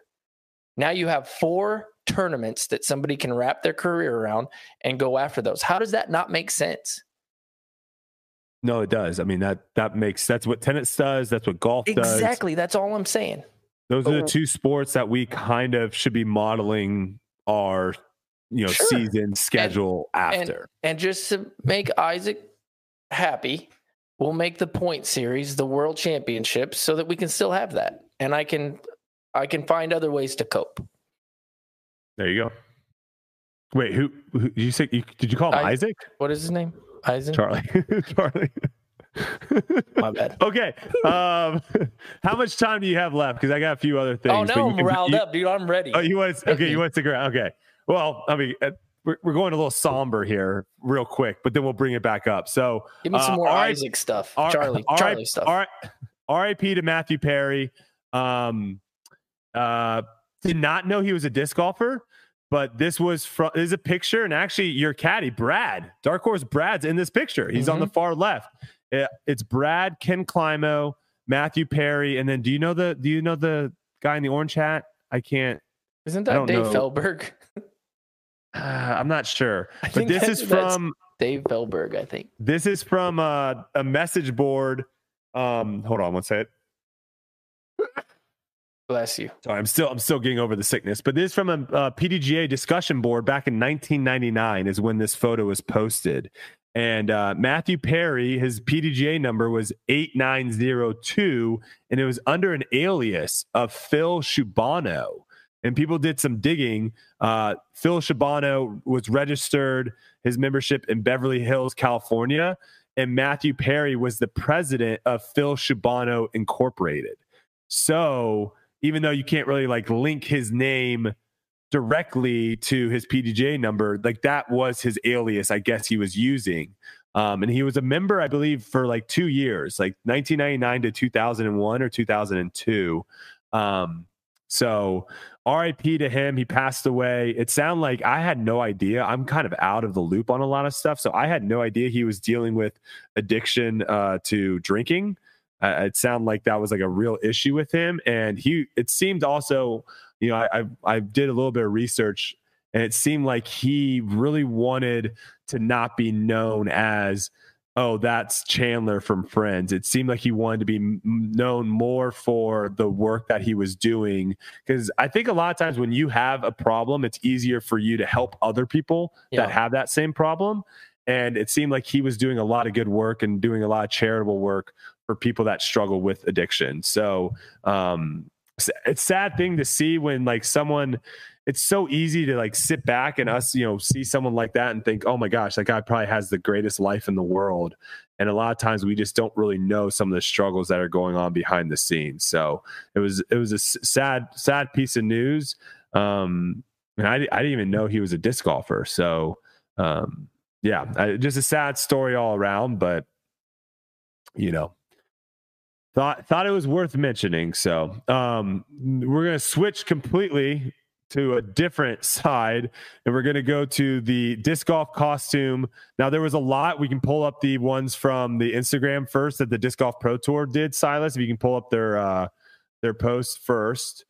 Now you have four tournaments that somebody can wrap their career around and go after those. How does that not make sense? no, it does. I mean that that makes that's what tennis does. That's what golf does. Exactly. That's all I'm saying. Those are Oh. the two sports that we kind of should be modeling our you know Sure. season schedule after. And just to make Isaac happy, we'll make the point series the world championship so that we can still have that. And I can I can find other ways to cope. there you go. Wait, who, who did you say? You, did you call him I- Isaac? What is his name? Isaac? Charlie. Charlie. My bad. okay. Um, how much time do you have left? Because I got a few other things. Oh no, I'm riled you- up, dude. I'm ready. Oh, you want to, okay? You want to stick around? Okay. Well, I mean, uh, we're, we're going a little somber here, real quick, but then we'll bring it back up. So, Give me some uh, more right, Isaac stuff. R- Charlie. R- Charlie stuff. R- RIP to Matthew Perry. Um, uh, did not know he was a disc golfer, but this was from is a picture, and actually, your caddy Brad, Dark Horse Brad's in this picture. He's on the Mm-hmm. far left. It- it's Brad, Ken Climo, Matthew Perry, and then do you know the do you know the guy in the orange hat? I can't. Isn't that Dave know. Feldberg? Uh, I'm not sure, I but think this is from Dave Feldberg, I think. this is from uh, a message board. Um, hold on one second. Bless you. Sorry, I'm still I'm still getting over the sickness. But this is from a, uh PDGA discussion board back in 1999 is when this photo was posted. And uh, Matthew Perry, his PDGA number was 8902, and it was under an alias of Phil Shubano. And people did some digging. Uh, Phil Shibano was registered his membership in Beverly Hills, California, and Matthew Perry was the president of Phil Shibano Incorporated. So even though you can't really like link his name directly to his PDGA number, like that was his alias, I guess he was using. Um, and he was a member, I believe, for like two years, like 1999 to 2001 or 2002. Um, so RIP to him. He passed away. It sounded like I had no idea. I'm kind of out of the loop on a lot of stuff. So I had no idea he was dealing with addiction uh, to drinking. Uh, it sounded like that was like a real issue with him. And he, it seemed also, you know, I, I, I did a little bit of research and it seemed like he really wanted to not be known as oh, that's Chandler from Friends. It seemed like he wanted to be m- known more for the work that he was doing. Because I think a lot of times when you have a problem, it's easier for you to help other people Yeah. that have that same problem. And it seemed like he was doing a lot of good work and doing a lot of charitable work for people that struggle with addiction. So um, it's a sad thing to see when like someone it's so easy to like sit back and us, you know, see someone like that and think, oh my gosh, that guy probably has the greatest life in the world. And a lot of times we just don't really know some of the struggles that are going on behind the scenes. So it was it was a sad sad piece of news. Um, and I, I didn't even know he was a disc golfer. So um, yeah, I, just a sad story all around. But you know, thought thought it was worth mentioning. So um, we're gonna switch completely to a different side and we're going to go to the disc golf costume. Now there was a lot. We can pull up the ones from the instagram first that the disc golf pro tour did silas if you can pull up their uh their post first.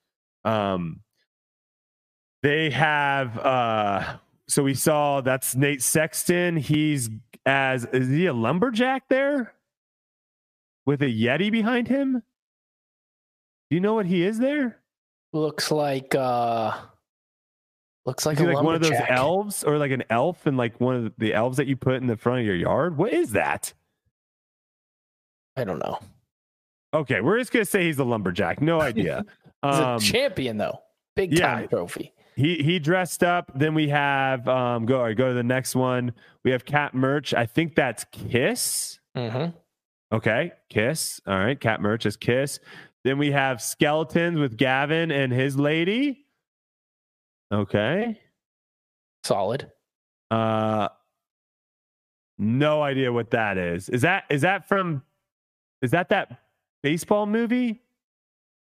Um they have uh so we saw that's nate sexton. He's as is he a lumberjack there? With a yeti behind him? Do you know what he is there? Looks like uh looks like like one of those elves or like an elf and like one of the elves that you put in the front of your yard? What is that? I don't know. Okay, we're just gonna say he's a lumberjack. No idea. He's um, a champion though. Big yeah. time trophy. he he dressed up. Then we have um go right, go to the next one. We have Kat Mertsch. I think that's Kiss. Mm-hmm. Okay, Kiss. All right, Kat Mertsch is Kiss. Then we have Skeletons with Gavin and his lady. Okay. Solid. Uh no idea what that is. Is that is that from is that that baseball movie?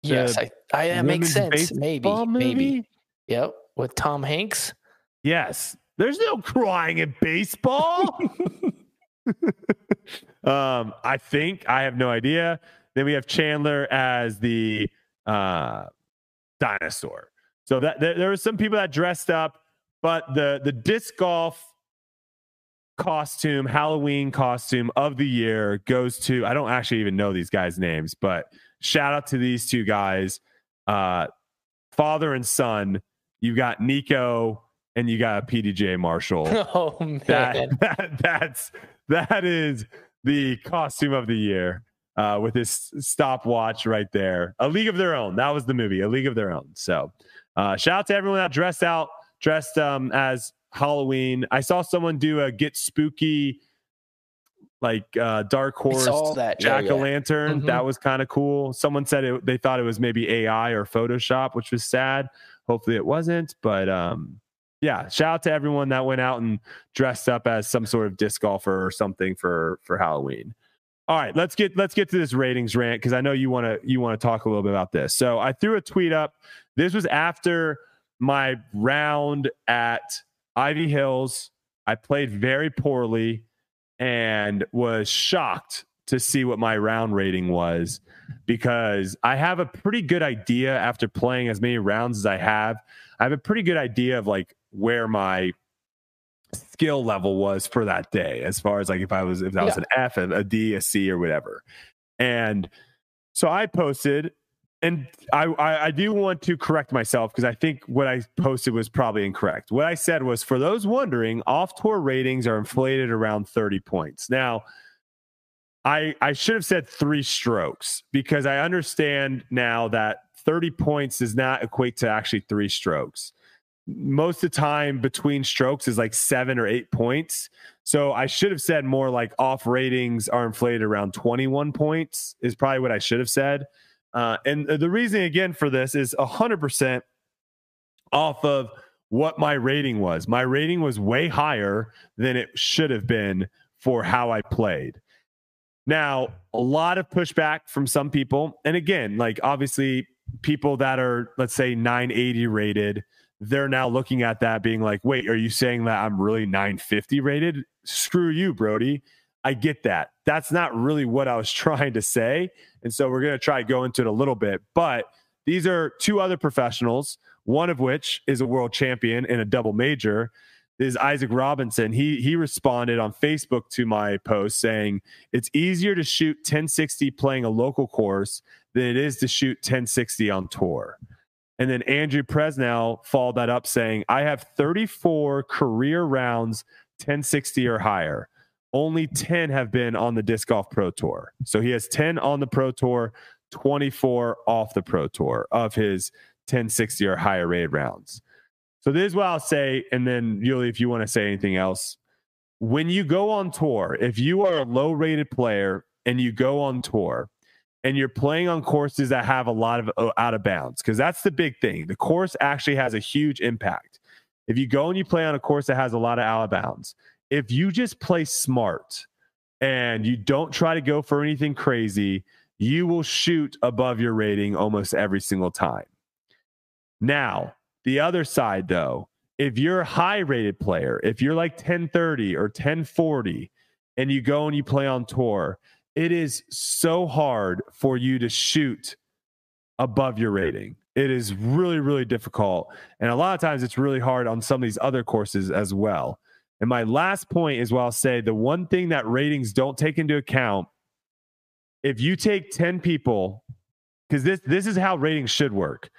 Yes, The I, I that makes sense. Maybe, Baseball maybe. Yep, with Tom Hanks. Yes. There's no crying in baseball. um, I think I have no idea. Then we have Chandler as the uh, dinosaur. So that there, there were some people that dressed up, but the the disc golf costume, Halloween costume of the year goes to I don't actually even know these guys' names, but shout out to these two guys, uh, father and son. You got Nikko and you got PDGA Marshall. Oh man, that, that that's that is the costume of the year uh, with this stopwatch right there. A League of Their Own. That was the movie. A League of Their Own. So uh, shout out to everyone that dressed out, dressed um, as Halloween. I saw someone do a get spooky, like uh, dark horse saw that. Yeah, jack yeah. o' lantern. Mhm. That was kind of cool. Someone said it, they thought it was maybe AI or Photoshop, which was sad. Hopefully it wasn't, but um, yeah, shout out to everyone that went out and dressed up as some sort of disc golfer or something for for Halloween. All right, let's get let's get to this ratings rant because I know you want to you want to talk a little bit about this. So I threw a tweet up. This was after my round at Ivy Hills. I played very poorly and was shocked to see what my round rating was because I have a pretty good idea after playing as many rounds as I have. I have a pretty good idea of like where my skill level was for that day as far as like if I was if that was an F, a D, a C, or whatever. And so I posted and I, I, I do want to correct myself because I think what I posted was probably incorrect. What I said was for those wondering, off tour ratings are inflated around 30 points. Now, I I should have said three strokes because I understand now that 30 points does not equate to actually three strokes. Most of the time between strokes is like seven or eight points. So I should have said more like off ratings are inflated around 21 points, is probably what I should have said. Uh, and the reason again for this is 100% off of what my rating was. My rating was way higher than it should have been for how I played. Now, a lot of pushback from some people. And again, like obviously, people that are, let's say, 980 rated, they're now looking at that being like, wait, are you saying that I'm really 950 rated? Screw you, Brodie. I get that. That's not really what I was trying to say. And so we're going to try to go into it a little bit. But these are two other professionals, one of which is a world champion in a double major. This is Isaac Robinson. He he responded on Facebook to my post saying it's easier to shoot 1060 playing a local course than it is to shoot 1060 on tour. And then Andrew Presnell followed that up saying, I have 34 career rounds 1060 or higher. Only 10 have been on the Disc Golf Pro Tour. So he has 10 on the Pro Tour, 24 off the Pro Tour of his 1060 or higher rated rounds. So this is what I'll say. And then, Uli, if you want to say anything else, when you go on tour, if you are a low rated player and you go on tour and you're playing on courses that have a lot of uh, out of bounds, because that's the big thing. The course actually has a huge impact. If you go and you play on a course that has a lot of out of bounds, if you just play smart and you don't try to go for anything crazy, you will shoot above your rating almost every single time. Now, the other side though, if you're a high rated player, if you're like 1030 or 1040 and you go and you play on tour, it is so hard for you to shoot above your rating. It is really, really difficult. And a lot of times it's really hard on some of these other courses as well. And my last point is what I'll say the one thing that ratings don't take into account if you take 10 people, because this this is how ratings should work.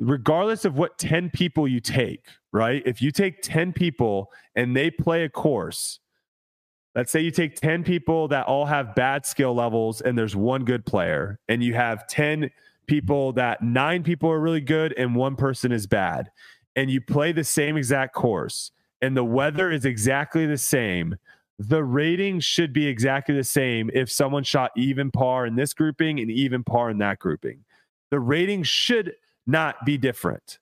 Regardless of what 10 people you take, right? If you take 10 people and they play a course, let's say you take 10 people that all have bad skill levels and there's one good player, and you have 10 people that nine people are really good and one person is bad, and you play the same exact course, and the weather is exactly the same, the rating should be exactly the same if someone shot even par in this grouping and even par in that grouping. The rating should not be different.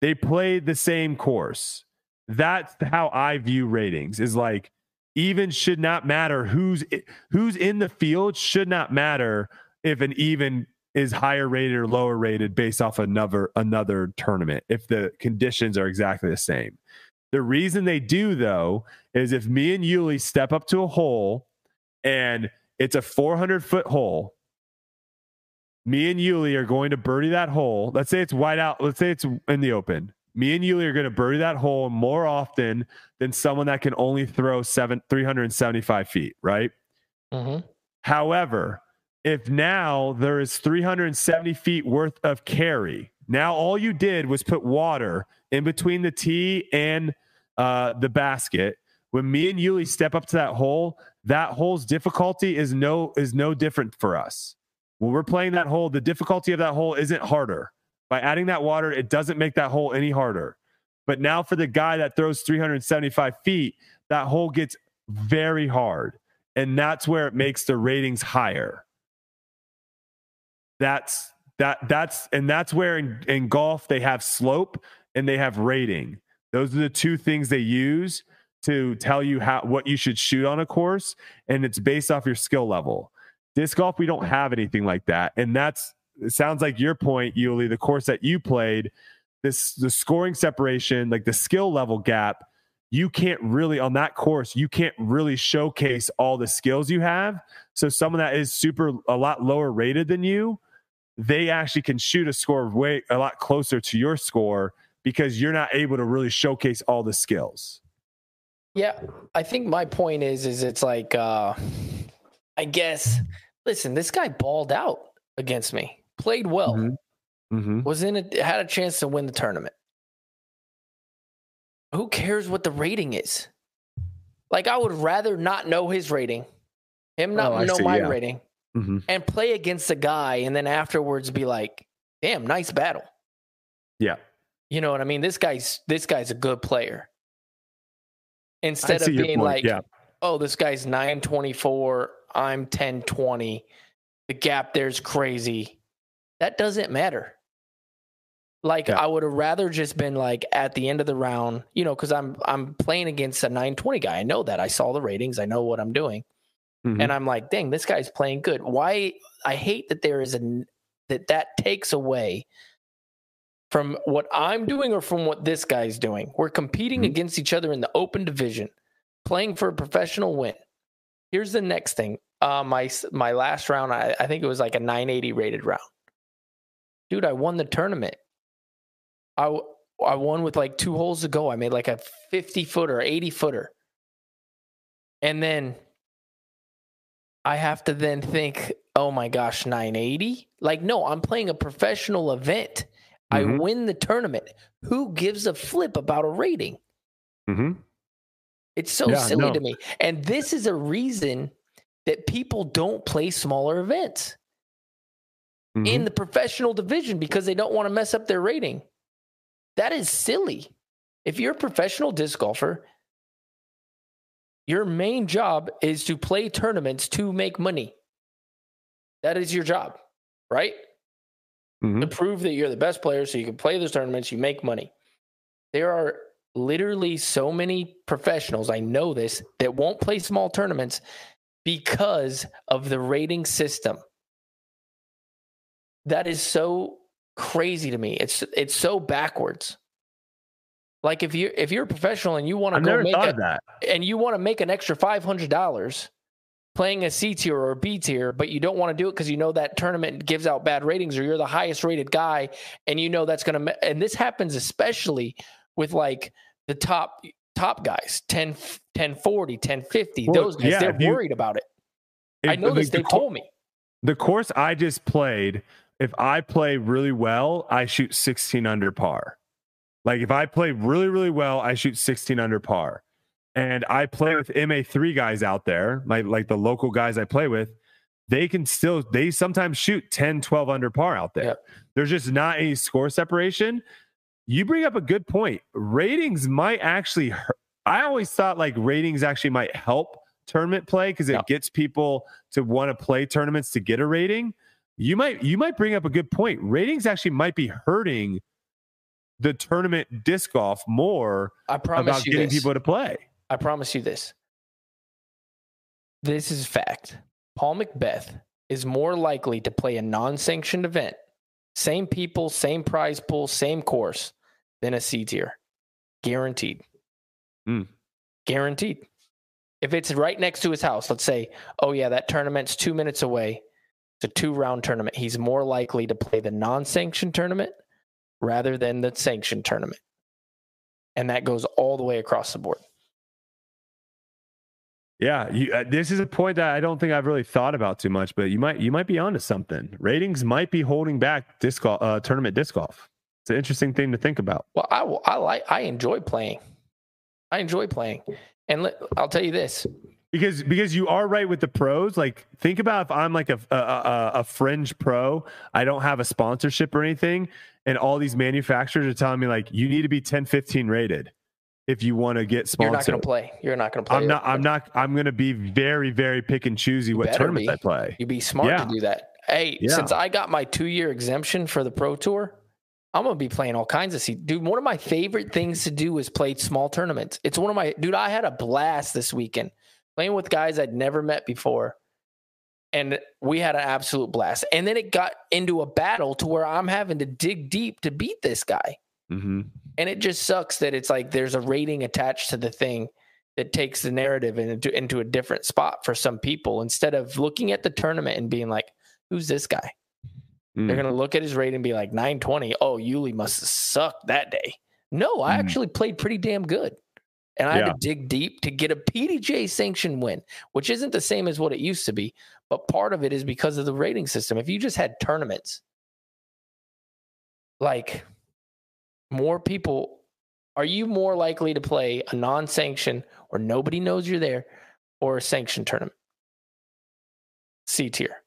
They played the same course. That's how I view ratings is like even should not matter who's who's in the field should not matter if an even is higher rated or lower rated based off another another tournament if the conditions are exactly the same. The reason they do though is if me and Uli step up to a hole and it's a 400 foot hole, me and Uli are going to birdie that hole. Let's say it's wide out. Let's say it's in the open. Me and Uli are going to birdie that hole more often than someone that can only throw seven 375 feet, right? Mm-hmm. However, if now there is 370 feet worth of carry, now all you did was put water in between the tee and uh, the basket. When me and Uli step up to that hole, that hole's difficulty is no is no different for us. When we're playing that hole, the difficulty of that hole isn't harder. By adding that water, it doesn't make that hole any harder. But now for the guy that throws 375 feet, that hole gets very hard. And that's where it makes the ratings higher. That's that that's and that's where in, in golf they have slope and they have rating. Those are the two things they use to tell you how what you should shoot on a course, and it's based off your skill level. Disc golf, we don't have anything like that, and that's sounds like your point, Uli. The course that you played, this the scoring separation, like the skill level gap, you can't really on that course, you can't really showcase all the skills you have. So someone that is super a lot lower rated than you, they actually can shoot a score way a lot closer to your score because you're not able to really showcase all the skills. Yeah, I think my point is, is it's like, uh, I guess, listen, this guy balled out against me, played well, Mhm. Mm-hmm. was in it, had a chance to win the tournament. Who cares what the rating is? Like, I would rather not know his rating, him not Oh, know see, my yeah. rating, Mm-hmm. and play against a guy, and then afterwards be like, "Damn, nice battle." Yeah. You know what I mean? This guy's this guy's a good player. Instead of being like, yeah. oh, this guy's 924, I'm 1020. The gap there's crazy. That doesn't matter. Like Yeah. I would have rather just been like at the end of the round, you know, because I'm I'm playing against a 920 guy. I know that. I saw the ratings. I know what I'm doing. Mhm. And I'm like, dang, this guy's playing good. Why I hate that there is a that that takes away from what I'm doing or from what this guy's doing. We're competing Mhm. against each other in the open division, playing for a professional win. Here's the next thing. Uh, my my last round, I, I think it was like a 980 rated round. Dude, I won the tournament. I I won with like two holes to go. I made like a 50 footer, 80 footer, and then I have to then think, oh my gosh, 980? Like, no, I'm playing a professional event. I Mhm. win the tournament. Who gives a flip about a rating? Mm-hmm. It's so Yeah, silly no. to me. And this is a reason that people don't play smaller events Mm-hmm. in the professional division because they don't want to mess up their rating. That is silly. If you're a professional disc golfer, your main job is to play tournaments to make money. That is your job, right? Mhm. To prove that you're the best player so you can play those tournaments, you make money. There are literally so many professionals, I know this, that won't play small tournaments because of the rating system. That is so crazy to me. It's it's so backwards. Like if you if you're a professional and you want to go make a, that. and you want to make an extra five hundred dollars playing a C tier or a B tier, but you don't want to do it because you know that tournament gives out bad ratings or you're the highest rated guy, and you know that's going to. And this happens especially with like the top top guys 10 1040 1050 Well, those guys yeah, they're you- worried about it i If- know like, this the they told me the course I just played, if I play really well, I shoot 16 under par. Like if I play really, really well, I shoot 16 under par. And I play with MA3 guys out there, like like the local guys I play with, they can still they sometimes shoot 10, 12 under par out there. Yep. There's just not any score separation. You bring up a good point. Ratings might actually hurt. I always thought like ratings actually might help tournament play because it No. gets people to want to play tournaments to get a rating. You might you might bring up a good point. Ratings actually might be hurting the tournament disc golf more I promise about you getting this. people to play. I promise you this. This is fact. Paul McBeth is more likely to play a non-sanctioned event, same people, same prize pool, same course, than a C tier. Guaranteed. Hmm. Guaranteed. If it's right next to his house, let's say, oh yeah, that tournament's two minutes away. It's a two-round tournament. He's more likely to play the non-sanctioned tournament rather than the sanctioned tournament. And that goes all the way across the board. Yeah, you, uh, this is a point that I don't think I've really thought about too much, but you might you might be onto something. Ratings might be holding back disc golf, uh, tournament disc golf. It's an interesting thing to think about. Well, I, I like I enjoy playing. I enjoy playing, and let, I'll tell you this: because because you are right with the pros like think about if i'm like a, a a a fringe pro i don't have a sponsorship or anything and all these manufacturers are telling me like you need to be 10 15 rated if you want to get sponsored. you're not going to play. You're not going to play. i'm not i'm not i'm going to be very very pick and choosy what better tournaments be. i play You'd be smart Yeah. to do that. Hey, Yeah. since I got my two year exemption for the pro tour, I'm gonna be playing all kinds of. Se- dude, one of my favorite things to do is play small tournaments. It's one of my dude. I had a blast this weekend playing with guys I'd never met before, and we had an absolute blast. And then it got into a battle to where I'm having to dig deep to beat this guy. hmm and it just sucks that it's like there's a rating attached to the thing that takes the narrative into into a different spot for some people instead of looking at the tournament and being like who's this guy? Mm. they're going to look at his rating and be like 920 oh Uli must have sucked that day. No i Mm. actually played pretty damn good. And i had to dig deep to get a pdga sanction win which isn't the same as what it used to be but part of it is because of the rating system. If you just had tournaments like more people are you more likely to play a non-sanction or nobody knows you're there or a sanctioned tournament c tier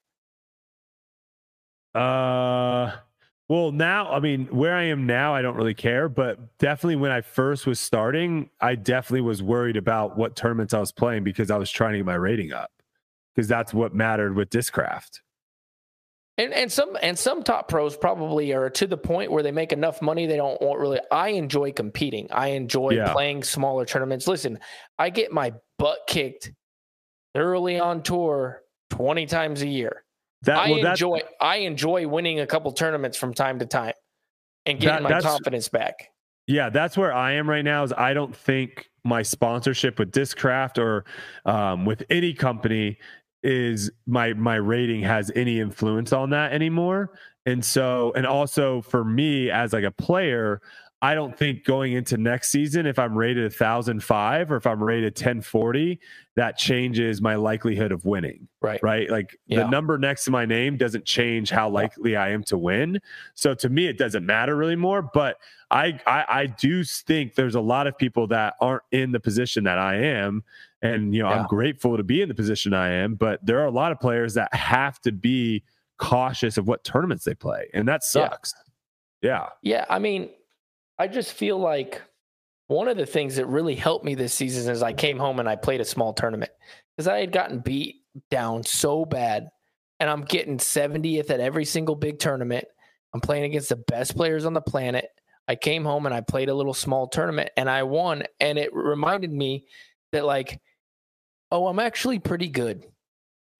Uh, well, now, I mean, where I am now, I don't really care, but definitely when I first was starting, I definitely was worried about what tournaments I was playing because I was trying to get my rating up because that's what mattered with Discraft. And and some and some top pros probably are to the point where they make enough money they don't want really i enjoy competing i enjoy Yeah. playing smaller tournaments listen i get my butt kicked thoroughly on tour 20 times a year That, I well, enjoy I enjoy winning a couple tournaments from time to time and getting That- my confidence back. yeah, that's where I am right now. Is I don't think my sponsorship with Discraft or um, with any company is my my rating has any influence on that anymore. And so, and also for me as like a player, I don't think going into next season, if I'm rated a thousand five or if I'm rated ten forty, that changes my likelihood of winning. Right. Right. Like Yeah. the number next to my name doesn't change how likely I am to win. So to me, it doesn't matter really more. But I, I I do think there's a lot of people that aren't in the position that I am. And you know, Yeah. I'm grateful to be in the position I am, but there are a lot of players that have to be cautious of what tournaments they play. And that Yeah. sucks. Yeah. Yeah, I mean, I just feel like one of the things that really helped me this season is I came home and I played a small tournament because I had gotten beat down so bad, and I'm getting 70th at every single big tournament. I'm playing against the best players on the planet. I came home and I played a little small tournament and I won, and it reminded me that like, oh, I'm actually pretty good.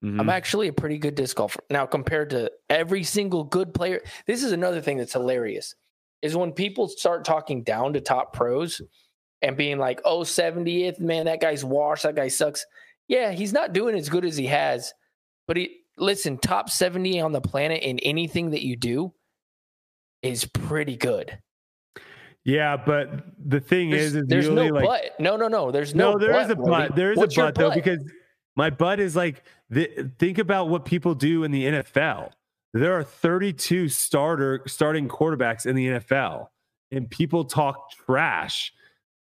Mhm. I'm actually a pretty good disc golfer. Now, compared to every single good player, this is another thing that's hilarious is when people start talking down to top pros and being like, oh, 70th, man, that guy's washed, that guy sucks. Yeah, he's not doing as good as he has. But he listen, top 70 on the planet in anything that you do is pretty good. Yeah, but the thing There's, is, is there's no like but. No, no, no. There's no, no, there is a Brodie. but. There is What's a your but though because my butt is like the, think about what people do in the NFL. There are 32 starter starting quarterbacks in the NFL, and people talk trash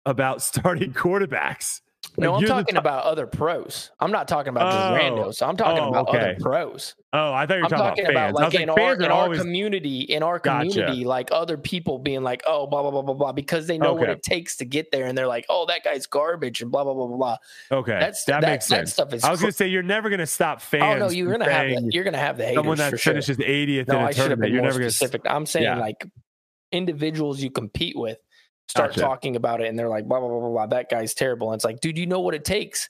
about starting quarterbacks. No, I'm talking top- about other pros. I'm not talking about just Oh. randos. I'm talking Oh, about okay. other pros. Oh, I thought you were I'm talking, talking about about fans. I like in like, our in are our community, in our Gotcha. community, like other people being like, oh, blah blah blah blah blah, because they know what it takes to get there, and they're like, oh, that guy's garbage, and blah blah blah blah blah. okay. That's that, makes That sense. stuff is. I was cr- going to say you're never going to stop fans. oh no, you're gonna have the, you're gonna have the haters someone that for sure. finishes 80th No, in a I should have tournament. been You're more never going to. specific. I'm saying like individuals you compete with start Gotcha. talking about it, and they're like, blah blah blah blah blah. That guy's terrible. And it's like, dude, you know what it takes.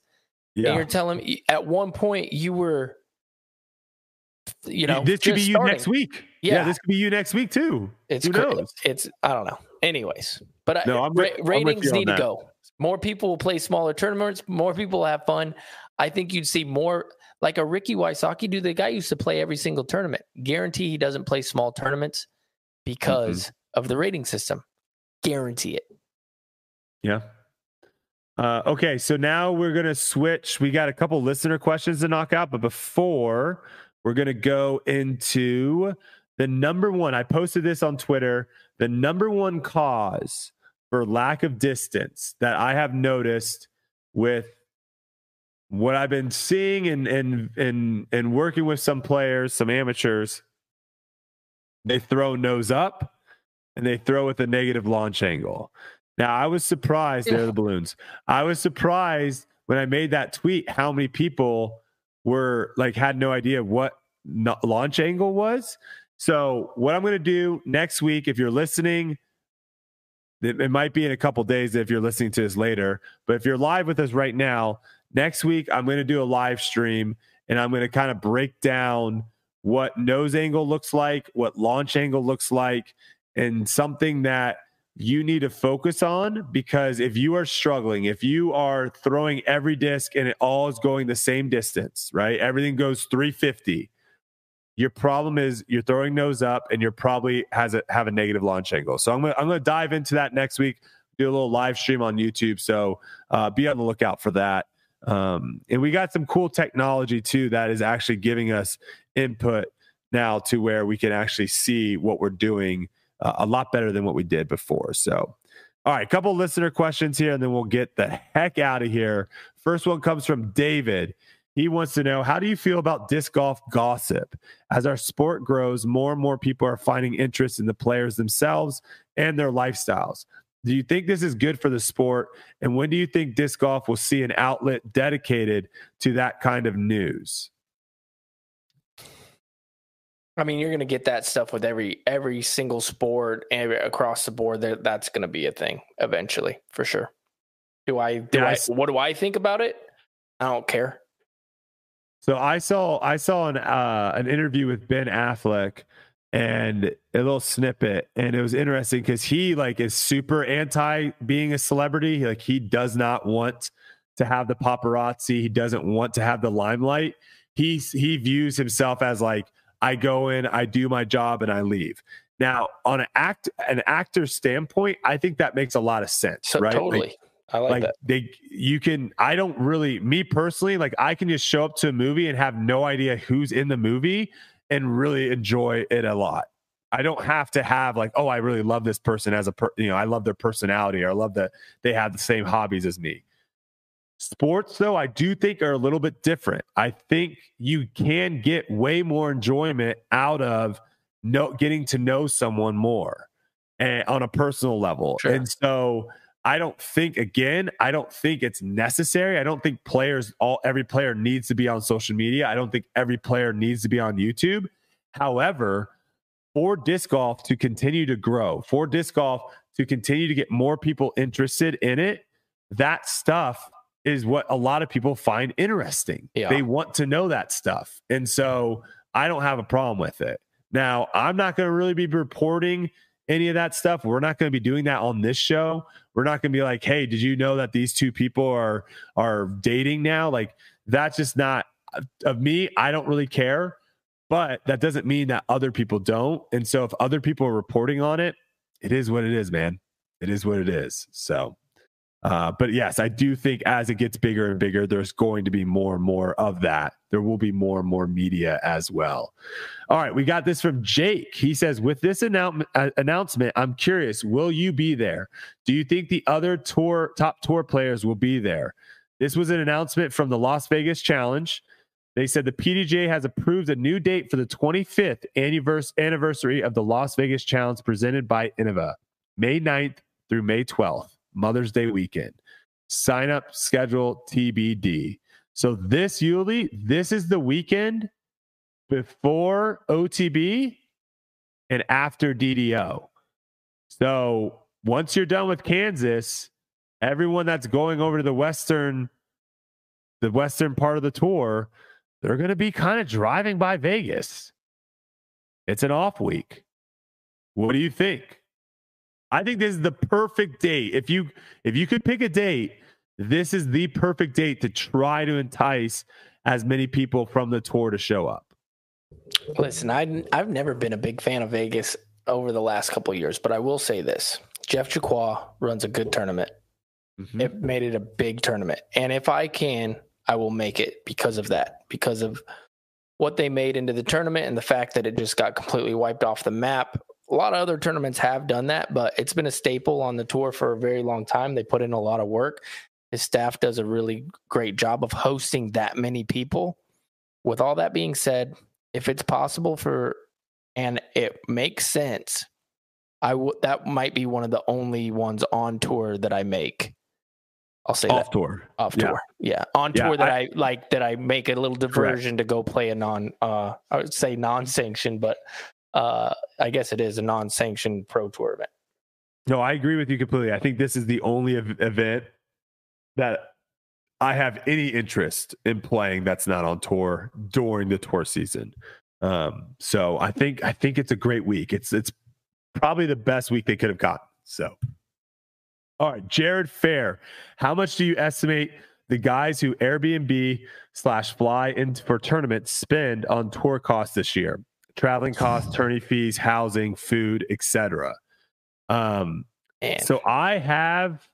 And Yeah. you're telling me at one point you were, you know, this could be just you next week. Yeah. Yeah. this could be you next week too. It's Who cra- knows? It's I don't know. Anyways, but No, I'm ra- with- I'm with ratings you on need to go. More people will play smaller tournaments. More people will have fun. I think you'd see more like a Ricky Wysocki dude. The guy used to play every single tournament. Guarantee he doesn't play small tournaments because Mm-hmm. of the rating system. Guarantee it. Yeah. Uh, okay, so now we're gonna switch. We got a couple listener questions to knock out, but before we're gonna go into the number one. I posted this on Twitter. The number one cause for lack of distance that I have noticed with what I've been seeing and and and and working with some players, some amateurs, they throw nose up and they throw with a negative launch angle. Now I was surprised. There are the balloons. I was surprised when I made that tweet how many people were like had no idea what launch angle was. So what I'm going to do next week, if you're listening, it, it might be in a couple days if you're listening to this later. But if you're live with us right now, next week I'm going to do a live stream and I'm going to kind of break down what nose angle looks like, what launch angle looks like, and something that you need to focus on because if you are struggling, if you are throwing every disc and it all is going the same distance, right? Everything goes 350. Your problem is you're throwing nose up and you're probably has a have a negative launch angle. So I'm gonna I'm gonna dive into that next week. Do a little live stream on YouTube. So uh, be on the lookout for that. Um, and we got some cool technology too that is actually giving us input now to where we can actually see what we're doing a lot better than what we did before. So, all right, a couple listener questions here, and then we'll get the heck out of here. First one comes from David. He wants to know how do you feel about disc golf gossip? As our sport grows, more and more people are finding interest in the players themselves and their lifestyles. Do you think this is good for the sport? And when do you think disc golf will see an outlet dedicated to that kind of news? I mean, you're going to get that stuff with every every single sport and across the board. That that's going to be a thing eventually, for sure. Do I? Do Yeah, I I? s- What do I think about it? I don't care. So I saw I saw an uh, an interview with Ben Affleck and a little snippet, and it was interesting because he like is super anti being a celebrity. Like he does not want to have the paparazzi. He doesn't want to have the limelight. He's he views himself as like I go in, I do my job, and I leave. Now, on an act an actor standpoint, I think that makes a lot of sense, So right? Like, totally, I like, like that. they you can i don't really me personally like i can just show up to a movie and have no idea who's in the movie and really enjoy it a lot i don't have to have like oh i really love this person as a per you know i love their personality or i love that they have the same hobbies as me sports though i do think are a little bit different i think you can get way more enjoyment out of no getting to know someone more and on a personal level Sure. and so I don't think again, I don't think it's necessary. I don't think players all every player needs to be on social media. I don't think every player needs to be on YouTube. However, for disc golf to continue to grow, for disc golf to continue to get more people interested in it, that stuff is what a lot of people find interesting. Yeah. They want to know that stuff. And so I don't have a problem with it. Now, I'm not going to really be reporting any of that stuff. We're not going to be doing that on this show. We're not going to be like, "Hey, did you know that these two people are are dating now?" Like that's just not of me. I don't really care, but that doesn't mean that other people don't. And so if other people are reporting on it, it is what it is, man. It is what it is. So uh, but yes, I do think as it gets bigger and bigger, there's going to be more and more of that. There will be more and more media as well. All right, we got this from Jake. He says, "With this annou- uh, announcement, I'm curious. Will you be there? Do you think the other tour top tour players will be there? This was an announcement from the Las Vegas Challenge. They said the PDGA has approved a new date for the 25th anniversary of the Las Vegas Challenge presented by Innova, May 9th through May 12th, Mother's Day weekend. Sign up schedule TBD. So this Uli, this is the weekend before OTB and after DDO. So once you're done with Kansas, everyone that's going over to the western the western part of the tour, they're going to be kind of driving by Vegas. It's an off week. What do you think? I think this is the perfect date. If you if you could pick a date, this is the perfect date to try to entice as many people from the tour to show up. Listen, I I've never been a big fan of Vegas over the last couple of years, but I will say this: Jeff Jaqua runs a good tournament. Mm-hmm. It made it a big tournament, and if I can, I will make it because of that, because of what they made into the tournament and the fact that it just got completely wiped off the map. A lot of other tournaments have done that, but it's been a staple on the tour for a very long time. They put in a lot of work. His staff does a really great job of hosting that many people. With all that being said, if it's possible for and it makes sense, I would that might be one of the only ones on tour that I make. I'll say Off that tour. off Yeah. tour. Yeah, on Yeah, tour that I- I, like that I make a little diversion to go play a non uh I would say non-sanctioned, but uh I guess it is a non-sanctioned pro tour event. No, I agree with you completely. I think this is the only ev- event that I have any interest in playing that's not on tour during the tour season. Um, so I think I think it's a great week. It's it's probably the best week they could have gotten. So, all right, Jared Fair, how much do you estimate the guys who Airbnb slash fly in for tournaments spend on tour costs this year? Traveling costs, tourney fees, housing, food, etc. Um, And so I have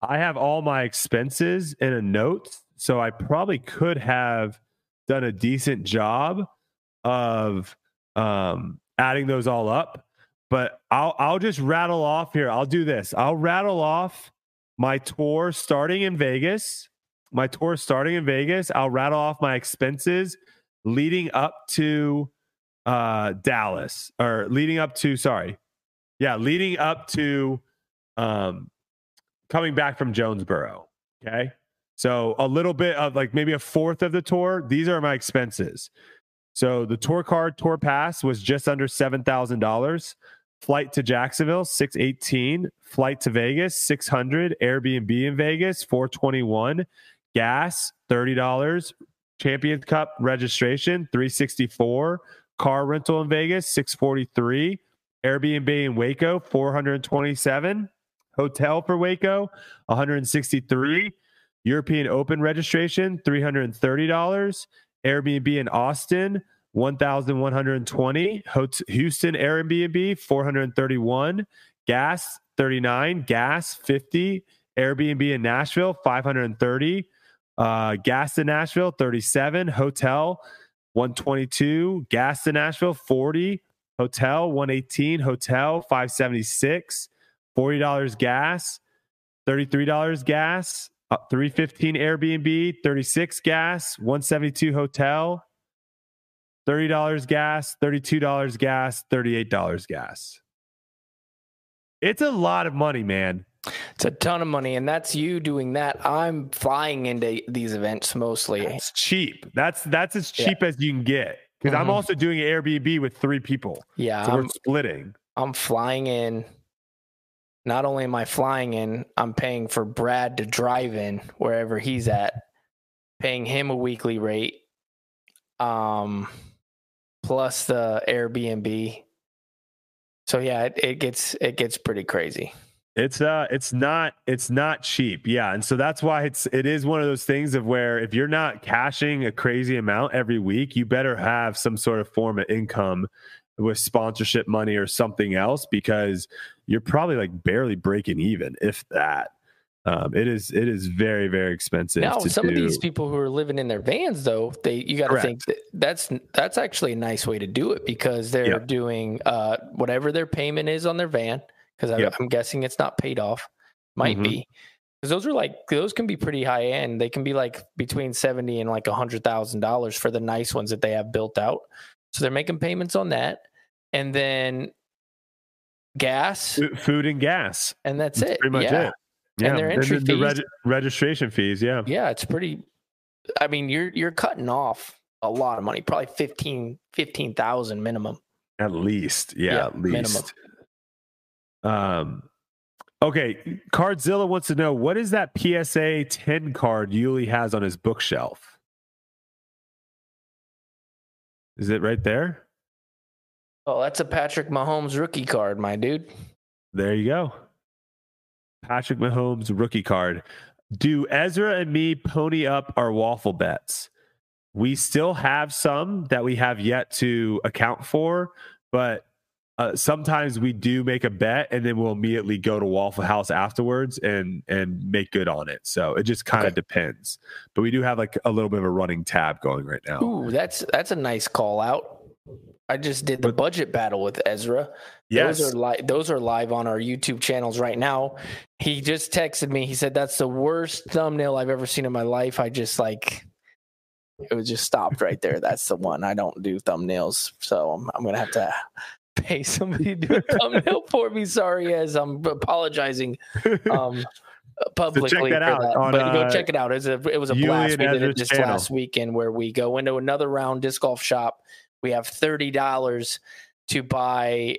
I have all my expenses in a note. So I probably could have done a decent job of um, adding those all up. But I'll I'll just rattle off here. I'll do this. I'll rattle off my tour starting in Vegas. My tour starting in Vegas. I'll rattle off my expenses leading up to uh Dallas or leading up to sorry. Yeah, leading up to um coming back from Jonesboro. Okay. So a little bit of like maybe a fourth of the tour. These are my expenses. So the tour card tour pass was just under seven thousand dollars. Flight to Jacksonville, six eighteen. Flight to Vegas, six hundred. Airbnb in Vegas, four twenty one. Gas, thirty dollars. Champions Cup registration, three sixty four. Car rental in Vegas, six forty three. Airbnb in Waco, four hundred twenty seven. Hotel for Waco, one hundred sixty three. European Open registration, three hundred thirty dollars. Airbnb in Austin, 1120 Hot- Houston Airbnb 431 gas 39 gas 50 Airbnb in Nashville 530 uh, gas in Nashville 37 hotel 122 gas in Nashville 40 hotel 118 hotel 576 $40 gas $33 gas uh, 315 Airbnb, 36 gas, 172 hotel, $30 gas, $32 gas, $38 gas. It's a lot of money, man. It's a ton of money, and that's you doing that. I'm flying into these events mostly. It's cheap. That's that's as Yeah. cheap as you can get. Because I'm Mhm. also doing Airbnb with three people. Yeah, So I'm we're splitting. I'm flying in. Not only am I flying in, I'm paying for Brad to drive in wherever he's at, paying him a weekly rate, um, plus the Airbnb. So yeah, it, it gets it gets pretty crazy. It's uh it's not it's not cheap. Yeah. And so that's why it's it is one of those things of where if you're not cashing a crazy amount every week, you better have some sort of form of income with sponsorship money or something else because you're probably like barely breaking even, if that. Um, it is it is very, very expensive. Now, some of these people who are living in their vans, though, they you got to think that that's that's actually a nice way to do it because they're Yep. doing uh, whatever their payment is on their van. Because Yep. I'm guessing it's not paid off, might Mhm. be. because those are like those can be pretty high end. They can be like between seventy and like a hundred thousand dollars for the nice ones that they have built out. So they're making payments on that, and then gas, Food and gas. and that's, That's it. pretty much yeah. it. Yeah. their then entry the, the fees- reg- registration fees. Yeah. Yeah, it's pretty. I mean, you're you're cutting off a lot of money, probably 15 15,000 minimum. At least. Yeah. Yeah, at minimum. Um, okay. Cardzilla wants to know what is that PSA 10 card Uli has on his bookshelf? Is it right there? Oh, that's a Patrick Mahomes rookie card, my dude. There you go. Patrick Mahomes rookie card. Do Ezra and me pony up our waffle bets? We still have some that we have yet to account for, but uh, sometimes we do make a bet and then we'll immediately go to Waffle House afterwards and and make good on it. So it just kind of Okay. depends. But we do have like a little bit of a running tab going right now. Ooh, that's that's a nice call out. I just did the But- budget battle with Ezra. yes. Those are li- those are live on our YouTube channels right now. He just texted me. He said that's the worst thumbnail I've ever seen in my life. I just like it was just stopped right there. That's the one. I don't do thumbnails, so I'm, I'm gonna have to pay somebody to do a thumbnail for me. Sorry, as I'm apologizing um, publicly that for out that. on, but go uh, check it out. It was a, it was a blast. We did it this channel. last weekend where we go into another round disc golf shop. We have thirty dollars to buy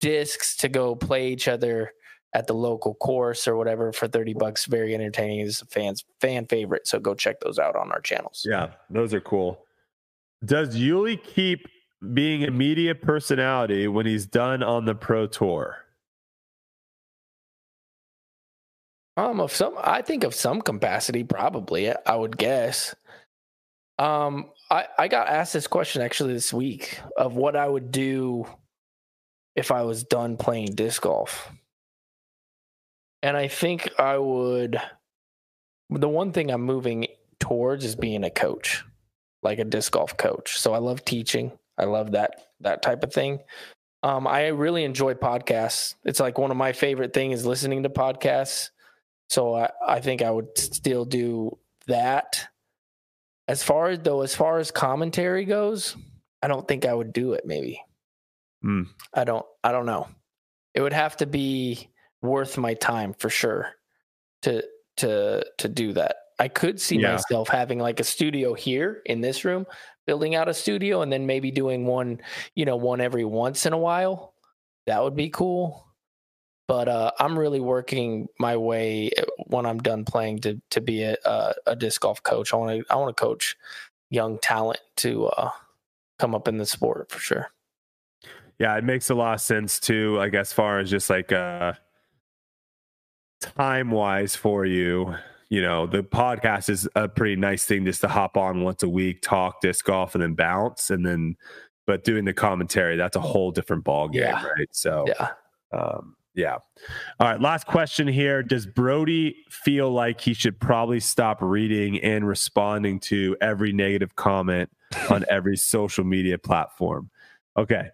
discs to go play each other at the local course or whatever for 30 bucks very entertaining it's a fans fan favorite so go check those out on our channels Yeah, those are cool. Does Uli keep being a media personality when he's done on the pro tour? um of some i think of some capacity probably i would guess. Um i i got asked this question actually this week of what i would do if i was done playing disc golf. And i think i would the one thing i'm moving towards is being a coach like a disc golf coach. So i love teaching i love that that type of thing um, i really enjoy podcasts it's like one of my favorite things is listening to podcasts so I, I think I would still do that. As far as though, as far as commentary goes, I don't think I would do it. Maybe Hmm. I don't. I don't know. It would have to be worth my time for sure to to to do that. I could see Yeah. myself having like a studio here in this room, building out a studio, and then maybe doing one, you know, one every once in a while. That would be cool but uh, I'm really working my way uh, when I'm done playing to to be a a, a disc golf coach. I want to I want to coach young talent to uh, come up in the sport for sure. Yeah, it makes a lot of sense too. Like as far as just like uh time wise for you, you know, the podcast is a pretty nice thing just to hop on once a week, talk disc golf, and then bounce, and then. But doing the commentary, that's a whole different ball game, Yeah. right? So Yeah, Um, yeah. All right. Last question here. Does Brodie feel like he should probably stop reading and responding to every negative comment on every social media platform? Okay.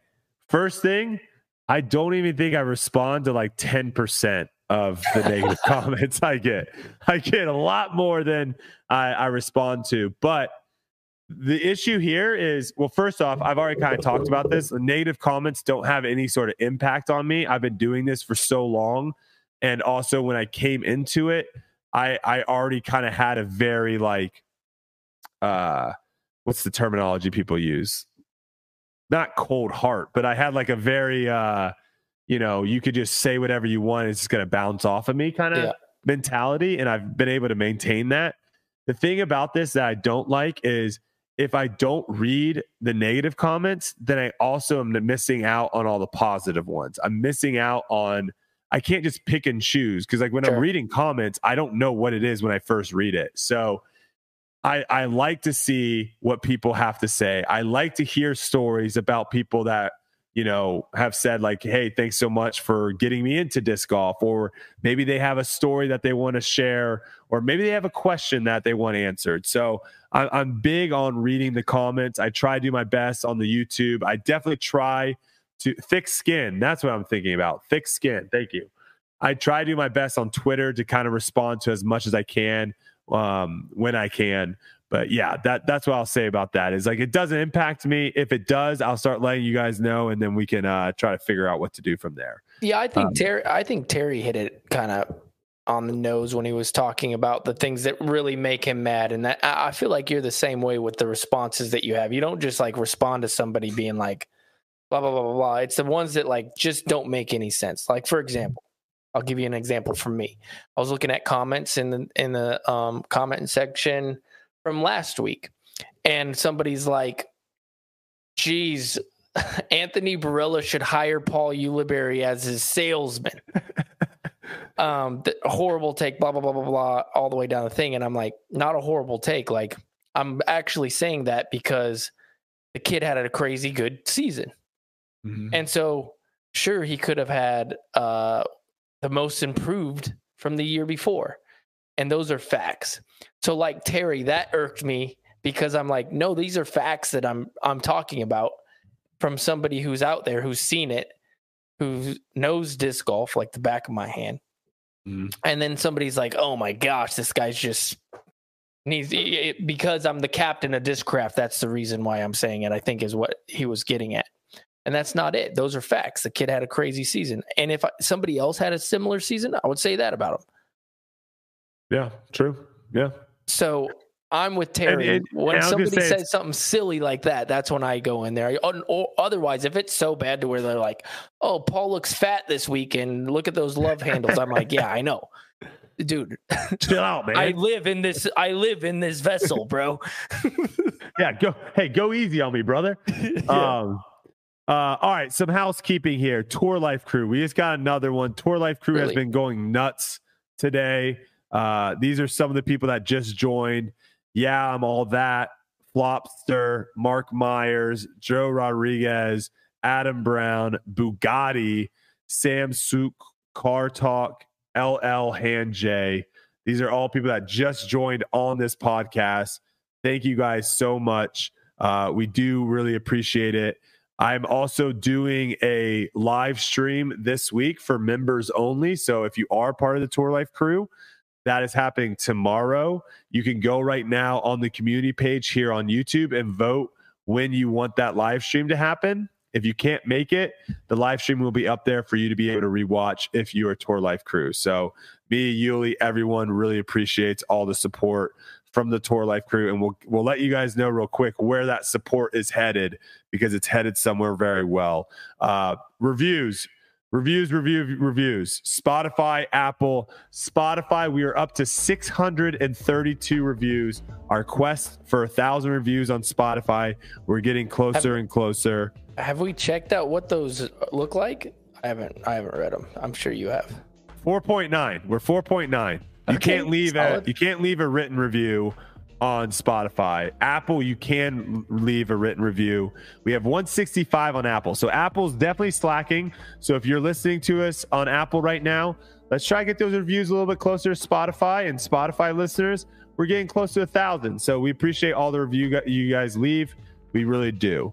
First thing, I don't even think I respond to like 10% of the negative comments I get. I get a lot more than I, I respond to. But the issue here is well, first off, I've already kind of talked about this. The negative comments don't have any sort of impact on me. I've been doing this for so long. And also when I came into it, I I already kind of had a very like uh what's the terminology people use? Not cold heart, but I had like a very uh you know, you could just say whatever you want, it's just gonna bounce off of me kind of Yeah. mentality. And I've been able to maintain that. The thing about this that I don't like is if I don't read the negative comments, then I also am missing out on all the positive ones. I'm missing out on, I can't just pick and choose because, like, when I'm reading comments, I don't know what it is when I first read it. So I, I like to see what people have to say. I like to hear stories about people that, you know, have said, like, hey, thanks so much for getting me into disc golf. Or maybe they have a story that they want to share, or maybe they have a question that they want answered. So I, I'm big on reading the comments. I try to do my best on the YouTube. I definitely try to thick skin. That's what I'm thinking about. Thick skin. Thank you. I try to do my best on Twitter to kind of respond to as much as I can um, when I can. But yeah, that that's what I'll say about that. Is like it doesn't impact me. If it does, I'll start letting you guys know, and then we can uh, try to figure out what to do from there. Yeah, I think Um, Terry. I think Terry hit it kind of on the nose when he was talking about the things that really make him mad, and that I I feel like you're the same way with the responses that you have. You don't just like respond to somebody being like blah blah blah blah blah. It's the ones that like just don't make any sense. Like for example, I'll give you an example from me. I was looking at comments in the in the um, comment section from last week, and somebody's like, "Geez, Anthony Barela should hire Paul Ulibarri as his salesman." um, the horrible take, blah blah blah blah blah, all the way down the thing, and I'm like, not a horrible take. Like I'm actually saying that because the kid had a crazy good season. And so, sure, he could have had uh, the most improved from the year before. And those are facts. So, like Terry, that irked me because I'm like, no, these are facts that I'm I'm talking about from somebody who's out there who's seen it, who knows disc golf like the back of my hand. Mhm. And then somebody's like, oh my gosh, this guy's just needs it- because I'm the captain of Discraft. That's the reason why I'm saying it. I think is what he was getting at. And that's not it. Those are facts. The kid had a crazy season. And if I, somebody else had a similar season, I would say that about him. Yeah, true. Yeah. So I'm with Terry. and- when and I was gonna somebody say says something silly like that, that's when I go in there. Or, or otherwise, if it's so bad to where they're like, "Oh, Paul looks fat this week," and look at those love handles, I'm like, "Yeah, I know, dude. Chill out, man. I live in this. I live in this vessel, bro." yeah, go. Hey, go easy on me, brother. Um, uh, all right, some housekeeping here. Tour Life Crew. We just got another one. Tour Life Crew has been going nuts today. Uh, these are some of the people that just joined. Yeah, I'm all that. Flopster, Mark Myers, Joe Rodriguez, Adam Brown, Bugatti, Sam Suk, Car Talk, LL Hand J. These are all people that just joined on this podcast. Thank you guys so much. Uh, we do really appreciate it. I'm also doing a live stream this week for members only. So if you are part of the Tour Life crew, that is happening tomorrow. You can go right now on the community page here on YouTube and vote when you want that live stream to happen. If you can't make it, the live stream will be up there for you to be able to rewatch if you're Tour Life crew. So, me, Uli, everyone really appreciates all the support from the Tour Life crew, and we'll we'll let you guys know real quick where that support is headed because it's headed somewhere very well. Uh, reviews, reviews, review, reviews. Spotify, Apple, Spotify. We are up to 632 reviews. Our quest for a thousand reviews on Spotify. We're getting closer and closer. Have we checked out what those look like? I haven't. I haven't read them. I'm sure you have. 4.9. We're 4.9. You Okay, can't leave a you can't leave a written review on Spotify. Apple, you can leave a written review. We have 165 on Apple. So Apple's definitely slacking. So if you're listening to us on Apple right now, let's try to get those reviews a little bit closer to Spotify and Spotify listeners. We're getting close to a thousand. So we appreciate all the review you guys leave. We really do.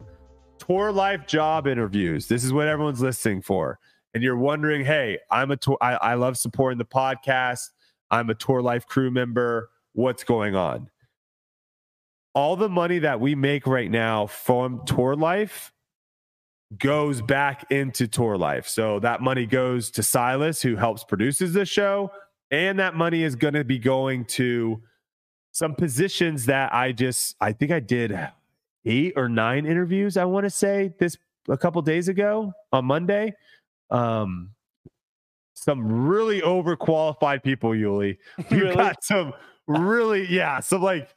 Tour life job interviews. This is what everyone's listening for. And you're wondering, hey, I'm a tour. I, I love supporting the podcast. I'm a tour life crew member. What's going on? All the money that we make right now from tour life goes back into tour life. So that money goes to Silas, who helps produces the show, and that money is going to be going to some positions that I just I think I did eight or nine interviews. I want to say this a couple days ago on Monday. Um, some really overqualified people, Uli. You Really? got some really, yeah, some like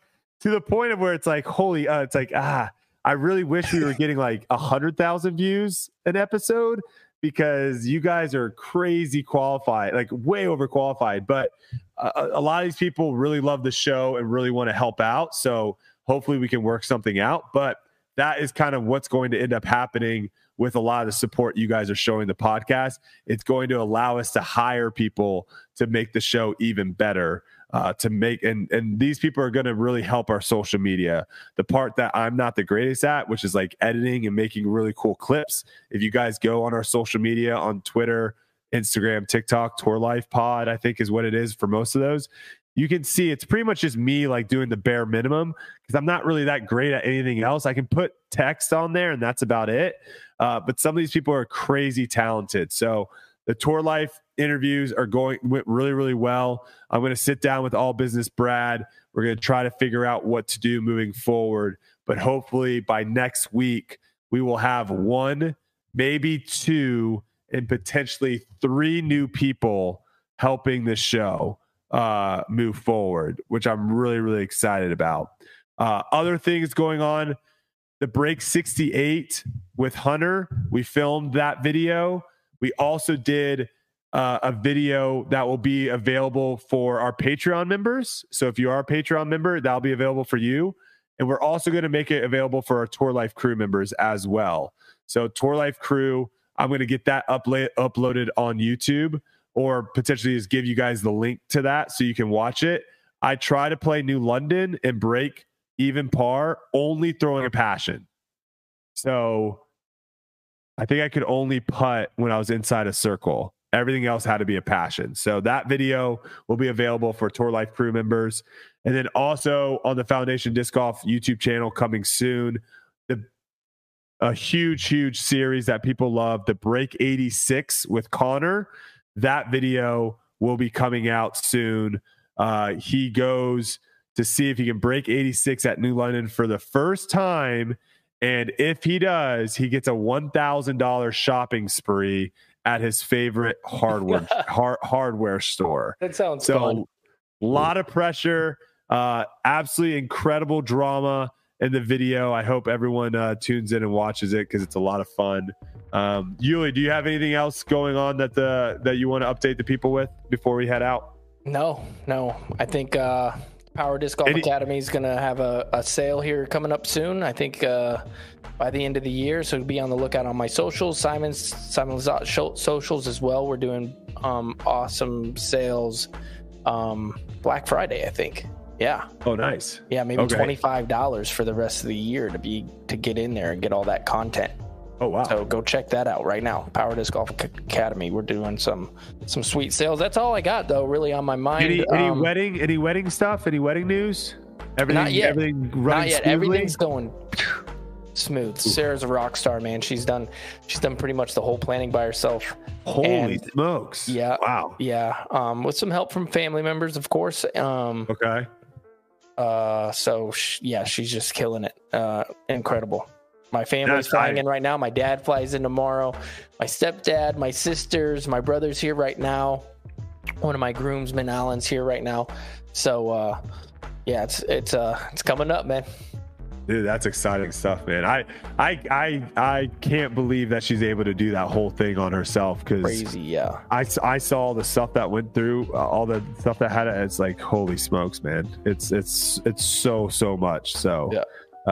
to the point of where it's like, holy, uh, it's like ah, I really wish we were getting like a hundred thousand views an episode because you guys are crazy qualified, like way overqualified. But a, a lot of these people really love the show and really want to help out. So hopefully we can work something out. But that is kind of what's going to end up happening with a lot of the support you guys are showing the podcast. It's going to allow us to hire people to make the show even better. Uh, to make and and these people are going to really help our social media. The part that I'm not the greatest at, which is like editing and making really cool clips. If you guys go on our social media on Twitter, Instagram, TikTok, Tour Life Pod, I think is what it is for most of those. You can see it's pretty much just me like doing the bare minimum because I'm not really that great at anything else. I can put text on there and that's about it. Uh, but some of these people are crazy talented. So the tour life interviews are going went really, really well. I'm going to sit down with all business Brad. We're going to try to figure out what to do moving forward. But hopefully by next week, we will have one, maybe two, and potentially three new people helping the show uh, move forward, which I'm really, really excited about. Uh, other things going on the break 68 with Hunter. We filmed that video. We also did uh, a video that will be available for our Patreon members. So if you are a Patreon member, that'll be available for you. And we're also going to make it available for our Tour Life crew members as well. So Tour Life crew, I'm going to get that upla- uploaded on YouTube or potentially just give you guys the link to that so you can watch it. I try to play New London and break even par, only throwing a passion. So I think I could only putt when I was inside a circle. Everything else had to be a passion. So that video will be available for Tour Life crew members. And then also on the Foundation Disc Golf YouTube channel coming soon, the a huge, huge series that people love, the Break 86 with Connor. That video will be coming out soon. Uh, he goes to see if he can break 86 at New London for the first time. And if he does, he gets a $1,000 shopping spree at his favorite hardware hard, hardware store. That sounds So, a lot of pressure, uh, absolutely incredible drama in the video. I hope everyone uh, tunes in and watches it because it's a lot of fun. Um, Uli, do you have anything else going on that the that you want to update the people with before we head out? No, no. I think uh, Power Disc Golf Any- Academy is going to have a, a sale here coming up soon. I think uh, by the end of the year. So be on the lookout on my socials, Simon's Simon's uh, socials as well. We're doing um, awesome sales um, Black Friday, I think. Yeah, Oh, nice. yeah, maybe Okay. twenty five dollars for the rest of the year to be to get in there and get all that content. Oh, wow. So go check that out right now. Power Disc Golf Academy. We're doing some some sweet sales. That's all I got though, really on my mind. any any Um, wedding any wedding stuff? Any wedding news? Everything, Not yet. Everything Not yet. smoothly? Everything's going smooth. Sarah's a rock star, man. She's done she's done pretty much the whole planning by herself. Holy and- smokes! Yeah. Wow. Yeah. Um, with some help from family members, of course. Um, Okay. uh, so sh- yeah, she's just killing it. Uh, incredible. My family's That's flying in right now. My dad flies in tomorrow. My stepdad, my sisters, my brother's here right now. One of my groomsmen, Alan's here right now. So uh, yeah, it's it's uh it's coming up, man. Dude, that's exciting stuff, man. I, I, I, I can't believe that she's able to do that whole thing on herself because Crazy, yeah. I, I saw the stuff that went through, uh, all the stuff that had it. It's like holy smokes, man! It's it's it's so so much. So Yeah.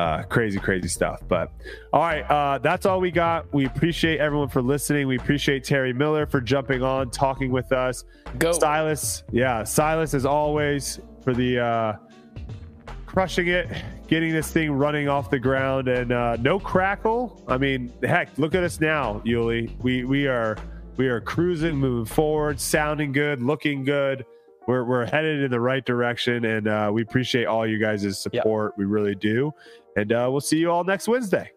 uh, crazy crazy stuff. But all right, uh, that's all we got. We appreciate everyone for listening. We appreciate Terry Miller for jumping on, talking with us. Go. Silas, yeah, Silas as always for the uh, crushing it, getting this thing running off the ground, and uh, no crackle. I mean, heck, look at us now, Uli. We we are we are cruising, moving forward, sounding good, looking good. We're we're headed in the right direction, and uh, we appreciate all you guys' support. We really do, and uh, we'll see you all next Wednesday.